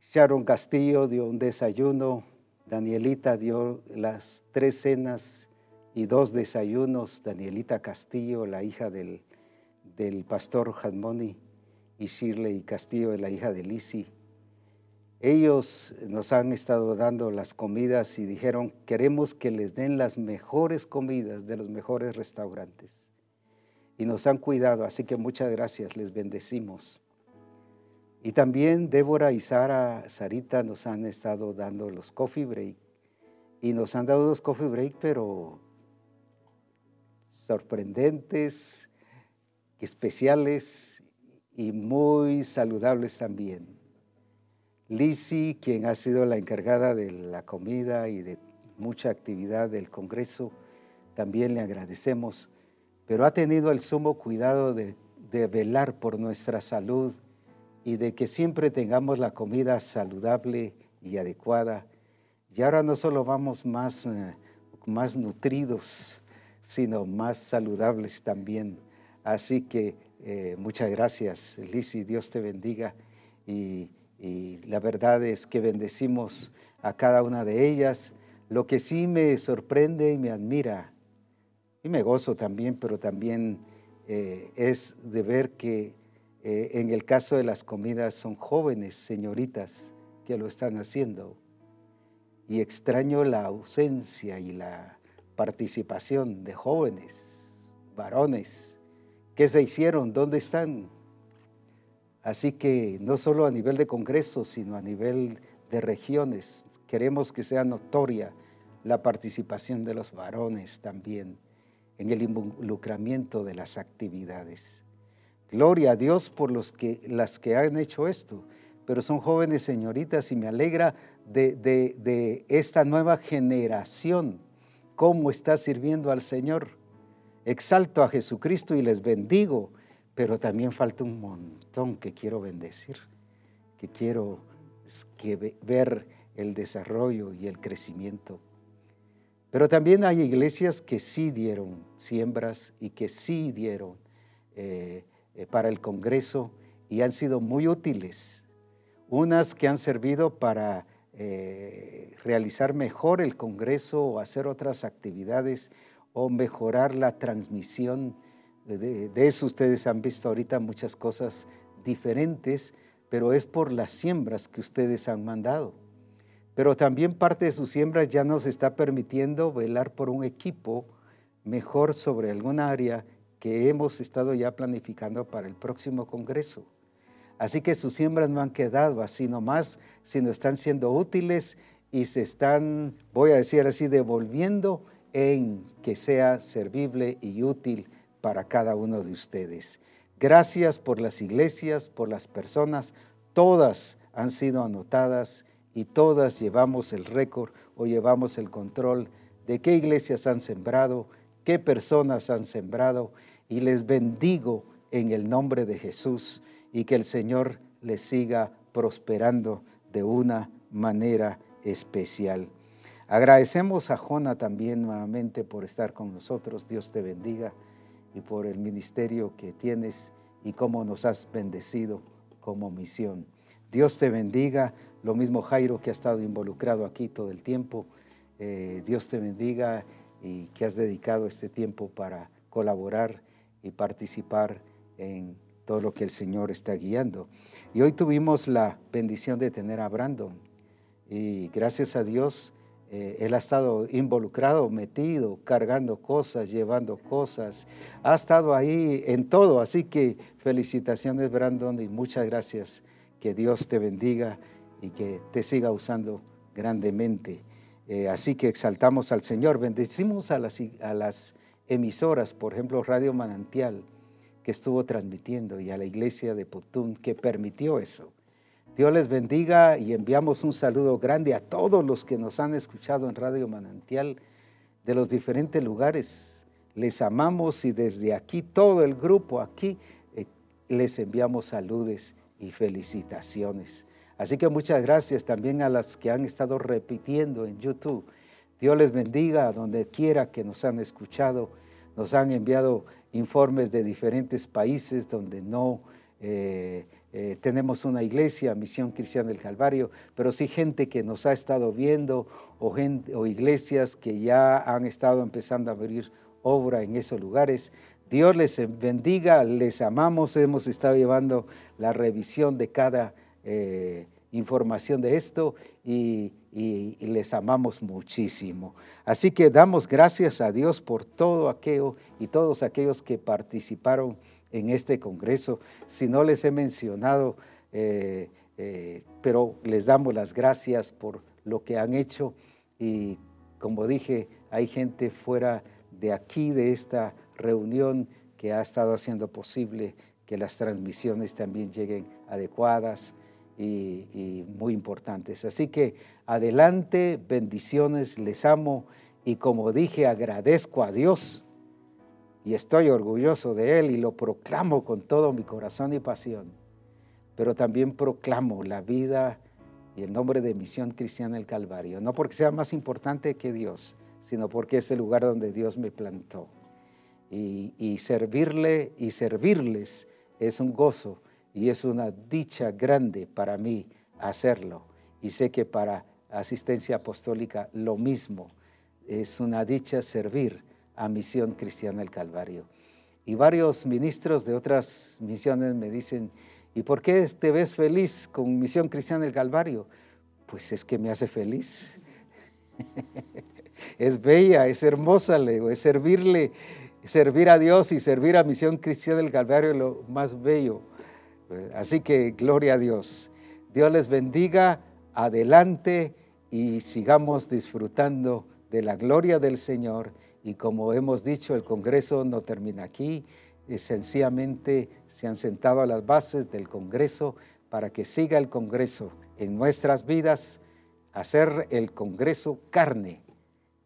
Sharon Castillo dio un desayuno, Danielita dio las tres cenas y dos desayunos, Danielita Castillo, la hija del, del pastor Hadmoni, y Shirley Castillo, la hija de Lisi. Ellos nos han estado dando las comidas y dijeron, queremos que les den las mejores comidas de los mejores restaurantes y nos han cuidado, así que muchas gracias, les bendecimos. Y también Débora y Sara, Sarita nos han estado dando los coffee break y nos han dado los coffee break, pero sorprendentes, especiales y muy saludables también. Lisi, quien ha sido la encargada de la comida y de mucha actividad del Congreso, también le agradecemos pero ha tenido el sumo cuidado de, velar por nuestra salud y de que siempre tengamos la comida saludable y adecuada. Y ahora no solo vamos más, eh, más nutridos, sino más saludables también. Así que eh, muchas gracias, Lisi, Dios te bendiga. y la verdad es que bendecimos a cada una de ellas. Lo que sí me sorprende y me admira y me gozo también, pero también eh, es de ver que eh, en el caso de las comidas son jóvenes señoritas que lo están haciendo. Y extraño la ausencia y la participación de jóvenes, varones. ¿Qué se hicieron? ¿Dónde están? Así que no solo a nivel de Congreso, sino a nivel de regiones, queremos que sea notoria la participación de los varones también en el involucramiento de las actividades. Gloria a Dios por los que, las que han hecho esto, pero son jóvenes señoritas y me alegra de, de esta nueva generación, cómo está sirviendo al Señor. Exalto a Jesucristo y les bendigo, pero también falta un montón que quiero bendecir, que quiero que ver el desarrollo y el crecimiento. Pero también hay iglesias que sí dieron siembras y que sí dieron eh, eh, para el Congreso y han sido muy útiles. Unas que han servido para eh, realizar mejor el Congreso o hacer otras actividades o mejorar la transmisión. De, eso ustedes han visto ahorita muchas cosas diferentes, pero es por las siembras que ustedes han mandado pero también parte de sus siembras ya nos está permitiendo velar por un equipo mejor sobre alguna área que hemos estado ya planificando para el próximo Congreso. Así que sus siembras no han quedado así nomás, sino están siendo útiles y se están, voy a decir así, devolviendo en que sea servible y útil para cada uno de ustedes. Gracias por las iglesias, por las personas, todas han sido anotadas y todas llevamos el récord o llevamos el control de qué iglesias han sembrado, qué personas han sembrado y les bendigo en el nombre de Jesús y que el Señor les siga prosperando de una manera especial. Agradecemos a Jona también nuevamente por estar con nosotros. Dios te bendiga y por el ministerio que tienes y cómo nos has bendecido como misión. Dios te bendiga. Lo mismo Jairo que ha estado involucrado aquí todo el tiempo. Eh, Dios te bendiga y que has dedicado este tiempo para colaborar y participar en todo lo que el Señor está guiando. Y hoy tuvimos la bendición de tener a Brandon y gracias a Dios eh, él ha estado involucrado, metido, cargando cosas, llevando cosas, ha estado ahí en todo, así que felicitaciones Brandon y muchas gracias, que Dios te bendiga y que te siga usando grandemente. Eh, así que exaltamos al Señor, bendecimos a las, a las emisoras, por ejemplo Radio Manantial, que estuvo transmitiendo, y a la iglesia de Potún, que permitió eso. Dios les bendiga y enviamos un saludo grande a todos los que nos han escuchado en Radio Manantial de los diferentes lugares. Les amamos y desde aquí, todo el grupo aquí, eh, les enviamos saludes y felicitaciones. Así que muchas gracias también a las que han estado repitiendo en YouTube. Dios les bendiga donde quiera que nos han escuchado. Nos han enviado informes de diferentes países donde no eh, eh, tenemos una iglesia, Misión Cristiana del Calvario, pero sí gente que nos ha estado viendo o, iglesias que ya han estado empezando a abrir obra en esos lugares. Dios les bendiga, les amamos, hemos estado llevando la revisión de cada eh, información de esto y, les amamos muchísimo. Así que damos gracias a Dios por todo aquello y todos aquellos que participaron en este Congreso. Si no les he mencionado, eh, eh, pero les damos las gracias por lo que han hecho y como dije, hay gente fuera de aquí, de esta reunión, que ha estado haciendo posible que las transmisiones también lleguen adecuadas y, y muy importantes. Así que adelante, bendiciones, les amo y como dije, agradezco a Dios y estoy orgulloso de Él y lo proclamo con todo mi corazón y pasión, pero también proclamo la vida y el nombre de Misión Cristiana del Calvario, no porque sea más importante que Dios, sino porque es el lugar donde Dios me plantó. Y, y servirle y servirles es un gozo y es una dicha grande para mí hacerlo. Y sé que para asistencia apostólica lo mismo. Es una dicha servir a Misión Cristiana del Calvario. Y varios ministros de otras misiones me dicen, ¿y por qué te ves feliz con Misión Cristiana del Calvario? Pues es que me hace feliz. es bella, es hermosa, le es servirle, servir a Dios y servir a Misión Cristiana del Calvario lo más bello. Así que gloria a Dios. Dios les bendiga, adelante y sigamos disfrutando de la gloria del Señor y como hemos dicho, el Congreso no termina aquí, sencillamente se han sentado a las bases del Congreso para que siga el Congreso en nuestras vidas, hacer el Congreso carne.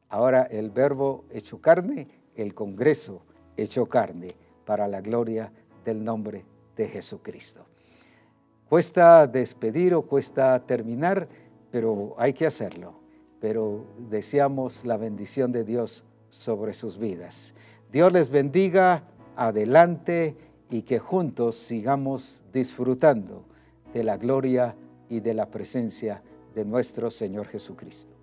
Ahora el verbo hecho carne, el Congreso hecho carne, para la gloria del nombre de Jesucristo. Cuesta despedir o cuesta terminar, pero hay que hacerlo. Pero deseamos la bendición de Dios sobre sus vidas. Dios les bendiga, adelante y que juntos sigamos disfrutando de la gloria y de la presencia de nuestro Señor Jesucristo.